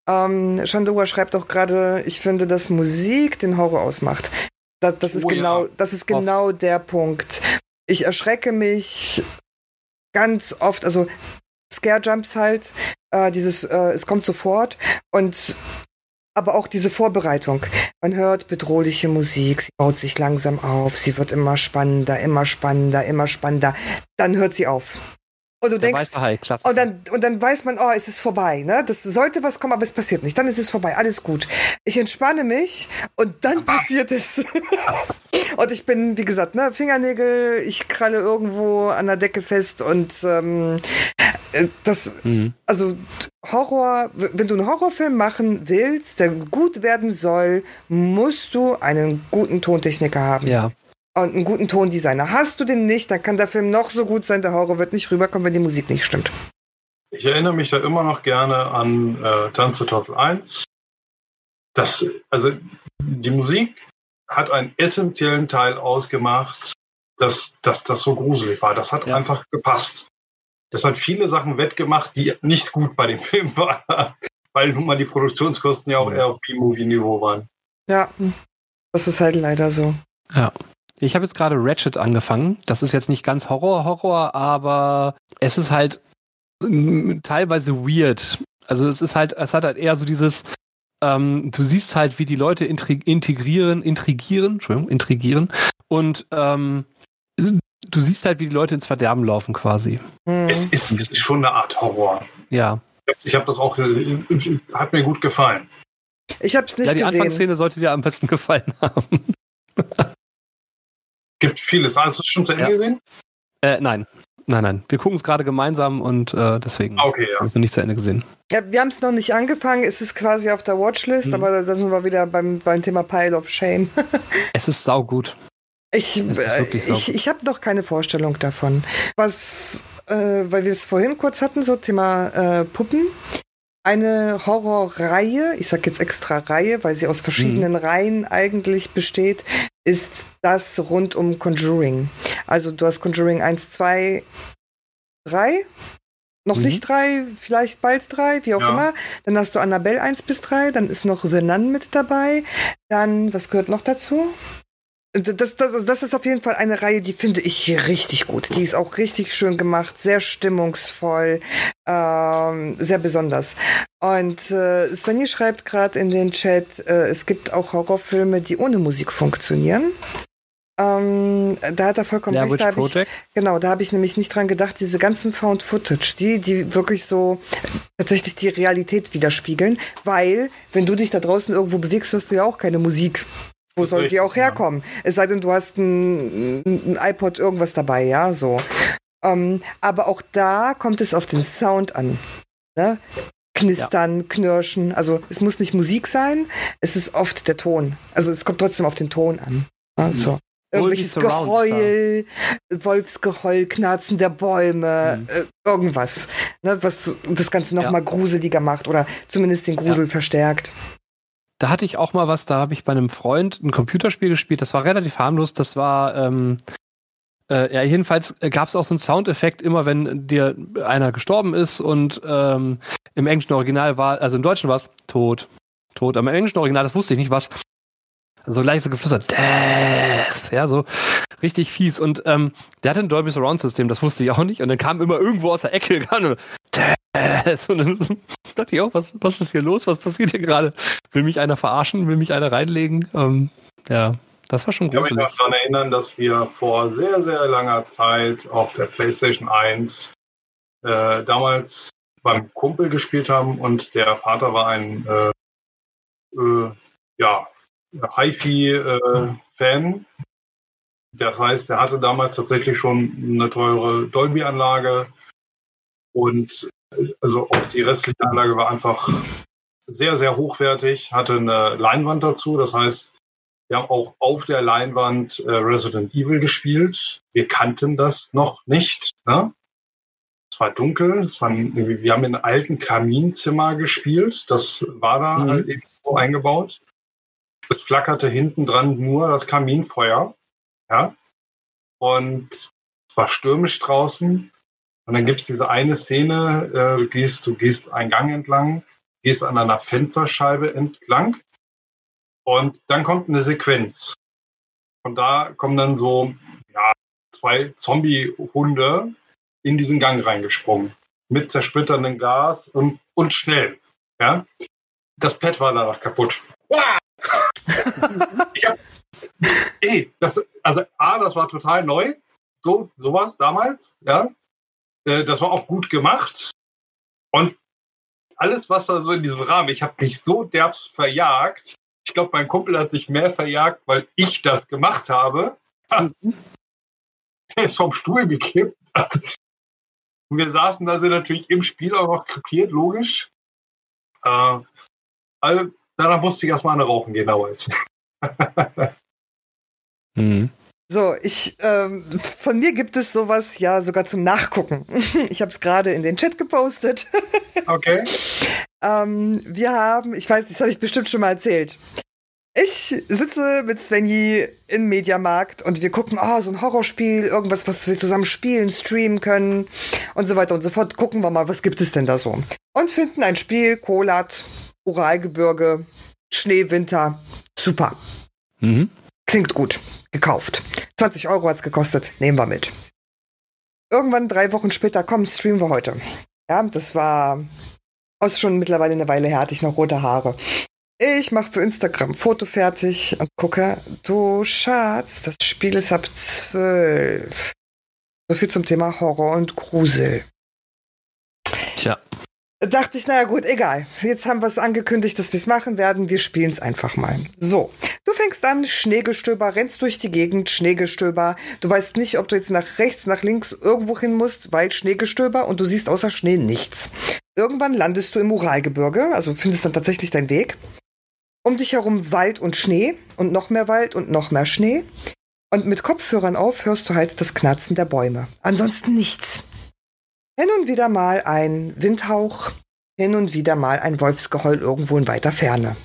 Ähm, Shandua schreibt auch gerade, ich finde, dass Musik den Horror ausmacht. Das, das ist oh, genau, ja. das ist genau der Punkt. Ich erschrecke mich ganz oft, also Scare Jumps halt, äh, dieses, äh, es kommt sofort und aber auch diese Vorbereitung. Man hört bedrohliche Musik, sie baut sich langsam auf, sie wird immer spannender, immer spannender, immer spannender. Dann hört sie auf. Und du Der denkst, Hai, und dann, und dann weiß man, oh, es ist vorbei, ne? Das sollte was kommen, aber es passiert nicht. Dann ist es vorbei, alles gut. Ich entspanne mich und dann passiert es. und ich bin, wie gesagt, ne, Fingernägel, ich kralle irgendwo an der Decke fest und ähm, äh, das, mhm. also Horror, wenn du einen Horrorfilm machen willst, der gut werden soll, musst du einen guten Tontechniker haben. Ja und einen guten Tondesigner. Hast du den nicht, dann kann der Film noch so gut sein, der Horror wird nicht rüberkommen, wenn die Musik nicht stimmt. Ich erinnere mich da immer noch gerne an äh, Tanz zur Teufel 1. Das, also die Musik hat einen essentiellen Teil ausgemacht, dass, dass das so gruselig war. Das hat ja. einfach gepasst. Das hat viele Sachen wettgemacht, die nicht gut bei dem Film waren, weil nun mal die Produktionskosten ja auch eher auf B-Movie-Niveau waren. Ja, das ist halt leider so. Ja. Ich habe jetzt gerade Ratchet angefangen. Das ist jetzt nicht ganz Horror-Horror, aber es ist halt teilweise weird. Also es ist halt, es hat halt eher so dieses, ähm, du siehst halt, wie die Leute integrieren, intrigieren, Entschuldigung, intrigieren und ähm, du siehst halt, wie die Leute ins Verderben laufen quasi. Mhm. Es, ist, es ist schon eine Art Horror. Ja. Ich habe das auch, hat mir gut gefallen. Ich habe es nicht gesehen. Ja, die gesehen. Anfangsszene sollte dir am besten gefallen haben. gibt vieles. Hast du es schon zu Ende ja. gesehen? Äh, nein. Nein, nein. Wir gucken es gerade gemeinsam und äh, deswegen okay, ja. habe ich noch nicht zu Ende gesehen. Ja, wir haben es noch nicht angefangen. Es ist quasi auf der Watchlist, mhm. aber da sind wir wieder beim, beim Thema Pile of Shame. es ist saugut. Ich, äh, ich, ich habe noch keine Vorstellung davon. Was, äh, weil wir es vorhin kurz hatten, so Thema äh, Puppen eine Horrorreihe, ich sage jetzt extra Reihe, weil sie aus verschiedenen mhm. Reihen eigentlich besteht, ist das rund um Conjuring. Also du hast Conjuring 1, 2, 3, noch mhm. nicht 3, vielleicht bald 3, wie auch ja. immer. Dann hast du Annabelle 1 bis 3, dann ist noch The Nun mit dabei. Dann, was gehört noch dazu? Das, das, also das ist auf jeden Fall eine Reihe, die finde ich richtig gut. Die ist auch richtig schön gemacht, sehr stimmungsvoll, ähm, sehr besonders. Und äh, Svenny schreibt gerade in den Chat, äh, es gibt auch Horrorfilme, die ohne Musik funktionieren. Ähm, da hat er vollkommen recht. Da ich, genau, da habe ich nämlich nicht dran gedacht, diese ganzen Found Footage, die, die wirklich so tatsächlich die Realität widerspiegeln, weil, wenn du dich da draußen irgendwo bewegst, hörst du ja auch keine Musik. Wo soll die auch herkommen? Ja. Es sei denn, du hast ein, ein iPod irgendwas dabei, ja, so. Ähm, aber auch da kommt es auf den Sound an. Ne? Knistern, ja. knirschen. Also es muss nicht Musik sein, es ist oft der Ton. Also es kommt trotzdem auf den Ton an. Ne? Mhm. So. Irgendwelches Geheul, Wolfsgeheul, Knarzen der Bäume, mhm. äh, irgendwas, ne, was das Ganze noch ja. mal gruseliger macht oder zumindest den Grusel ja. verstärkt. Da hatte ich auch mal was, da habe ich bei einem Freund ein Computerspiel gespielt, das war relativ harmlos, das war, ähm, äh, ja, jedenfalls gab es auch so einen Soundeffekt, immer wenn dir einer gestorben ist und ähm, im englischen Original war, also im Deutschen war es tot, tot, aber im englischen Original, das wusste ich nicht, was so leise geflüstert, Death, ja, so richtig fies. Und ähm, der hatte ein Dolby Surround System, das wusste ich auch nicht. Und dann kam immer irgendwo aus der Ecke, kam und, und dann dachte ich auch, was, was ist hier los? Was passiert hier gerade? Will mich einer verarschen? Will mich einer reinlegen? Ähm, ja, das war schon gut. Ich kann mich noch daran erinnern, dass wir vor sehr, sehr langer Zeit auf der PlayStation 1 äh, damals beim Kumpel gespielt haben und der Vater war ein äh, äh, ja, HiFi-Fan. das heißt, er hatte damals tatsächlich schon eine teure Dolby-Anlage und also auch die restliche Anlage war einfach sehr, sehr hochwertig, hatte eine Leinwand dazu. Das heißt, wir haben auch auf der Leinwand äh, Resident Evil gespielt. Wir kannten das noch nicht. Ne? Es war dunkel. Es war, wir haben in einem alten Kaminzimmer gespielt. Das war da mhm. halt eben so eingebaut. Es flackerte hinten dran nur das Kaminfeuer. Ja. Und es war stürmisch draußen. Und dann gibt es diese eine Szene, äh, du, gehst, du gehst einen Gang entlang, gehst an einer Fensterscheibe entlang und dann kommt eine Sequenz. Und da kommen dann so ja, zwei Zombie-Hunde in diesen Gang reingesprungen. Mit zersplitterndem Glas und, und schnell. Ja? Das Pad war danach kaputt. Ich hab, ey, das, also A, das war total neu. So, sowas damals, ja. Äh, das war auch gut gemacht. Und alles, was da so in diesem Rahmen, ich habe mich so derbst verjagt. Ich glaube, mein Kumpel hat sich mehr verjagt, weil ich das gemacht habe. Mhm. Er ist vom Stuhl gekippt. Also, wir saßen da, sind natürlich im Spiel auch noch krepiert, logisch. Äh, also, danach musste ich erstmal eine rauchen gehen damals. mhm. So, ich ähm, von mir gibt es sowas ja sogar zum Nachgucken. Ich habe es gerade in den Chat gepostet. Okay. ähm, wir haben, ich weiß, das habe ich bestimmt schon mal erzählt. Ich sitze mit Svenji im Mediamarkt und wir gucken, oh, so ein Horrorspiel, irgendwas, was wir zusammen spielen, streamen können und so weiter und so fort. Gucken wir mal, was gibt es denn da so? Und finden ein Spiel, Kolat, Uralgebirge, Schnee, Winter. Super. Mhm. Klingt gut. Gekauft. 20 Euro hat's gekostet. Nehmen wir mit. Irgendwann drei Wochen später, komm, streamen wir heute. Ja, das war aus schon mittlerweile eine Weile her, hatte ich noch rote Haare. Ich mache für Instagram Foto fertig und gucke, du Schatz, das Spiel ist ab zwölf. So viel zum Thema Horror und Grusel. Dachte ich, naja gut, egal. Jetzt haben wir es angekündigt, dass wir es machen werden. Wir spielen es einfach mal. So, du fängst an, Schneegestöber, rennst durch die Gegend, Schneegestöber. Du weißt nicht, ob du jetzt nach rechts, nach links irgendwo hin musst, weil Schneegestöber und du siehst außer Schnee nichts. Irgendwann landest du im Uralgebirge, also findest dann tatsächlich deinen Weg. Um dich herum Wald und Schnee und noch mehr Wald und noch mehr Schnee. Und mit Kopfhörern auf hörst du halt das Knarzen der Bäume. Ansonsten nichts. Hin und wieder mal ein Windhauch, hin und wieder mal ein Wolfsgeheul irgendwo in weiter Ferne.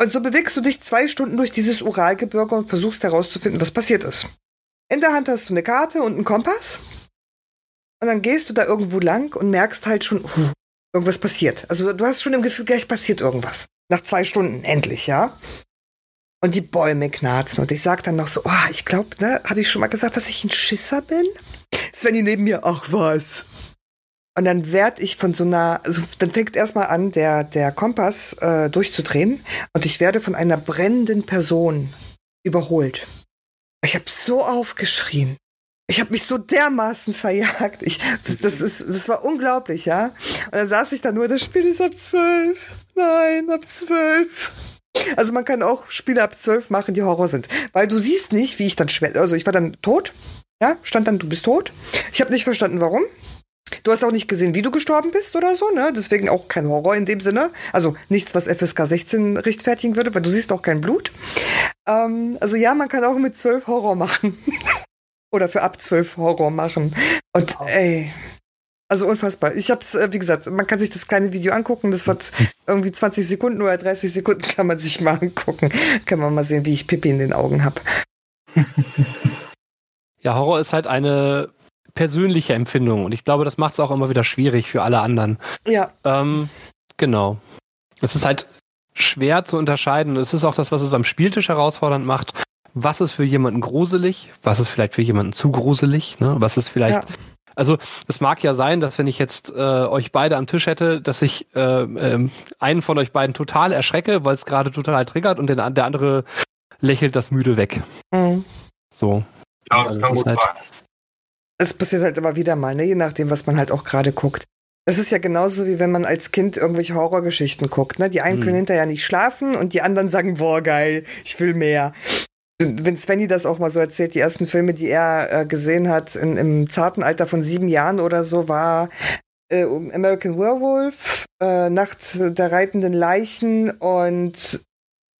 Und so bewegst du dich zwei Stunden durch dieses Uralgebirge und versuchst herauszufinden, was passiert ist. In der Hand hast du eine Karte und einen Kompass. Und dann gehst du da irgendwo lang und merkst halt schon, huh, irgendwas passiert. Also du hast schon im Gefühl, gleich passiert irgendwas. Nach zwei Stunden endlich, ja. Und die Bäume knarzen. Und ich sag dann noch so, oh, ich glaube, ne, habe ich schon mal gesagt, dass ich ein Schisser bin? Svenny neben mir, ach was. Und dann werd ich von so einer, also dann fängt erstmal an, der, der Kompass äh, durchzudrehen und ich werde von einer brennenden Person überholt. Ich habe so aufgeschrien. Ich habe mich so dermaßen verjagt. Ich, das, ist, das war unglaublich, ja. Und dann saß ich da nur, das Spiel ist ab zwölf. Nein, ab zwölf. Also man kann auch Spiele ab zwölf machen, die Horror sind. Weil du siehst nicht, wie ich dann schwer. Also ich war dann tot ja, stand dann, du bist tot. Ich habe nicht verstanden, warum. Du hast auch nicht gesehen, wie du gestorben bist oder so, ne? Deswegen auch kein Horror in dem Sinne. Also nichts, was FSK 16 rechtfertigen würde, weil du siehst auch kein Blut. Ähm, also ja, man kann auch mit zwölf Horror machen. oder für ab zwölf Horror machen. Und ey, also unfassbar. Ich hab's, äh, wie gesagt, man kann sich das kleine Video angucken. Das hat irgendwie 20 Sekunden oder 30 Sekunden kann man sich mal angucken. Kann man mal sehen, wie ich Pippi in den Augen hab. Ja, Horror ist halt eine persönliche Empfindung und ich glaube, das macht es auch immer wieder schwierig für alle anderen. Ja. Ähm, genau. Es ist halt schwer zu unterscheiden. Es ist auch das, was es am Spieltisch herausfordernd macht, was ist für jemanden gruselig, was ist vielleicht für jemanden zu gruselig, ne? was ist vielleicht. Ja. Also es mag ja sein, dass wenn ich jetzt äh, euch beide am Tisch hätte, dass ich äh, äh, einen von euch beiden total erschrecke, weil es gerade total triggert und den, der andere lächelt das müde weg. Mhm. So. Ja, das also kann gut halt, sein. Es passiert halt immer wieder mal, ne? je nachdem, was man halt auch gerade guckt. Das ist ja genauso wie wenn man als Kind irgendwelche Horrorgeschichten guckt. Ne? Die einen mhm. können hinterher nicht schlafen und die anderen sagen, boah, geil, ich will mehr. Wenn Svenny das auch mal so erzählt, die ersten Filme, die er äh, gesehen hat in, im zarten Alter von sieben Jahren oder so, war äh, American Werewolf, äh, Nacht der reitenden Leichen und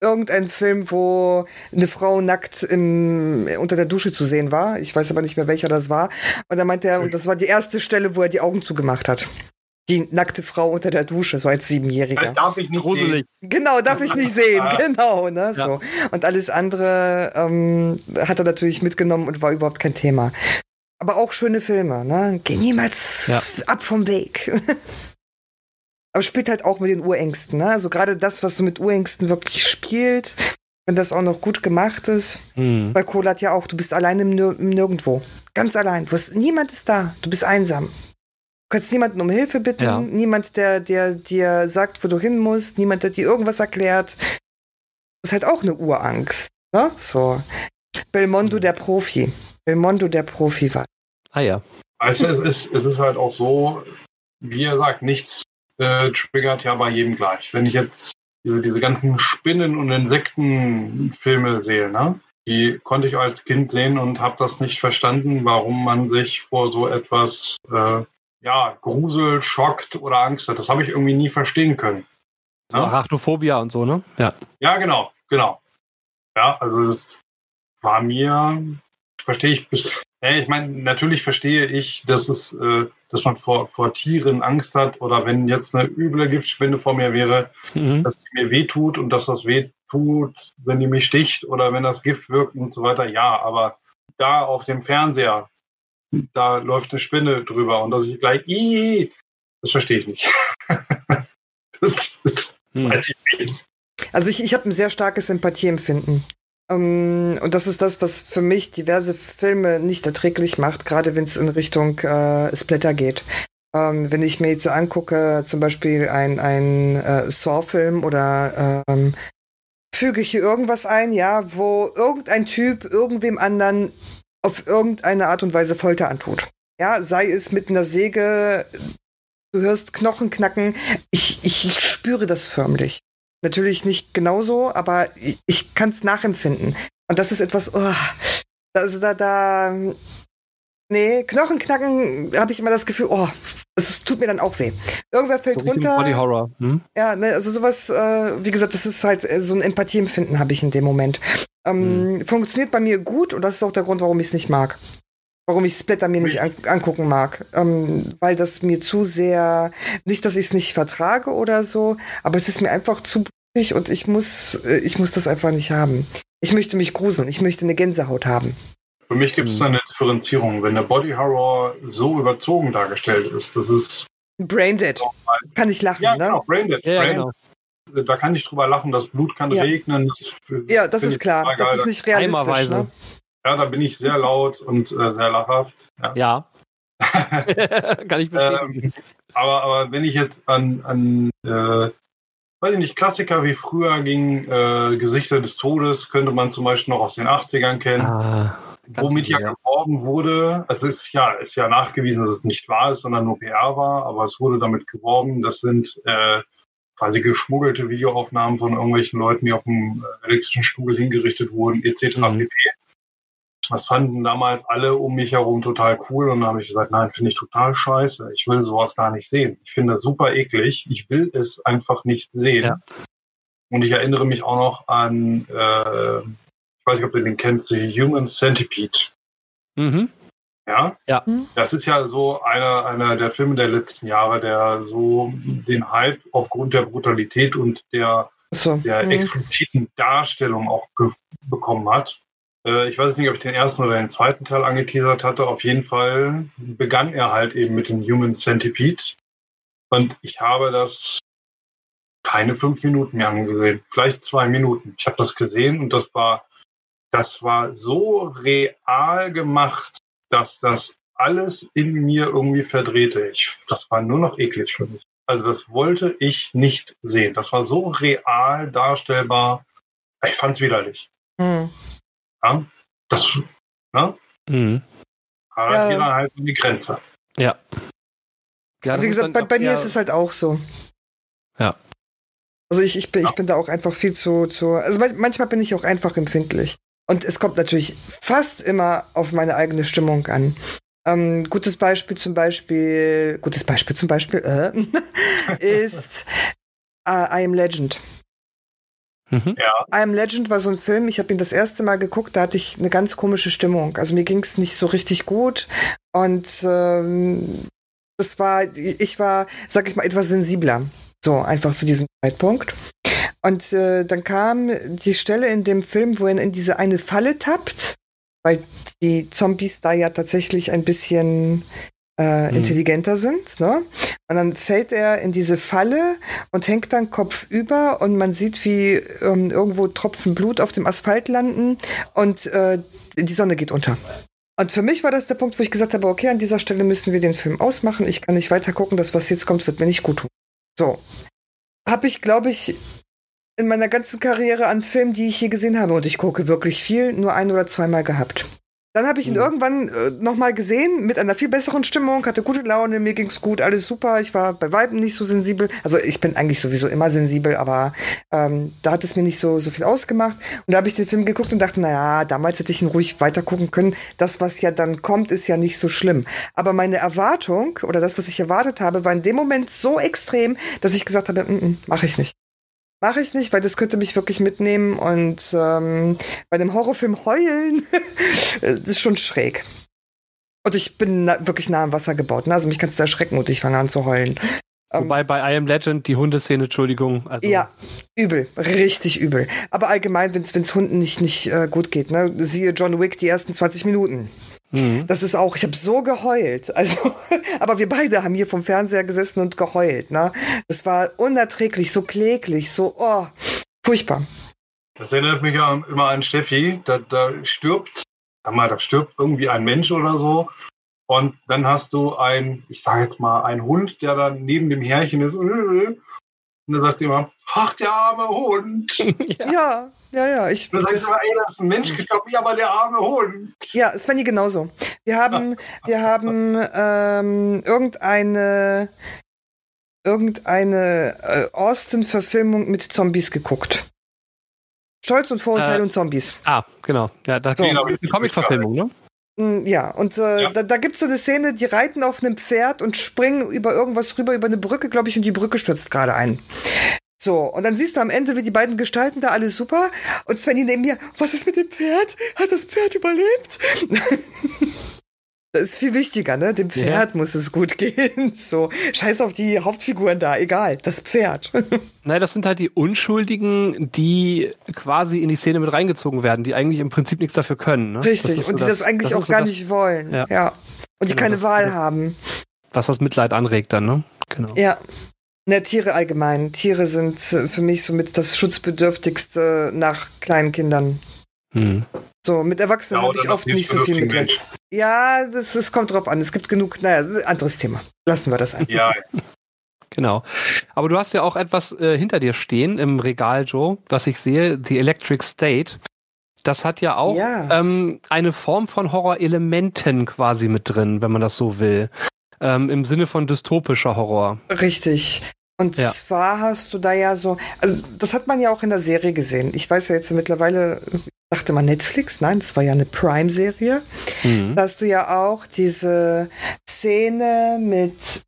irgendein Film, wo eine Frau nackt im, unter der Dusche zu sehen war. Ich weiß aber nicht mehr, welcher das war. Und da meinte er, und das war die erste Stelle, wo er die Augen zugemacht hat die nackte Frau unter der Dusche, so als Siebenjähriger. Darf ich nicht Gruselig. sehen. Genau, darf ich nicht sehen, genau. Ne, ja. so. Und alles andere ähm, hat er natürlich mitgenommen und war überhaupt kein Thema. Aber auch schöne Filme, ne? Geh niemals ja. ab vom Weg. Aber spielt halt auch mit den Urängsten, ne? Also gerade das, was so mit Urängsten wirklich spielt, wenn das auch noch gut gemacht ist. Mhm. Bei Kolat ja auch, du bist allein im, Nir im Nirgendwo. Ganz allein. Du hast, niemand ist da. Du bist einsam. Du kannst niemanden um Hilfe bitten, ja. niemand, der dir der sagt, wo du hin musst, niemand, der dir irgendwas erklärt. Das ist halt auch eine Urangst. Ne? So. Belmondo mhm. der Profi. Belmondo der Profi war. Ah ja. Also es ist, es ist halt auch so, wie er sagt, nichts äh, triggert ja bei jedem gleich. Wenn ich jetzt diese, diese ganzen Spinnen- und Insektenfilme sehe, ne? die konnte ich als Kind sehen und habe das nicht verstanden, warum man sich vor so etwas äh, ja, Grusel, schockt oder Angst hat. Das habe ich irgendwie nie verstehen können. So, Arachnophobia und so, ne? Ja. Ja, genau, genau. Ja, also das war mir, verstehe ich. Ja, ich meine, natürlich verstehe ich, dass es, äh, dass man vor, vor Tieren Angst hat oder wenn jetzt eine üble Giftspinne vor mir wäre, mhm. dass sie mir wehtut und dass das wehtut, wenn die mich sticht oder wenn das Gift wirkt und so weiter. Ja, aber da auf dem Fernseher da läuft eine Spinne drüber und dass ich gleich, Ii, das verstehe ich nicht. das, das hm. weiß ich nicht. Also ich, ich habe ein sehr starkes Empathieempfinden. Um, ähm, und das ist das, was für mich diverse Filme nicht erträglich macht, gerade wenn es in Richtung äh, Splatter geht. Ähm, wenn ich mir jetzt so angucke, zum Beispiel ein, ein äh, Saw-Film oder ähm, füge ich hier irgendwas ein, ja, wo irgendein Typ irgendwem anderen auf irgendeine Art und Weise Folter antut. Ja, sei es mit einer Säge, du hörst Knochen knacken. Ich, ich spüre das förmlich. Natürlich nicht genauso, aber ich, ich kann es nachempfinden. Und das ist etwas, oh, also da, da, nee, Knochen knacken, habe ich immer das Gefühl, oh, es tut mir dann auch weh. Irgendwer fällt so runter. Body Horror. Hm? Ja, ne, also sowas, äh, wie gesagt, das ist halt äh, so ein Empathieempfinden habe ich in dem Moment. Ähm, mhm. Funktioniert bei mir gut und das ist auch der Grund, warum ich es nicht mag. Warum ich Splatter mir nicht an angucken mag. Ähm, weil das mir zu sehr, nicht, dass ich es nicht vertrage oder so, aber es ist mir einfach zu blutig und ich muss, äh, ich muss das einfach nicht haben. Ich möchte mich gruseln, ich möchte eine Gänsehaut haben. Für mich gibt es mhm. eine Differenzierung. Wenn der Body Horror so überzogen dargestellt ist, das ist. Braindead. Kann ich lachen, ja, ne? Genau, Braindead. Ja, Braindead. Genau da kann ich drüber lachen, das Blut kann ja. regnen. Das ja, das ist klar. Das ist nicht realistisch. Ne? Ja, da bin ich sehr laut und äh, sehr lachhaft. Ja. ja. kann ich bestätigen. Ähm, aber, aber wenn ich jetzt an, an äh, weiß ich nicht, Klassiker wie früher ging äh, Gesichter des Todes, könnte man zum Beispiel noch aus den 80ern kennen. Ah, womit ja geworben wurde, es ist ja, ist ja nachgewiesen, dass es nicht wahr ist, sondern nur PR war, aber es wurde damit geworben, das sind äh, quasi geschmuggelte Videoaufnahmen von irgendwelchen Leuten, die auf dem äh, elektrischen Stuhl hingerichtet wurden, etc. Mhm. pp. Das fanden damals alle um mich herum total cool und dann habe ich gesagt, nein, finde ich total scheiße. Ich will sowas gar nicht sehen. Ich finde das super eklig. Ich will es einfach nicht sehen. Ja. Und ich erinnere mich auch noch an, äh, ich weiß nicht, ob ihr den kennt, The Human Centipede. Mhm. Ja? ja. Mhm. Das ist ja so einer, einer der Filme der letzten Jahre, der so den Hype aufgrund der Brutalität und der, so. der mhm. expliziten Darstellung auch bekommen hat. Äh, ich weiß nicht, ob ich den ersten oder den zweiten Teil angeteasert hatte. Auf jeden Fall begann er halt eben mit dem Human Centipede. Und ich habe das keine fünf Minuten mehr angesehen, vielleicht zwei Minuten. Ich habe das gesehen und das war das war so real gemacht, dass das alles in mir irgendwie verdrehte. Ich, das war nur noch eklig für mich. Also das wollte ich nicht sehen. Das war so real darstellbar. Ich fand es widerlich. Mhm. Ja, das, ne? Mhm. Aber ja. hier dann halt an die Grenze. Ja. ja Wie gesagt, bei, bei mir ist es halt auch so. Ja. Also ich, ich, bin, ich bin da auch einfach viel zu, zu. Also manchmal bin ich auch einfach empfindlich. Und es kommt natürlich fast immer auf meine eigene Stimmung an. Ähm, gutes Beispiel zum Beispiel, gutes Beispiel zum Beispiel äh, ist uh, I Am Legend. Mhm. Ja. I Am Legend war so ein Film, ich habe ihn das erste Mal geguckt, da hatte ich eine ganz komische Stimmung. Also mir ging es nicht so richtig gut und ähm, das war, ich war, sag ich mal, etwas sensibler. So, einfach zu diesem Zeitpunkt. Und äh, dann kam die Stelle in dem Film, wo er in diese eine Falle tappt weil die Zombies da ja tatsächlich ein bisschen äh, mhm. intelligenter sind. Ne? Und dann fällt er in diese Falle und hängt dann kopfüber und man sieht, wie ähm, irgendwo Tropfen Blut auf dem Asphalt landen und äh, die Sonne geht unter. Und für mich war das der Punkt, wo ich gesagt habe, okay, an dieser Stelle müssen wir den Film ausmachen. Ich kann nicht weiter gucken, das, was jetzt kommt, wird mir nicht gut tun. So. Habe ich, glaube ich, in meiner ganzen Karriere an Filmen, die ich hier gesehen habe, und ich gucke wirklich viel, nur ein oder zweimal gehabt. Dann habe ich ihn mhm. irgendwann äh, nochmal gesehen mit einer viel besseren Stimmung, hatte gute Laune, mir ging's gut, alles super. Ich war bei Weiben nicht so sensibel. Also ich bin eigentlich sowieso immer sensibel, aber ähm, da hat es mir nicht so, so viel ausgemacht. Und da habe ich den Film geguckt und dachte, naja, damals hätte ich ihn ruhig weiter gucken können. Das, was ja dann kommt, ist ja nicht so schlimm. Aber meine Erwartung oder das, was ich erwartet habe, war in dem Moment so extrem, dass ich gesagt habe, mm -mm, mache ich nicht. Mache ich nicht, weil das könnte mich wirklich mitnehmen und ähm, bei dem Horrorfilm heulen, das ist schon schräg. Und ich bin na wirklich nah am Wasser gebaut. Ne? Also mich kannst du erschrecken und ich fange an zu heulen. Ähm, Wobei bei I Am Legend die Hundeszene, Entschuldigung. Also ja, übel, richtig übel. Aber allgemein, wenn es Hunden nicht, nicht äh, gut geht, ne? Siehe John Wick die ersten 20 Minuten. Mhm. Das ist auch, ich habe so geheult. Also, aber wir beide haben hier vom Fernseher gesessen und geheult. Ne? Das war unerträglich, so kläglich, so, oh, furchtbar. Das erinnert mich ja immer an Steffi. Da, da stirbt, sag mal, da stirbt irgendwie ein Mensch oder so. Und dann hast du ein, ich sage jetzt mal, ein Hund, der dann neben dem Herrchen ist. Und dann sagst du immer, ach, der arme Hund. ja. ja. Ja, ja, ich. Du sagst immer, ey, das ist ein Mensch gestorben, ja, aber der arme Hund. Ja, Svenny genauso. Wir haben, wir haben ähm, irgendeine irgendeine äh, Austin-Verfilmung mit Zombies geguckt. Stolz und Vorurteil äh, und Zombies. Ah, genau. Ja, das so. ist eine Comic-Verfilmung, ne? Mm, ja, und äh, ja. da, da gibt es so eine Szene, die reiten auf einem Pferd und springen über irgendwas rüber, über eine Brücke, glaube ich, und die Brücke stürzt gerade ein. So, und dann siehst du am Ende, wie die beiden gestalten da alles super. Und Svenny neben mir, was ist mit dem Pferd? Hat das Pferd überlebt? das ist viel wichtiger, ne? Dem Pferd ja. muss es gut gehen. So, scheiß auf die Hauptfiguren da, egal, das Pferd. Nein, das sind halt die Unschuldigen, die quasi in die Szene mit reingezogen werden, die eigentlich im Prinzip nichts dafür können. Ne? Richtig, so und die das, das eigentlich das auch gar das, nicht wollen. Ja. ja. Und die genau, keine Wahl haben. Was das Mitleid anregt dann, ne? Genau. Ja. Ne, Tiere allgemein. Tiere sind äh, für mich somit das schutzbedürftigste nach kleinen Kindern. Hm. So, mit Erwachsenen ja, habe ich oft nicht so viel mit. Ja, das, das kommt drauf an. Es gibt genug, naja, anderes Thema. Lassen wir das einfach. Ja. Genau. Aber du hast ja auch etwas äh, hinter dir stehen im Regal, Joe, was ich sehe, The Electric State. Das hat ja auch ja. Ähm, eine Form von Horrorelementen quasi mit drin, wenn man das so will. Ähm, Im Sinne von dystopischer Horror. Richtig. Und ja. zwar hast du da ja so, also das hat man ja auch in der Serie gesehen. Ich weiß ja jetzt mittlerweile, dachte man Netflix, nein, das war ja eine Prime-Serie. Mhm. Da hast du ja auch diese Szene mit,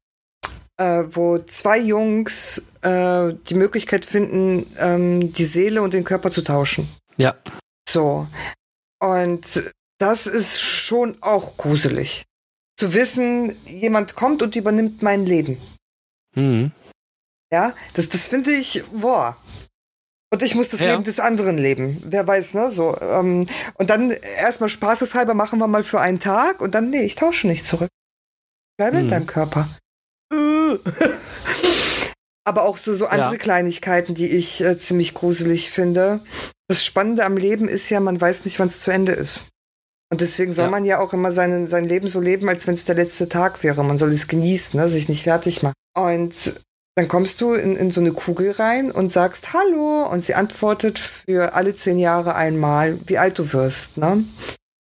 äh, wo zwei Jungs äh, die Möglichkeit finden, ähm, die Seele und den Körper zu tauschen. Ja. So. Und das ist schon auch gruselig. Zu wissen, jemand kommt und übernimmt mein Leben. Mhm. Ja, das, das finde ich, boah. Und ich muss das ja. Leben des anderen leben. Wer weiß, ne? So. Ähm, und dann erstmal spaßeshalber machen wir mal für einen Tag und dann, nee, ich tausche nicht zurück. Bleibe hm. in deinem Körper. Aber auch so, so andere ja. Kleinigkeiten, die ich äh, ziemlich gruselig finde. das Spannende am Leben ist ja, man weiß nicht, wann es zu Ende ist. Und deswegen soll ja. man ja auch immer seinen, sein Leben so leben, als wenn es der letzte Tag wäre. Man soll es genießen, ne? sich nicht fertig machen. Und dann kommst du in, in so eine Kugel rein und sagst Hallo und sie antwortet für alle zehn Jahre einmal, wie alt du wirst. Ne?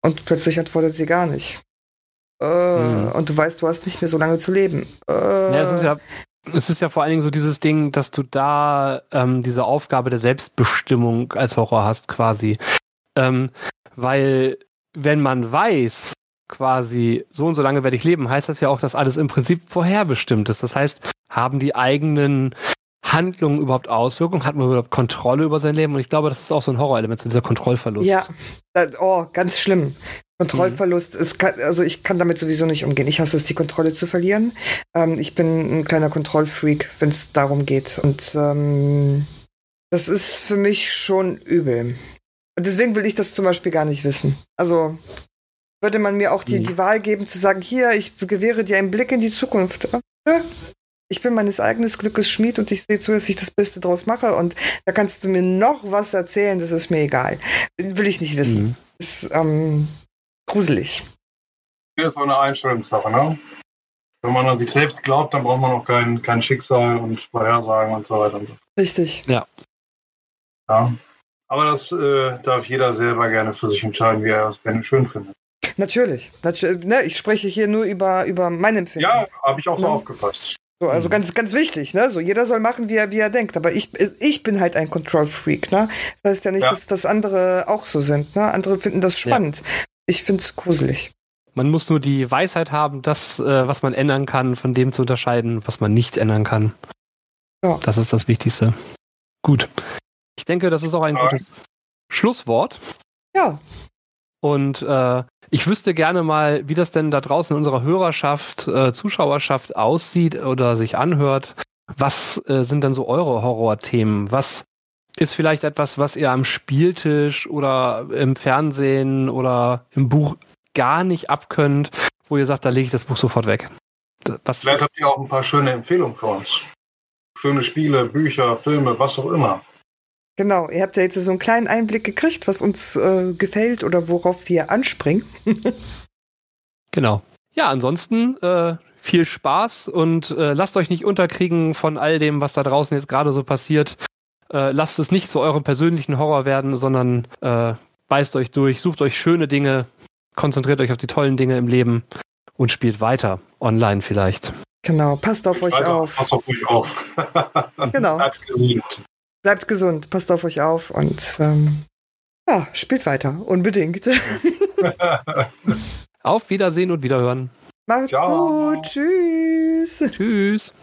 Und plötzlich antwortet sie gar nicht. Äh, mhm. Und du weißt, du hast nicht mehr so lange zu leben. Äh, ja, es ist ja es ist ja vor allen Dingen so dieses Ding, dass du da ähm, diese Aufgabe der Selbstbestimmung als Horror hast, quasi. Ähm, weil, wenn man weiß, quasi, so und so lange werde ich leben, heißt das ja auch, dass alles im Prinzip vorherbestimmt ist. Das heißt, haben die eigenen Handlungen überhaupt Auswirkungen? Hat man überhaupt Kontrolle über sein Leben? Und ich glaube, das ist auch so ein Horrorelement, so dieser Kontrollverlust. Ja, oh, ganz schlimm. Kontrollverlust ist, also ich kann damit sowieso nicht umgehen. Ich hasse es, die Kontrolle zu verlieren. Ähm, ich bin ein kleiner Kontrollfreak, wenn es darum geht. Und ähm, das ist für mich schon übel. Und deswegen will ich das zum Beispiel gar nicht wissen. Also würde man mir auch die, mhm. die Wahl geben zu sagen, hier, ich gewähre dir einen Blick in die Zukunft. Ich bin meines eigenen Glückes Schmied und ich sehe zu, dass ich das Beste draus mache. Und da kannst du mir noch was erzählen, das ist mir egal. Will ich nicht wissen. Mhm. Ist, ähm, gruselig. Hier ist so eine Einstellungssache, ne? Wenn man an sich selbst glaubt, dann braucht man auch kein, kein Schicksal und Vorhersagen und so weiter und so. Richtig. Ja. Ja. Aber das äh, darf jeder selber gerne für sich entscheiden, wie er es gerne schön findet. Natürlich. Natürlich ne, ich spreche hier nur über, über mein Empfinden. Ja, habe ich auch so ne? aufgefasst. So, also mhm. ganz, ganz wichtig, ne? So, jeder soll machen, wie er, wie er denkt. Aber ich, ich bin halt ein Control Freak, ne? Das heißt ja nicht, ja. dass, dass andere auch so sind, ne? Andere finden das spannend. Ja. Ich finde es gruselig. Man muss nur die Weisheit haben, das, äh, was man ändern kann, von dem zu unterscheiden, was man nicht ändern kann. Ja. Das ist das Wichtigste. Gut. Ich denke, das ist auch ein gutes Schlusswort. Ja. Und äh, ich wüsste gerne mal, wie das denn da draußen in unserer Hörerschaft, äh, Zuschauerschaft aussieht oder sich anhört. Was äh, sind denn so eure Horrorthemen? Was ist vielleicht etwas, was ihr am Spieltisch oder im Fernsehen oder im Buch gar nicht abkönnt, wo ihr sagt, da lege ich das Buch sofort weg. Was vielleicht habt ihr auch ein paar schöne Empfehlungen für uns. Schöne Spiele, Bücher, Filme, was auch immer. Genau, ihr habt ja jetzt so einen kleinen Einblick gekriegt, was uns äh, gefällt oder worauf wir anspringen. genau. Ja, ansonsten äh, viel Spaß und äh, lasst euch nicht unterkriegen von all dem, was da draußen jetzt gerade so passiert. Äh, lasst es nicht zu eurem persönlichen Horror werden, sondern äh, beißt euch durch, sucht euch schöne Dinge, konzentriert euch auf die tollen Dinge im Leben und spielt weiter. Online vielleicht. Genau, passt auf euch auf. Passt auf euch auf. genau. Bleibt gesund. Passt auf euch auf und ähm, ja, spielt weiter, unbedingt. auf Wiedersehen und Wiederhören. Macht's Ciao. gut. Tschüss. Tschüss.